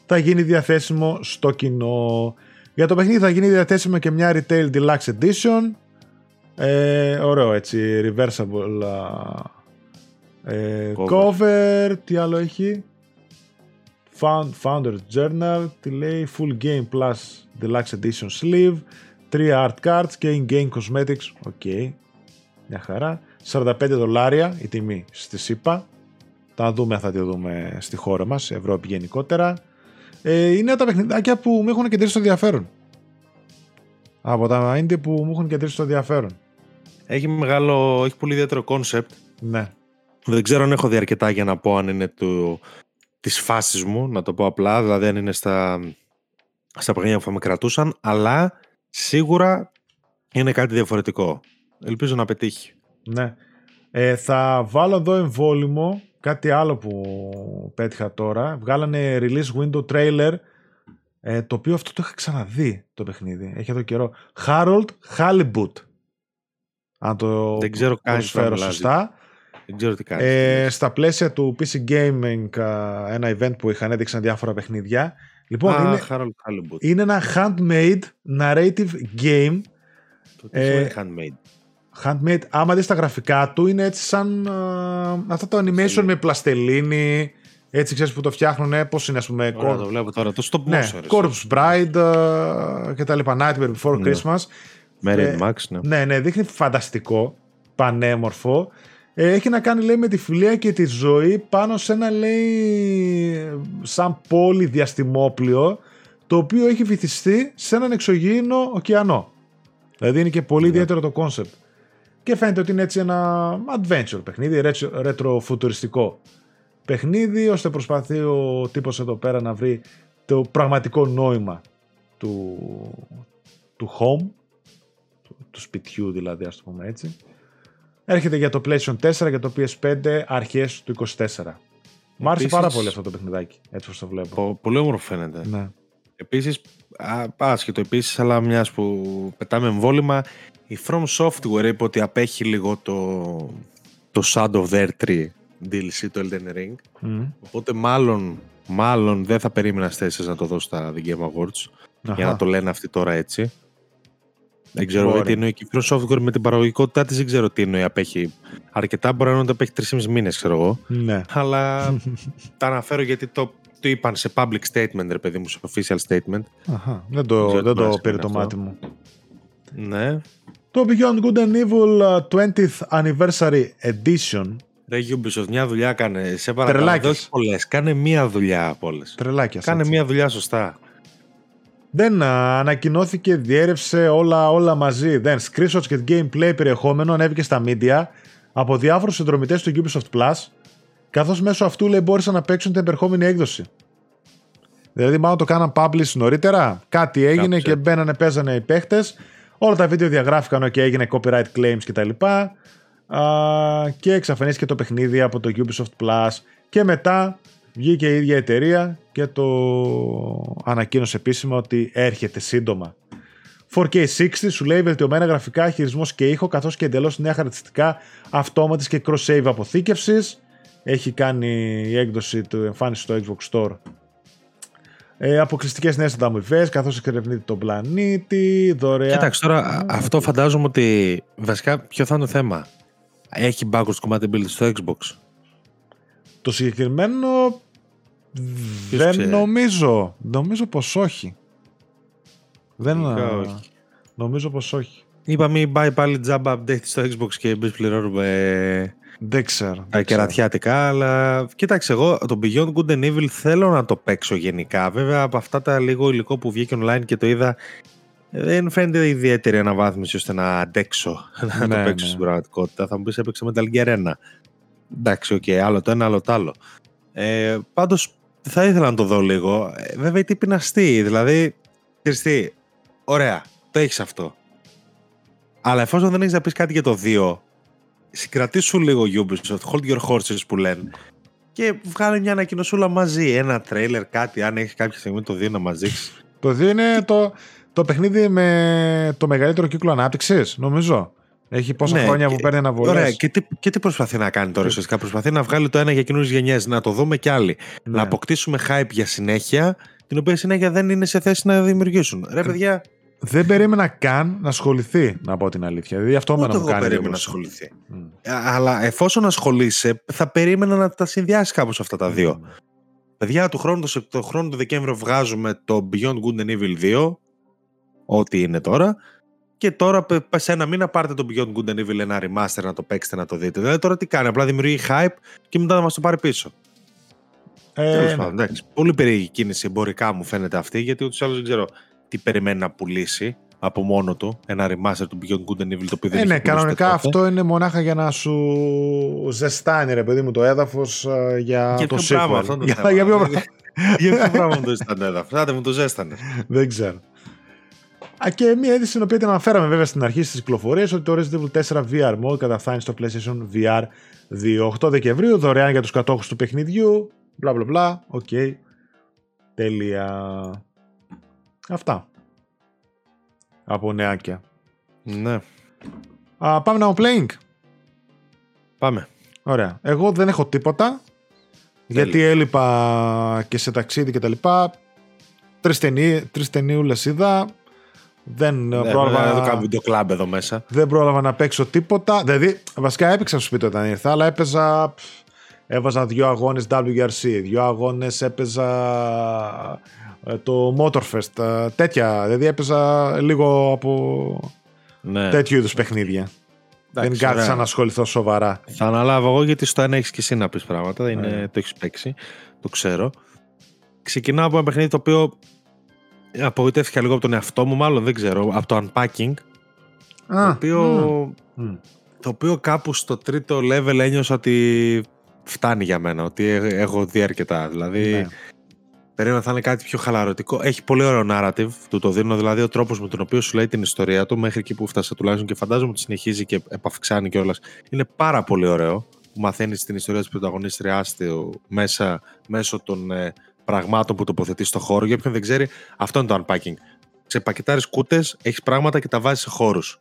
Speaker 1: θα γίνει διαθέσιμο στο κοινό. Για το παιχνίδι θα γίνει διαθέσιμο και μια Retail Deluxe Edition. Ε, ωραίο έτσι, reversible ε, cover. Τι άλλο έχει; Founder's Journal, τι λέει, Full Game Plus Deluxe Edition Sleeve, 3 Art Cards και In-Game Cosmetics, OK, okay. μια χαρά. 45 δολάρια η τιμή στις ΗΠΑ, θα δούμε αν θα τη δούμε στη χώρα μας, Ευρώπη γενικότερα. Ε, είναι τα παιχνιδάκια που μου έχουν κεντρίσει το ενδιαφέρον. Από τα indie που μου έχουν κεντρίσει το ενδιαφέρον.
Speaker 2: Έχει μεγάλο, έχει πολύ ιδιαίτερο κόνσεπτ.
Speaker 1: Ναι.
Speaker 2: Δεν ξέρω αν έχω δει αρκετά για να πω αν είναι του, της φάσης μου, να το πω απλά, δηλαδή αν είναι στα, στα παιχνίδια που θα με κρατούσαν, αλλά σίγουρα είναι κάτι διαφορετικό. Ελπίζω να πετύχει.
Speaker 1: Ναι. Ε, θα βάλω εδώ εμβόλυμο κάτι άλλο που πέτυχα τώρα. Βγάλανε release window trailer ε, το οποίο αυτό το είχα ξαναδεί το παιχνίδι. Έχει εδώ καιρό. Harold Halibut. Αν το
Speaker 2: Δεν ξέρω
Speaker 1: προσφέρω σωστά.
Speaker 2: Δεν ξέρω τι κάνει.
Speaker 1: Ε, στα πλαίσια του PC Gaming, ένα event που είχαν έδειξαν διάφορα παιχνίδια. Λοιπόν,
Speaker 2: ah,
Speaker 1: είναι,
Speaker 2: Harold
Speaker 1: είναι ένα handmade narrative game.
Speaker 2: Το τι ε, handmade;
Speaker 1: Handmade, άμα δεις τα γραφικά του, είναι έτσι σαν uh, αυτό το animation με πλαστελίνη. Έτσι ξέρεις που το φτιάχνουν, πώς είναι ας πούμε.
Speaker 2: Ωραία, το βλέπω τώρα, το stop
Speaker 1: ναι,
Speaker 2: motion.
Speaker 1: Corpse Bride uh, και τα λοιπά. Nightmare Before ναι. Christmas.
Speaker 2: Mary ε, Max, ναι.
Speaker 1: Ναι, ναι, δείχνει φανταστικό, πανέμορφο. Ε, έχει να κάνει λέει με τη φιλία και τη ζωή πάνω σε ένα λέει σαν πόλη διαστημόπλιο το οποίο έχει βυθιστεί σε έναν εξωγήινο ωκεανό. Δηλαδή είναι και πολύ ναι. ιδιαίτερο το κόνσεπτ. Και φαίνεται ότι είναι έτσι ένα adventure παιχνίδι, ρετροφουτουριστικό παιχνίδι, ώστε προσπαθεί ο τύπος εδώ πέρα να βρει το πραγματικό νόημα του, του home, του, του σπιτιού δηλαδή ας το πούμε έτσι. Έρχεται για το PlayStation 4 και το PS5 αρχές του 24. Μ' άρεσε πάρα πολύ αυτό το παιχνιδάκι, έτσι όπως το βλέπω.
Speaker 2: Πολύ όμορφο φαίνεται.
Speaker 1: Ναι.
Speaker 2: Επίσης, άσχετο επίσης, αλλά μιας που πετάμε εμβόλυμα, η From Software είπε ότι απέχει λίγο το, το Shadow of the Tree DLC του Elden Ring. Οπότε μάλλον, μάλλον δεν θα περίμενα στέσεις να το δω στα The Game Awards. Για να το λένε αυτοί τώρα έτσι. Δεν ξέρω τι εννοεί και η From Software με την παραγωγικότητά της. Δεν ξέρω τι εννοεί. Απέχει αρκετά. Μπορεί να είναι ότι απέχει 3,5 μήνες, ξέρω εγώ.
Speaker 1: Ναι.
Speaker 2: Αλλά τα αναφέρω γιατί το, το είπαν σε public statement, ρε παιδί μου, σε official statement.
Speaker 1: Αχα. Δεν το, δεν το πήρε το μάτι μου.
Speaker 2: Ναι.
Speaker 1: Το Beyond Good and Evil 20th uh, Anniversary Edition.
Speaker 2: Ρε Ubisoft, μια δουλειά κάνε. Σε παρακαλώ, όχι πολλές. Κάνε μία δουλειά από όλες.
Speaker 1: Τρελάκιας.
Speaker 2: Κάνε μία δουλειά σωστά.
Speaker 1: Δεν ανακοινώθηκε, διέρευσε όλα, όλα μαζί. Δεν. Screenshots και gameplay περιεχόμενο ανέβηκε στα media από διάφορους συνδρομητές του Ubisoft Plus, καθώς μέσω αυτού λέει μπόρεσαν να παίξουν την επερχόμενη έκδοση. Δηλαδή, μάλλον το κάναν publish νωρίτερα. Κάτι έγινε και μπαίνανε, παίζανε οι παίχτες Όλα τα βίντεο διαγράφηκαν και έγινε copyright claims κτλ. Και εξαφανίστηκε το παιχνίδι από το Ubisoft Plus. Και μετά βγήκε η ίδια εταιρεία και το ανακοίνωσε επίσημα ότι έρχεται σύντομα. 4K60 σου λέει βελτιωμένα γραφικά, χειρισμός και ήχο καθώς και εντελώς νέα χαρακτηριστικά αυτόματης και cross-save αποθήκευσης. Έχει κάνει η έκδοση του εμφάνιση στο Xbox Store ε, Αποκλειστικές νέες ανταμοιβές, καθώς εξερευνείται τον πλανήτη, δωρεάν.
Speaker 2: Κοίταξε τώρα, αυτό φαντάζομαι ότι βασικά ποιο θα είναι το θέμα. Έχει backwards compatibility στο Xbox;
Speaker 1: Το συγκεκριμένο δεν νομίζω. Νομίζω πως όχι. Δεν όχι. Νομίζω πως όχι.
Speaker 2: Είπα μην πάει πάλι τζάμπα update στο Xbox και μπεις πληρώνουμε
Speaker 1: δεν ξέρω.
Speaker 2: Τα κερατιάτικα, αλλά κοίταξε εγώ το Beyond Good and Evil θέλω να το παίξω γενικά. Βέβαια από αυτά τα λίγο υλικό που βγήκε online και το είδα δεν φαίνεται ιδιαίτερη αναβάθμιση ώστε να αντέξω να ναι, το παίξω ναι. στην πραγματικότητα. Θα μου πεις έπαιξε με τα Gear 1. Εντάξει, OK, okay, άλλο το ένα, άλλο το άλλο. Ε, Πάντως θα ήθελα να το δω λίγο. Ε, βέβαια η τύπη δηλαδή, ξέρεις ωραία, το έχεις αυτό. Αλλά εφόσον δεν έχεις να πεις κάτι για το 2, συγκρατήσου λίγο Ubisoft, hold your horses που λένε και βγάλε μια ανακοινωσούλα μαζί, ένα τρέιλερ, κάτι, αν έχεις κάποια στιγμή το 2 να μας δείξεις.
Speaker 1: Το 2 είναι το, το παιχνίδι με το μεγαλύτερο κύκλο ανάπτυξης, νομίζω. Έχει πόσα ναι, χρόνια που παίρνει αναβολές.
Speaker 2: Ωραία, και τι, και τι προσπαθεί να κάνει τώρα ουσιαστικά. Προσπαθεί να βγάλει το ένα για καινούριες γενιές, να το δούμε κι άλλοι. Ναι. Να αποκτήσουμε hype για συνέχεια την οποία συνέχεια δεν είναι σε θέση να δημιουργήσουν. Ρε παιδιά.
Speaker 1: Δεν περίμενα καν να ασχοληθεί, να πω την αλήθεια. Δηλαδή αυτό με
Speaker 2: μου κάνει. περίμενα να ασχοληθεί. Αλλά εφόσον ασχολείσαι, θα περίμενα να τα συνδυάσεις κάπως αυτά τα δύο. Mm. Παιδιά, του χρόνου, το χρόνο του Δεκέμβριο βγάζουμε το Beyond Good and Evil 2, ό,τι είναι τώρα, και τώρα σε ένα μήνα πάρτε το Beyond Good and Evil ένα remaster να το παίξετε να το δείτε. Δηλαδή τώρα τι κάνει, απλά δημιουργεί hype και μετά να μας το πάρει πίσω. Ε, Τέλος πάντων, εντάξει. Πολύ περίεργη κίνηση εμπορικά μου φαίνεται αυτή, γιατί ούτως άλλως δεν ξέρω τι περιμένει να πουλήσει από μόνο του ένα remaster του Beyond Good and Evil το οποίο δεν
Speaker 1: ε, Ναι, κανονικά αυτό είναι μονάχα για να σου ζεστάνει ρε παιδί μου το έδαφος ε, για,
Speaker 2: για
Speaker 1: το
Speaker 2: sequel. Πράγμα, αυτό το για, για, ποιο πράγμα. για ποιο πράγμα μου το ζεστάνε έδαφος; Άντε μου το ζέστανε.
Speaker 1: δεν ξέρω. Α, και μια είδηση την οποία την αναφέραμε βέβαια στην αρχή στις κυκλοφορίες ότι το Resident Evil 4 VR Mode καταφθάνει στο PlayStation VR 2 8 Δεκεμβρίου, δωρεάν για τους κατόχους του παιχνιδιού. Μπλα μπλα μπλα. Οκ. Τέλεια. Αυτά. Από νεάκια.
Speaker 2: Ναι.
Speaker 1: Α, πάμε now playing.
Speaker 2: Πάμε.
Speaker 1: Ωραία. Εγώ δεν έχω τίποτα. Γιατί έλειπα και σε ταξίδι και τα λοιπά. Τρεις ταινίουλες είδα. Δεν ναι, πρόλαβα.
Speaker 2: Δεν κάνω κλαμπ εδώ μέσα.
Speaker 1: Δεν πρόλαβα να παίξω τίποτα. Δηλαδή, βασικά έπαιξα στο σπίτι όταν ήρθα, αλλά έπαιζα. Έβαζα δύο αγώνες WRC, δύο αγώνες έπαιζα ε, το Motorfest, ε, τέτοια. Δηλαδή έπαιζα λίγο από ναι. τέτοιου είδους παιχνίδια. Δεν κάθισα να ασχοληθώ σοβαρά.
Speaker 2: Θα αναλάβω εγώ γιατί στο ένα έχεις και εσύ να πεις πράγματα. Είναι, ναι. Το έχεις παίξει. Το ξέρω. Ξεκινάω από ένα παιχνίδι το οποίο απογοητεύτηκα λίγο από τον εαυτό μου, μάλλον δεν ξέρω, από το unpacking. το, οποίο, το οποίο κάπου στο τρίτο level ένιωσα ότι φτάνει για μένα, ότι έχω δει αρκετά. Δηλαδή, ναι. Περίμενα θα είναι κάτι πιο χαλαρωτικό. Έχει πολύ ωραίο narrative, του το δίνω, δηλαδή ο τρόπος με τον οποίο σου λέει την ιστορία του μέχρι εκεί που φτάσε τουλάχιστον και φαντάζομαι ότι συνεχίζει και επαυξάνει κιόλας. Είναι πάρα πολύ ωραίο που μαθαίνεις την ιστορία της πρωταγωνίστριά του μέσα, μέσω των ε, πραγμάτων που τοποθετείς στο χώρο. Για όποιον δεν ξέρει, αυτό είναι το unpacking. Σε πακετάρει κούτες, έχεις πράγματα και τα βάζεις σε χώρους.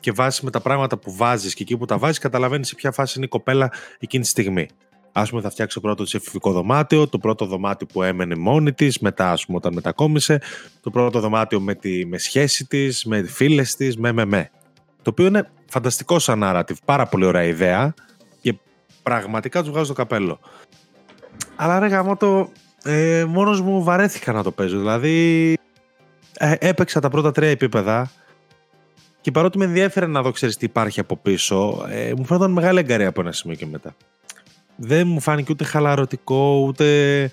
Speaker 2: Και βάσει με τα πράγματα που βάζεις και εκεί που τα βάζεις, καταλαβαίνεις σε ποια φάση είναι η κοπέλα εκείνη τη στιγμή. Α πούμε, θα φτιάξει το πρώτο τη εφηβικό δωμάτιο, το πρώτο δωμάτιο που έμενε μόνη της, μετά, ας πούμε, όταν μετακόμισε, το πρώτο δωμάτιο με, τη, με σχέση της, με φίλες της, με, με, με. Το οποίο είναι φανταστικό σαν narrative, πάρα πολύ ωραία ιδέα και πραγματικά τους βγάζω το καπέλο. Αλλά ρε γαμώ το, ε, μόνος μου βαρέθηκα να το παίζω. Δηλαδή ε, έπαιξα τα πρώτα τρία επίπεδα και παρότι με ενδιαφέρε να δω ξέρεις τι υπάρχει από πίσω, ε, μου φαίνονταν μεγάλη εγκαρία από ένα σημείο και μετά. Δεν μου φάνηκε ούτε χαλαρωτικό, ούτε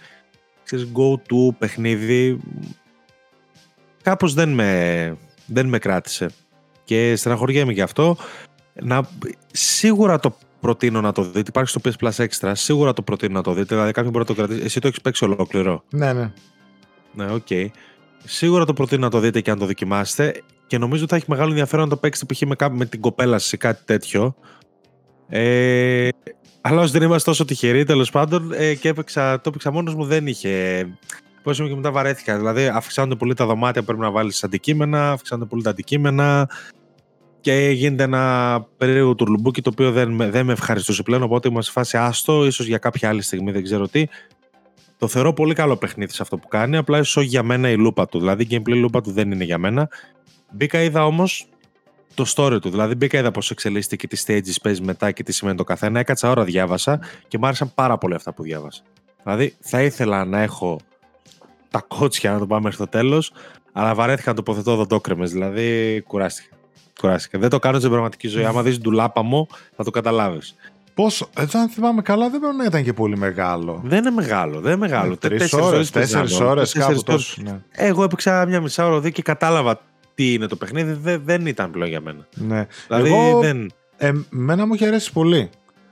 Speaker 2: ξέρεις, go to παιχνίδι. Κάπως δεν με, δεν με κράτησε. Και στεναχωριέμαι γι' αυτό. Να, σίγουρα το προτείνω να το δείτε. Υπάρχει στο PS Plus Extra. Σίγουρα το προτείνω να το δείτε. Δηλαδή, κάποιον μπορεί να το κρατήσει. Εσύ το έχεις παίξει ολόκληρο.
Speaker 1: Ναι, ναι.
Speaker 2: Ναι, OK. Okay. Σίγουρα το προτείνω να το δείτε και να το δοκιμάσετε. Και νομίζω ότι θα έχει μεγάλο ενδιαφέρον να το παίξετε π.χ. Με, με την κοπέλα σας ή κάτι τέτοιο. Ε, αλλά όσο δεν είμαστε τόσο τυχεροί, τέλος πάντων, ε, και έπαιξα, το έπαιξα μόνος μου, δεν είχε. Πώς είμαι και μετά βαρέθηκα. Δηλαδή, αυξάνονται πολύ τα δωμάτια που πρέπει να βάλεις αντικείμενα, αυξάνονται πολύ τα αντικείμενα και γίνεται ένα περίεργο τουρλουμπούκι το οποίο δεν, δεν με ευχαριστούσε πλέον οπότε ήμουν σε φάση άστο, ίσως για κάποια άλλη στιγμή δεν ξέρω τι το θεωρώ πολύ καλό παιχνίδι σε αυτό που κάνει απλά ίσως για μένα η λούπα του δηλαδή η gameplay λούπα του δεν είναι για μένα μπήκα είδα όμως το story του. Δηλαδή, μπήκα είδα πώ εξελίσσεται και τι stages παίζει μετά και τι σημαίνει το καθένα. Έκατσα ώρα, διάβασα και μου άρεσαν πάρα πολύ αυτά που διάβασα. Δηλαδή, θα ήθελα να έχω τα κότσια να το πάμε στο τέλος, αλλά βαρέθηκα να τοποθετώ δοντόκρεμες. Δηλαδή, κουράστηκα. Κουράστηκα. Δεν το κάνω στην πραγματική ζωή. Άμα δεις ντουλάπα μου, θα το καταλάβεις.
Speaker 1: Πόσο, έτσι αν θυμάμαι καλά, δεν πρέπει να ήταν και πολύ μεγάλο.
Speaker 2: Δεν είναι μεγάλο, δεν είναι μεγάλο.
Speaker 1: Τρεις ώρες, τέσσερις ώρες, κάπου τόσο. Ναι.
Speaker 2: Εγώ έπαιξα μια μισά ώρα και κατάλαβα τι είναι το παιχνίδι. Δεν, δεν ήταν πλέον για μένα.
Speaker 1: Ναι. Δηλαδή, Εγώ, δεν... εμένα μου είχε αρέσει πολύ.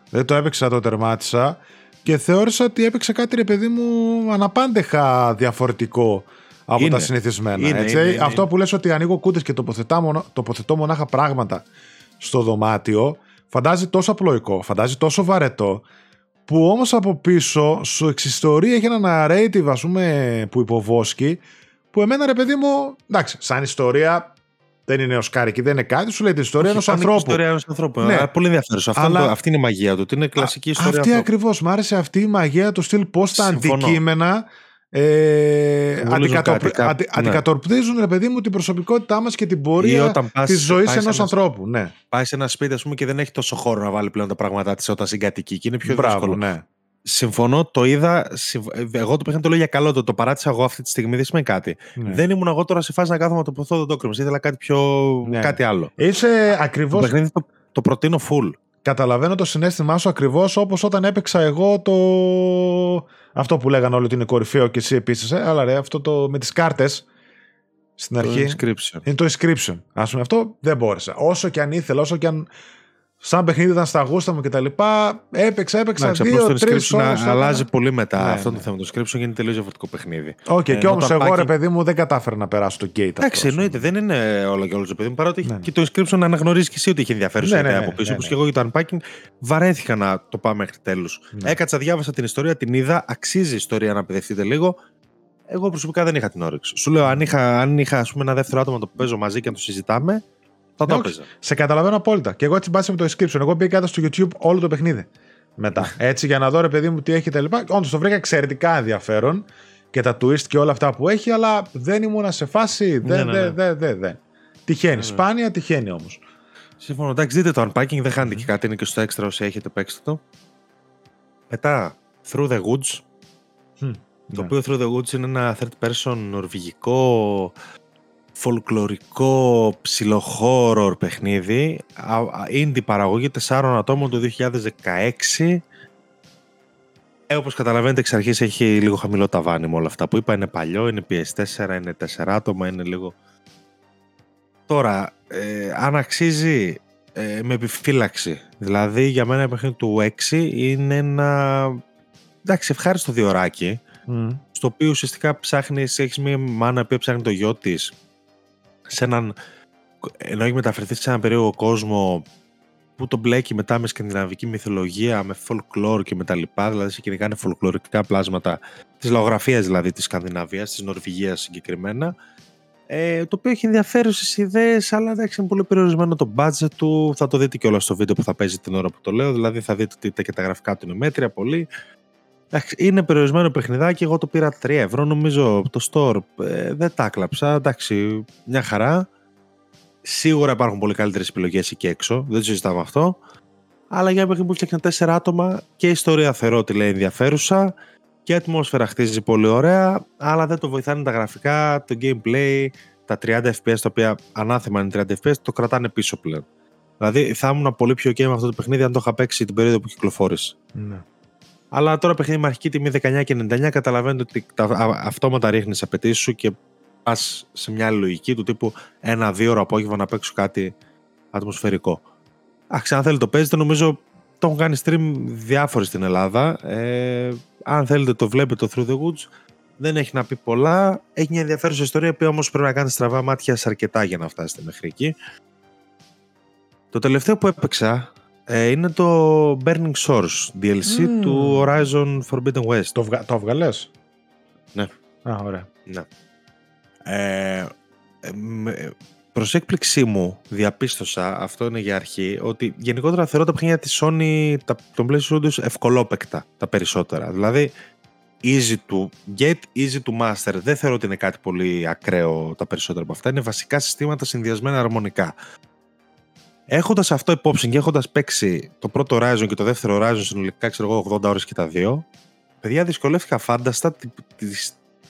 Speaker 1: Δεν το έπαιξα, το τερμάτισα και θεώρησα ότι έπαιξε κάτι ρε παιδί μου αναπάντεχα διαφορετικό από τα συνηθισμένα. Είναι, έτσι. Είναι, Αυτό που λες ότι ανοίγω κούτες και τοποθετώ μονάχα πράγματα στο δωμάτιο, φαντάζει τόσο απλοϊκό, φαντάζει τόσο βαρετό, που όμως από πίσω σου εξιστορεί έχει ένα narrative ας πούμε που υποβόσκει, που εμένα ρε παιδί μου, εντάξει, σαν ιστορία δεν είναι οσκάρικη, δεν είναι κάτι, σου λέει την ιστορία ενός ανθρώπου.
Speaker 2: ιστορία ενός ανθρώπου. Ναι. Πολύ ενδιαφέρον. Αλλά... Αυτή είναι η μαγεία του. Είναι κλασική ιστορία.
Speaker 1: Αυτή ακριβώς. Μ' άρεσε αυτή η μαγεία του στυλ πώς τα αντικείμενα ε, ναι. αντικατορπτίζουν, ρε παιδί μου, την προσωπικότητά μας και την πορεία της ζωής ενός ανθρώπου. Ναι.
Speaker 2: Πάει σε ένα σπίτι, ας πούμε, και δεν έχει τόσο χώρο να βάλει πλέον τα πράγματά της όταν συγκατοικεί και είναι πιο Μπράβο, δύσκολο. Ναι. Συμφωνώ, το είδα. Εγώ το πήγα το λέω για καλό. Το, το παράτησα εγώ αυτή τη στιγμή, δεν σημαίνει κάτι. Ναι. Δεν ήμουν εγώ τώρα σε φάση να κάθομαι να το ποθώ το τόκριμο. Ήθελα κάτι πιο. Ναι. κάτι άλλο.
Speaker 1: Είσαι ακριβώς.
Speaker 2: Το το, το προτείνω full.
Speaker 1: Καταλαβαίνω το συναίσθημά σου ακριβώς όπως όταν έπαιξα εγώ το. Αυτό που λέγανε όλοι ότι είναι κορυφαίο και εσύ επίσης. Ε, αλλά ρε, αυτό το με τις κάρτες. Στην το αρχή.
Speaker 2: Inscryption.
Speaker 1: Είναι το Inscryption. Α πούμε αυτό δεν μπόρεσα. Όσο και αν ήθελα, όσο και αν σαν παιχνίδι ήταν στα γούστα μου κτλ. Έπαιξα, έπαιξα δύο, τρεις ώρες.
Speaker 2: Αλλάζει πολύ μετά ναι, αυτό ναι. το θέμα. Το Inscryption γίνεται τελείως διαφορετικό παιχνίδι.
Speaker 1: OK, okay, ε, και όμως εγώ ρε παιδί μου δεν κατάφερα να περάσω το gate.
Speaker 2: Εντάξει, εννοείται, δεν είναι όλο και όλο το παιδί μου. Παρότι ναι. και το Inscryption να αναγνωρίζει και εσύ ότι έχει ενδιαφέρουσα ναι, ιδέα ναι, από πίσω. Όπως και εγώ για το Unpacking βαρέθηκα να το πάω μέχρι τέλους. Έκατσα, διάβασα την ιστορία, την είδα. Αξίζει η ιστορία να παιδευτείτε λίγο. Εγώ προσωπικά δεν είχα την όρεξη. Σου λέω, αν είχα, αν είχα ας πούμε, ένα δεύτερο άτομο το παίζω μαζί και να το συζητάμε, θα το έπαιζα.
Speaker 1: Σε καταλαβαίνω απόλυτα. Και εγώ έτσι μπάσα με το description. Εγώ πήγα στο YouTube όλο το παιχνίδι. Μετά. Έτσι για να δω ρε παιδί μου τι έχει τα λοιπά. Όντως το βρήκα εξαιρετικά ενδιαφέρον και τα twist και όλα αυτά που έχει, αλλά δεν ήμουν σε φάση. Δεν, ναι, ναι, ναι. δεν, δεν. Τυχαίνει. Ναι, Σπάνια τυχαίνει όμως.
Speaker 2: Συμφωνώ. Εντάξει, δείτε το unpacking, δεν χάνετε και κάτι. Είναι και στο έξτρα όσοι έχετε παίξει το. Μετά, Through the Woods. το οποίο Through the Woods είναι ένα third person νορβηγικό φολκλωρικό ψιλοχόρορ παιχνίδι indie παραγωγή 4 ατόμων το 2016 ε, όπως καταλαβαίνετε εξ αρχής έχει λίγο χαμηλό ταβάνι με όλα αυτά που είπα. Είναι παλιό, είναι PS4, είναι 4 άτομα, είναι λίγο. Τώρα ε, αν αξίζει ε, με επιφύλαξη. Δηλαδή για μένα η παιχνίδι του 6 είναι ένα εντάξει ευχάριστο διοράκι mm. στο οποίο ουσιαστικά ψάχνεις, έχεις μια μάνα που ψάχνει το γιο της σε έναν, ενώ έχει μεταφερθεί σε έναν περίεργο κόσμο που τον μπλέκει μετά με σκανδιναβική μυθολογία, με folklore και με τα λοιπά, δηλαδή σε κυνηγάνε φολκλωρικά πλάσματα της λαογραφίας δηλαδή της Σκανδιναβίας, της Νορβηγίας συγκεκριμένα, ε, το οποίο έχει ενδιαφέρουσε ιδέες, αλλά εντάξει, είναι πολύ περιορισμένο το budget του. Θα το δείτε και όλα στο βίντεο που θα παίζει την ώρα που το λέω. Δηλαδή, θα δείτε ότι και τα γραφικά του είναι μέτρια πολύ. Εντάξει, είναι περιορισμένο παιχνιδάκι. Εγώ το πήρα 3 ευρώ, νομίζω το store. Ε, δεν τα κλαψα. Εντάξει, μια χαρά. Σίγουρα υπάρχουν πολύ καλύτερες επιλογές εκεί έξω. Δεν το συζητάμε αυτό. Αλλά για ένα παιχνίδι που φτιάχνει 4 άτομα και η ιστορία θεωρώ ότι λέει ενδιαφέρουσα και η ατμόσφαιρα χτίζει πολύ ωραία. Αλλά δεν το βοηθάνε τα γραφικά, το gameplay, τα 30 FPS τα οποία ανάθεμα είναι 30 FPS, το κρατάνε πίσω πλέον. Δηλαδή θα ήμουν πολύ πιο ok με αυτό το παιχνίδι αν το είχα παίξει την περίοδο που κυκλοφόρησε. Ναι. Αλλά τώρα παιχνίδι με αρχική τιμή 19 και 99 καταλαβαίνετε ότι τα αυτόματα ρίχνεις απαιτήσεις σου και πας σε μια άλλη λογική του τύπου ένα-δύο ώρο απόγευμα να παίξω κάτι ατμοσφαιρικό. Αχ, αν θέλετε το παίζετε, νομίζω το έχουν κάνει stream διάφοροι στην Ελλάδα. Ε, αν θέλετε το βλέπετε το Through the Woods. Δεν έχει να πει πολλά. Έχει μια ενδιαφέρουσα ιστορία που όμως πρέπει να κάνετε στραβά μάτια σε αρκετά για να φτάσετε μέχρι εκεί. Το τελευταίο που έπαιξα ε, είναι το Burning Source DLC του Horizon Forbidden West.
Speaker 1: Το, βγα... το βγαλές;
Speaker 2: Ναι.
Speaker 1: Α, ωραία.
Speaker 2: Ναι. Ε, ε προς έκπληξή μου διαπίστωσα, αυτό είναι για αρχή, ότι γενικότερα θεωρώ τα παιχνίδια της Sony, τα, των PlayStation Studios ευκολόπεκτα τα περισσότερα. Δηλαδή, easy to get, easy to master. Δεν θεωρώ ότι είναι κάτι πολύ ακραίο τα περισσότερα από αυτά. Είναι βασικά συστήματα συνδυασμένα αρμονικά. Έχοντας αυτό υπόψη και έχοντας παίξει το πρώτο Horizon και το δεύτερο Horizon συνολικά, ξέρω εγώ, 80 ώρες και τα δύο, παιδιά δυσκολεύτηκα φάνταστα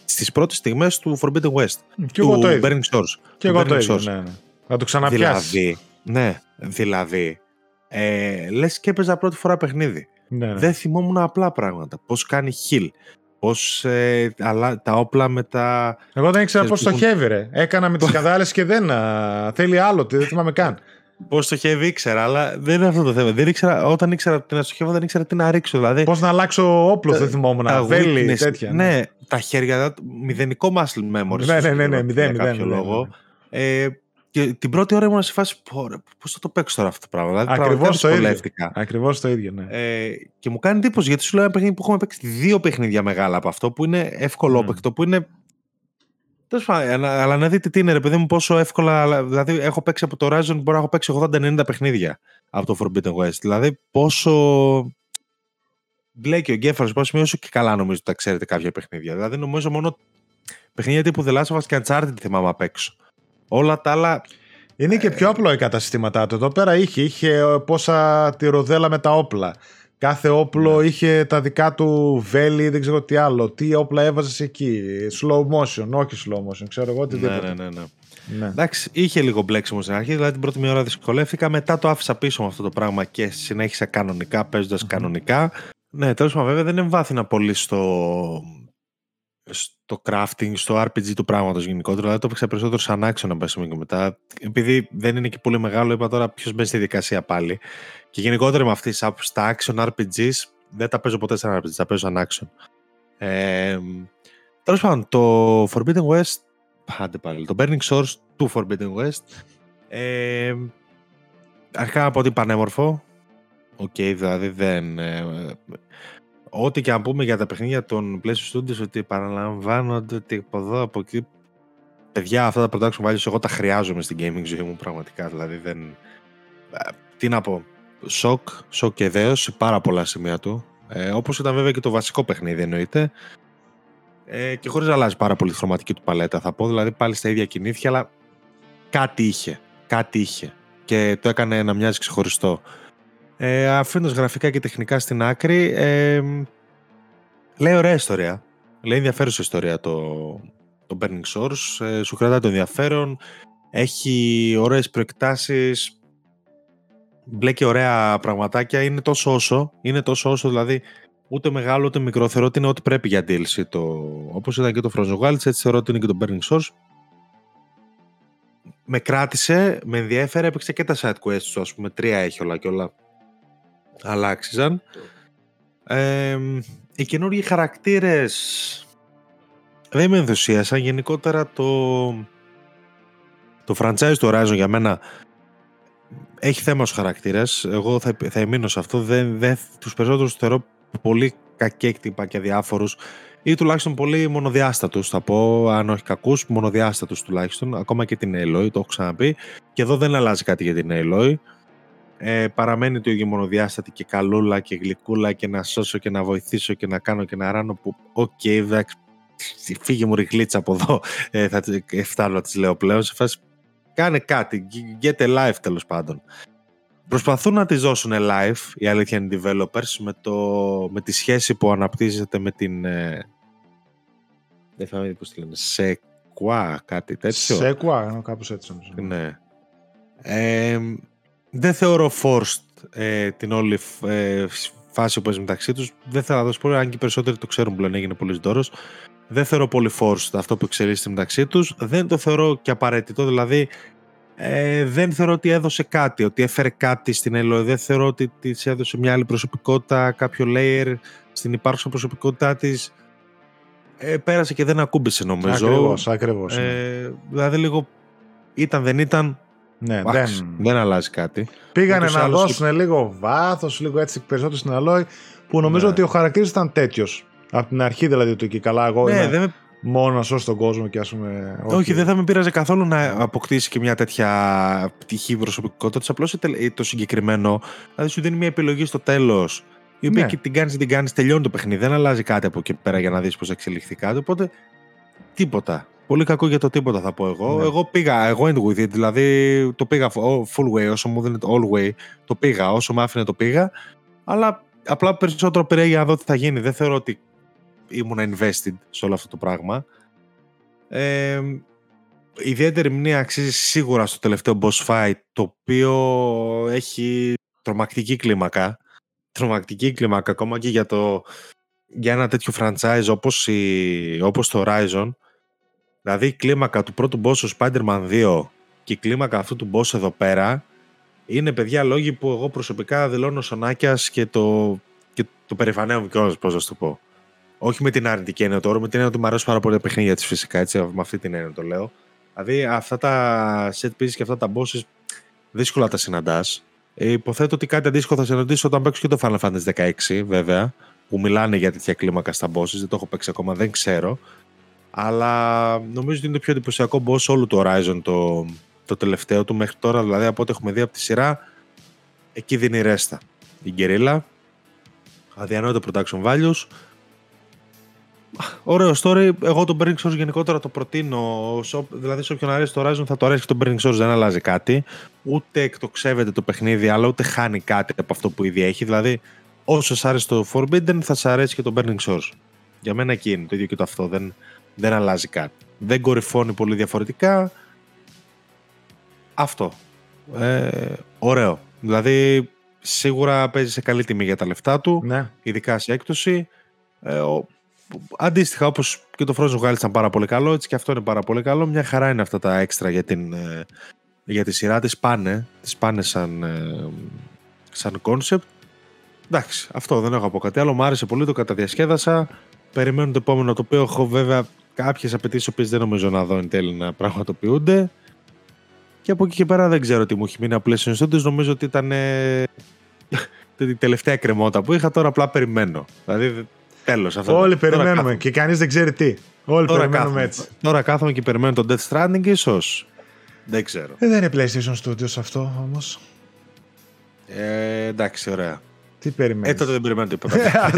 Speaker 2: στις πρώτες στιγμές του Forbidden West.
Speaker 1: Και του το
Speaker 2: Burning Source.
Speaker 1: Και εγώ το ίδιο, ναι, ναι. Να το ξαναπιάσεις.
Speaker 2: Δηλαδή, ναι, δηλαδή. Ε, Λες και έπαιζα πρώτη φορά παιχνίδι. Ναι, ναι. Δεν θυμόμουν απλά πράγματα. Πώς κάνει heal. Πώς ε, τα όπλα με τα.
Speaker 1: Εγώ δεν ήξερα πώς το ρε. Έκανα με τις καδάλες και δεν. θέλει άλλο, δεν θυμάμαι καν.
Speaker 2: Πώς το είχε ήξερα, αλλά δεν είναι αυτό το θέμα. Δεν ήξερα, όταν ήξερα τι να στοχεύω, δεν ήξερα τι να ρίξω. Δηλαδή,
Speaker 1: Πώς να αλλάξω όπλο, δεν θυμόμουν. Τα βέλη, τέτοια.
Speaker 2: Ναι. ναι, τα χέρια, μηδενικό muscle memory.
Speaker 1: Ναι, ναι, ναι, ναι, μηδέν, μηδέν,
Speaker 2: κάποιο λόγο. Ε, και την πρώτη ώρα ήμουν σε φάση πώς θα το παίξω τώρα αυτό το πράγμα. Δηλαδή, Ακριβώς
Speaker 1: το ίδιο. Ακριβώς το ίδιο, ναι.
Speaker 2: Ε, και μου κάνει εντύπωση γιατί σου λέω ένα παιχνίδι που έχουμε παίξει δύο παιχνίδια μεγάλα από αυτό που είναι εύκολο mm. που είναι Τέλος πάντων, αλλά να δείτε τι είναι, ρε παιδί μου, πόσο εύκολα. Δηλαδή, έχω παίξει από το Horizon, μπορώ να έχω παίξει 80-90 παιχνίδια από το Forbidden West. Δηλαδή, πόσο. μπλέκει ο εγκέφαλος πρόσημο όσο και καλά νομίζω ότι τα ξέρετε κάποια παιχνίδια. Δηλαδή νομίζω μόνο παιχνίδια τύπου The Last of Us και Uncharted θυμάμαι απ' έξω. Όλα τα άλλα.
Speaker 1: Είναι και πιο απλό οι συστήματά του. Εδώ πέρα είχε, είχε ε, πόσα τη ροδέλα με τα όπλα. Κάθε όπλο ναι. είχε τα δικά του βέλη, δεν ξέρω τι άλλο. Τι όπλα έβαζες εκεί. Slow motion, όχι slow motion, ξέρω εγώ οτιδήποτε.
Speaker 2: Ναι, ναι, ναι. ναι. Εντάξει, είχε λίγο μπλέξιμο στην αρχή, δηλαδή την πρώτη μία ώρα δυσκολεύτηκα. Μετά το άφησα πίσω με αυτό το πράγμα και συνέχισα κανονικά, παίζοντας κανονικά. Ναι, τέλος πάντων, βέβαια δεν εμβάθυνα πολύ στο, στο crafting, στο RPG του πράγματος γενικότερα. Δηλαδή το έπαιξα περισσότερο σαν άξονα πέσαμε και μετά. Επειδή δεν είναι και πολύ μεγάλο, είπα τώρα ποιος μπαίνει στη δικασία πάλι. Και γενικότερα με αυτή στα action RPGs δεν τα παίζω ποτέ σαν RPG, τα παίζω σαν action. Ε, Τέλος πάντων, το Forbidden West. Πάμε πάλι. Το Burning Shores του Forbidden West. Ε, αρχικά να πω ότι πανέμορφο. OK, okay, δηλαδή δεν. Ε, ό,τι και αν πούμε για τα παιχνίδια των PlayStation Studios, ότι επαναλαμβάνονται ότι από εδώ, από εκεί. Παιδιά, αυτά τα production values εγώ τα χρειάζομαι στην gaming ζωή μου πραγματικά. Δηλαδή δεν. Ε, τι να πω. Σοκ, σοκ και δέος σε πάρα πολλά σημεία του. Ε, Όπως ήταν βέβαια και το βασικό παιχνίδι εννοείται. Ε, και χωρίς να αλλάζει πάρα πολύ τη χρωματική του παλέτα, θα πω. Δηλαδή πάλι στα ίδια κινήθεια, αλλά κάτι είχε. Κάτι είχε. Και το έκανε να μοιάζει ξεχωριστό. Ε, αφήνοντας γραφικά και τεχνικά στην άκρη, ε, λέει ωραία ιστορία. Λέει ενδιαφέρουσα ιστορία το, το Burning Source. Ε, σου κρατάει το ενδιαφέρον. Έχει ωραίες προεκτάσεις. Μπλέκει ωραία πραγματάκια. Είναι τόσο όσο. Είναι τόσο όσο δηλαδή ούτε μεγάλο ούτε μικρό. Θεωρώ ότι είναι ό,τι πρέπει για DLC. Το, όπως ήταν και το Frozen Wilds, έτσι θεωρώ ότι είναι και το Burning Source. Με κράτησε, με ενδιαφέρε, έπαιξε και τα side quests του, ας πούμε, τρία έχει όλα και όλα αλλάξιζαν. Ε, οι καινούργιοι χαρακτήρες δεν με ενθουσίασαν. Γενικότερα το, το franchise του Horizon για μένα έχει θέμα στους χαρακτήρες. Εγώ θα, θα εμμείνω σε αυτό. Δεν, δεν, τους περισσότερους θεωρώ πολύ κακέκτυπα και αδιάφορους ή τουλάχιστον πολύ μονοδιάστατους θα πω, αν όχι κακούς, μονοδιάστατους τουλάχιστον, ακόμα και την Aloy, το έχω ξαναπεί. Και εδώ δεν αλλάζει κάτι για την Aloy. Ε, παραμένει το ίδιο μονοδιάστατη και καλούλα και γλυκούλα και να σώσω και να βοηθήσω και να κάνω και να ράνω που OK, okay, εντάξει, φύγε μου ριγλίτσα από εδώ, ε, θα φτάνω να τις λέω πλέον, σε φάση κάνε κάτι, get a life τέλος πάντων. Προσπαθούν να τις δώσουν live οι αλήθιανοι developers με, το, με τη σχέση που αναπτύσσεται με την ε, δεν θυμάμαι πώς τη λένε, Σεκουά, κάτι τέτοιο.
Speaker 1: Σεκουά, κάπως έτσι
Speaker 2: Ναι. Ε, δεν θεωρώ forced ε, την όλη ε, φάση που παίζει μεταξύ τους. Δεν θέλω να δώσω πολύ, αν και οι περισσότεροι το ξέρουν πλέον, έγινε πολύ δώρος. Δεν θεωρώ πολύ forced αυτό που εξελίσσεται μεταξύ τους. Δεν το θεωρώ και απαραίτητο. Δηλαδή, ε, δεν θεωρώ ότι έδωσε κάτι, ότι έφερε κάτι στην ΕΛΟΕ. Δεν θεωρώ ότι της έδωσε μια άλλη προσωπικότητα, κάποιο layer στην υπάρχουσα προσωπικότητά της. Ε, πέρασε και δεν ακούμπησε νομίζω.
Speaker 1: Ακριβώς, ακριβώς. Ναι.
Speaker 2: Ε, δηλαδή λίγο ήταν δεν ήταν,
Speaker 1: ναι, δεν...
Speaker 2: δεν αλλάζει κάτι.
Speaker 1: Πήγανε να δώσουν λίγο βάθος, λίγο έτσι περισσότερο στην αλόη, που νομίζω ναι. ότι ο χαρακτήρας ήταν τέτοιος. Από την αρχή δηλαδή του εκεί καλά. Εγώ ναι, είμαι δεν... μόνος να σώσω τον κόσμο και ας πούμε.
Speaker 2: Όχι, όχι, δεν θα με πείραζε καθόλου να αποκτήσει και μια τέτοια πτυχή προσωπικότητας. Απλώς το συγκεκριμένο, δηλαδή σου δίνει μια επιλογή στο τέλος. Η οποία ναι. και την κάνεις, την κάνεις, τελειώνει το παιχνίδι. Δεν αλλάζει κάτι από εκεί πέρα για να δεις πώς εξελιχθεί κάτι. Οπότε τίποτα. Πολύ κακό για το τίποτα θα πω εγώ. Ναι. Εγώ πήγα, εγώ in with it, δηλαδή το πήγα full way, όσο μου δίνεται all way, το πήγα, όσο με άφηνε το πήγα, αλλά απλά περισσότερο πήρε για να δω τι θα γίνει. Δεν θεωρώ ότι ήμουν invested σε όλο αυτό το πράγμα. Ε, ιδιαίτερη μνήμα αξίζει σίγουρα στο τελευταίο boss fight, το οποίο έχει τρομακτική κλίμακα. Τρομακτική κλίμακα, ακόμα και για, το, για ένα τέτοιο franchise όπως, η, όπως το Horizon, Δηλαδή η κλίμακα του πρώτου boss του Spider-Man 2 και η κλίμακα αυτού του boss εδώ πέρα είναι παιδιά λόγοι που εγώ προσωπικά δηλώνω σονάκια και το, και το περηφανέω κιόλας, πώς να το πω. Όχι με την αρνητική έννοια τώρα, με την έννοια ότι μου αρέσουν πάρα πολύ τα παιχνίδια της φυσικά, έτσι, με αυτή την έννοια το λέω. Δηλαδή αυτά τα set pieces και αυτά τα bosses δύσκολα τα συναντάς. Ε, υποθέτω ότι κάτι αντίστοιχο θα συναντήσω όταν παίξω και το Final Fantasy 16, βέβαια, που μιλάνε για τέτοια κλίμακα στα bosses. Δεν το έχω παίξει ακόμα, δεν ξέρω. Αλλά νομίζω ότι είναι το πιο εντυπωσιακό boss όλου του Horizon το, το τελευταίο του μέχρι τώρα. Δηλαδή από ό,τι έχουμε δει από τη σειρά, εκεί δίνει ρέστα. Η Γκερίλα, αδιανόητο production values. Ωραίο story. Εγώ το Burning Source γενικότερα το προτείνω. Δηλαδή, σε όποιον αρέσει το Horizon θα το αρέσει και το Burning Source. Δεν αλλάζει κάτι. Ούτε εκτοξεύεται το παιχνίδι, αλλά ούτε χάνει κάτι από αυτό που ήδη έχει. Δηλαδή, όσο σ' άρεσε το Forbidden, θα σ' αρέσει και το Burning Source. Για μένα εκεί είναι το ίδιο και το αυτό. Δεν, δεν αλλάζει κάτι. Δεν κορυφώνει πολύ διαφορετικά. Αυτό. Ε, ωραίο. Δηλαδή, σίγουρα παίζει σε καλή τιμή για τα λεφτά του.
Speaker 1: Ναι.
Speaker 2: Ειδικά σε έκπτωση. Ε, αντίστοιχα, όπως και το Frozen Wild ήταν πάρα πολύ καλό, έτσι και αυτό είναι πάρα πολύ καλό. Μια χαρά είναι αυτά τα έξτρα για, την, ε, για τη σειρά. Τις πάνε, τις πάνε σαν, ε, σαν concept. Εντάξει, αυτό δεν έχω από κάτι άλλο. Μου άρεσε πολύ, το καταδιασκέδασα. Περιμένω το επόμενο το οποίο έχω βέβαια κάποιες απαιτήσεις που δεν νομίζω να δω εν τέλει να πραγματοποιούνται. Και από εκεί και πέρα δεν ξέρω τι μου έχει μείνει απλές συνιστότητες. Νομίζω ότι ήταν ε, την τελευταία κρεμότα που είχα. Τώρα απλά περιμένω. Δηλαδή τέλος.
Speaker 1: Όλοι περιμένουμε και κανείς δεν ξέρει τι. Όλοι τώρα περιμένουμε κάθομαι. έτσι.
Speaker 2: Τώρα κάθομαι και περιμένω τον Death Stranding, ίσως. Δεν ξέρω.
Speaker 1: Ε, δεν είναι PlayStation Studios αυτό όμως.
Speaker 2: Ε, εντάξει, ωραία.
Speaker 1: Τι περιμένεις;
Speaker 2: Ε, τότε δεν περιμένω τίποτα.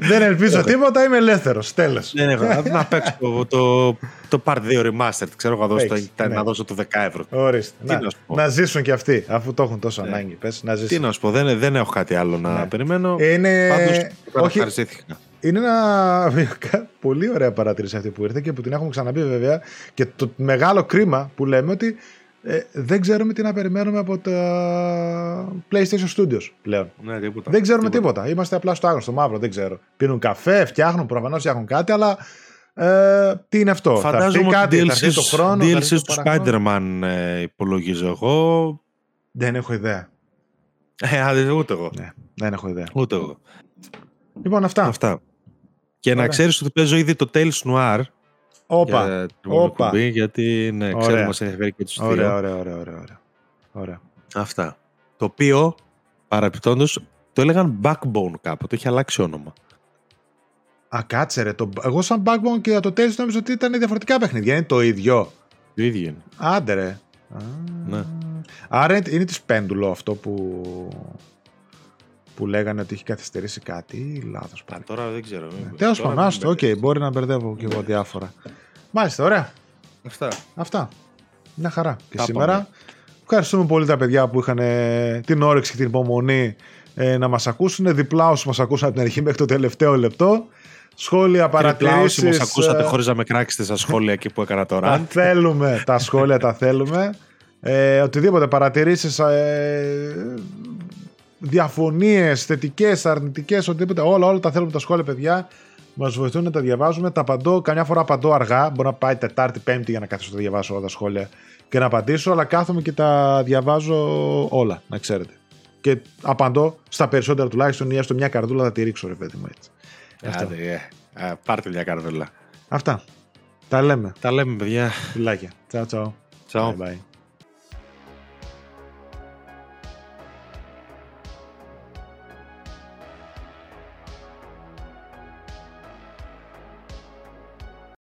Speaker 1: δεν ελπίζω τίποτα, είμαι ελεύθερος. Τέλος.
Speaker 2: Δεν έχω. Να παίξω το, το Part 2 Remastered. Ξέρω εγώ ναι. να δώσω το 10 ευρώ.
Speaker 1: Ορίστε. Να, να, ζήσουν και αυτοί, αφού το έχουν τόσο ναι. ανάγκη. Πες, να
Speaker 2: Τι να σου πω, δεν, δεν έχω κάτι άλλο να ναι. περιμένω.
Speaker 1: Είναι...
Speaker 2: Πάντως, Όχι...
Speaker 1: Είναι ένα πολύ ωραία παρατήρηση αυτή που ήρθε και που την έχουμε ξαναπεί βέβαια. Και το μεγάλο κρίμα που λέμε ότι ε, δεν ξέρουμε τι να περιμένουμε από τα PlayStation Studios πλέον.
Speaker 2: Ναι, τίποτα.
Speaker 1: Δεν ξέρουμε τίποτα. Είμαστε απλά στο άγνωστο, μαύρο, δεν ξέρω. Πίνουν καφέ, φτιάχνουν, προφανώς φτιάχνουν κάτι, αλλά ε, τι είναι αυτό;
Speaker 2: Φαντάζομαι θα κάτι, DLC, θα το χρόνο. DLC του Spider-Man ε, υπολογίζω εγώ.
Speaker 1: Δεν έχω ιδέα.
Speaker 2: Ε, ούτε εγώ.
Speaker 1: Ναι, δεν έχω ιδέα.
Speaker 2: Ούτε εγώ.
Speaker 1: Λοιπόν, αυτά.
Speaker 2: αυτά. Και Ωραία. να ξέρεις ότι παίζω ήδη το Tales Noir
Speaker 1: Όπα. Όπα.
Speaker 2: Κουμπί, γιατί ναι, ωραία. ξέρω μας ενδιαφέρει και τους
Speaker 1: ωραία, δύο. Ωραία, ωραία, ωραία, ωραία. ωραία.
Speaker 2: Αυτά. Το οποίο, παραπιπτόντως, το έλεγαν Backbone κάποτε, έχει αλλάξει όνομα.
Speaker 1: Α, κάτσε ρε. Το... Εγώ σαν Backbone και το Tales νόμιζα ότι ήταν διαφορετικά παιχνίδια. Είναι το ίδιο.
Speaker 2: Το ίδιο είναι.
Speaker 1: Άντε ρε.
Speaker 2: Ναι.
Speaker 1: Άρα είναι της Πέντουλο αυτό που που λέγανε ότι έχει καθυστερήσει κάτι ή λάθος πάλι.
Speaker 2: Τώρα δεν ξέρω.
Speaker 1: Ναι. Τέλος πάντων, άστο, οκ, μπορεί να μπερδεύω και εγώ διάφορα. Μάλιστα, ωραία.
Speaker 2: Αυτά.
Speaker 1: Αυτά. Μια χαρά. Και σήμερα ευχαριστούμε πολύ τα παιδιά που είχαν την όρεξη και την υπομονή ε, να μας ακούσουν. Διπλά όσοι μας ακούσαν από την αρχή μέχρι το τελευταίο λεπτό. Σχόλια, παρατηρήσεις.
Speaker 2: Όσοι μας ακούσατε χωρίς να με κράξετε στα σχόλια εκεί που έκανα τώρα.
Speaker 1: Τα θέλουμε. τα σχόλια τα θέλουμε. Ε, οτιδήποτε παρατηρήσεις, ε, διαφωνίες, θετικές, αρνητικές, οτιδήποτε. Όλα, όλα τα θέλουμε τα σχόλια, παιδιά. Μας βοηθούν να τα διαβάζουμε. Τα απαντώ, καμιά φορά απαντώ αργά. Μπορεί να πάει Τετάρτη, Πέμπτη για να καθίσω να διαβάσω όλα τα σχόλια και να απαντήσω. Αλλά κάθομαι και τα διαβάζω όλα, να ξέρετε. Και απαντώ στα περισσότερα τουλάχιστον ή έστω μια καρδούλα θα τη ρίξω, ρε παιδί μου έτσι.
Speaker 2: Άντε, yeah. πάρτε μια καρδούλα.
Speaker 1: Αυτά. Τα λέμε.
Speaker 2: Τα λέμε, παιδιά.
Speaker 1: Φιλάκια. Ciao, ciao.
Speaker 2: Ciao. Bye, bye.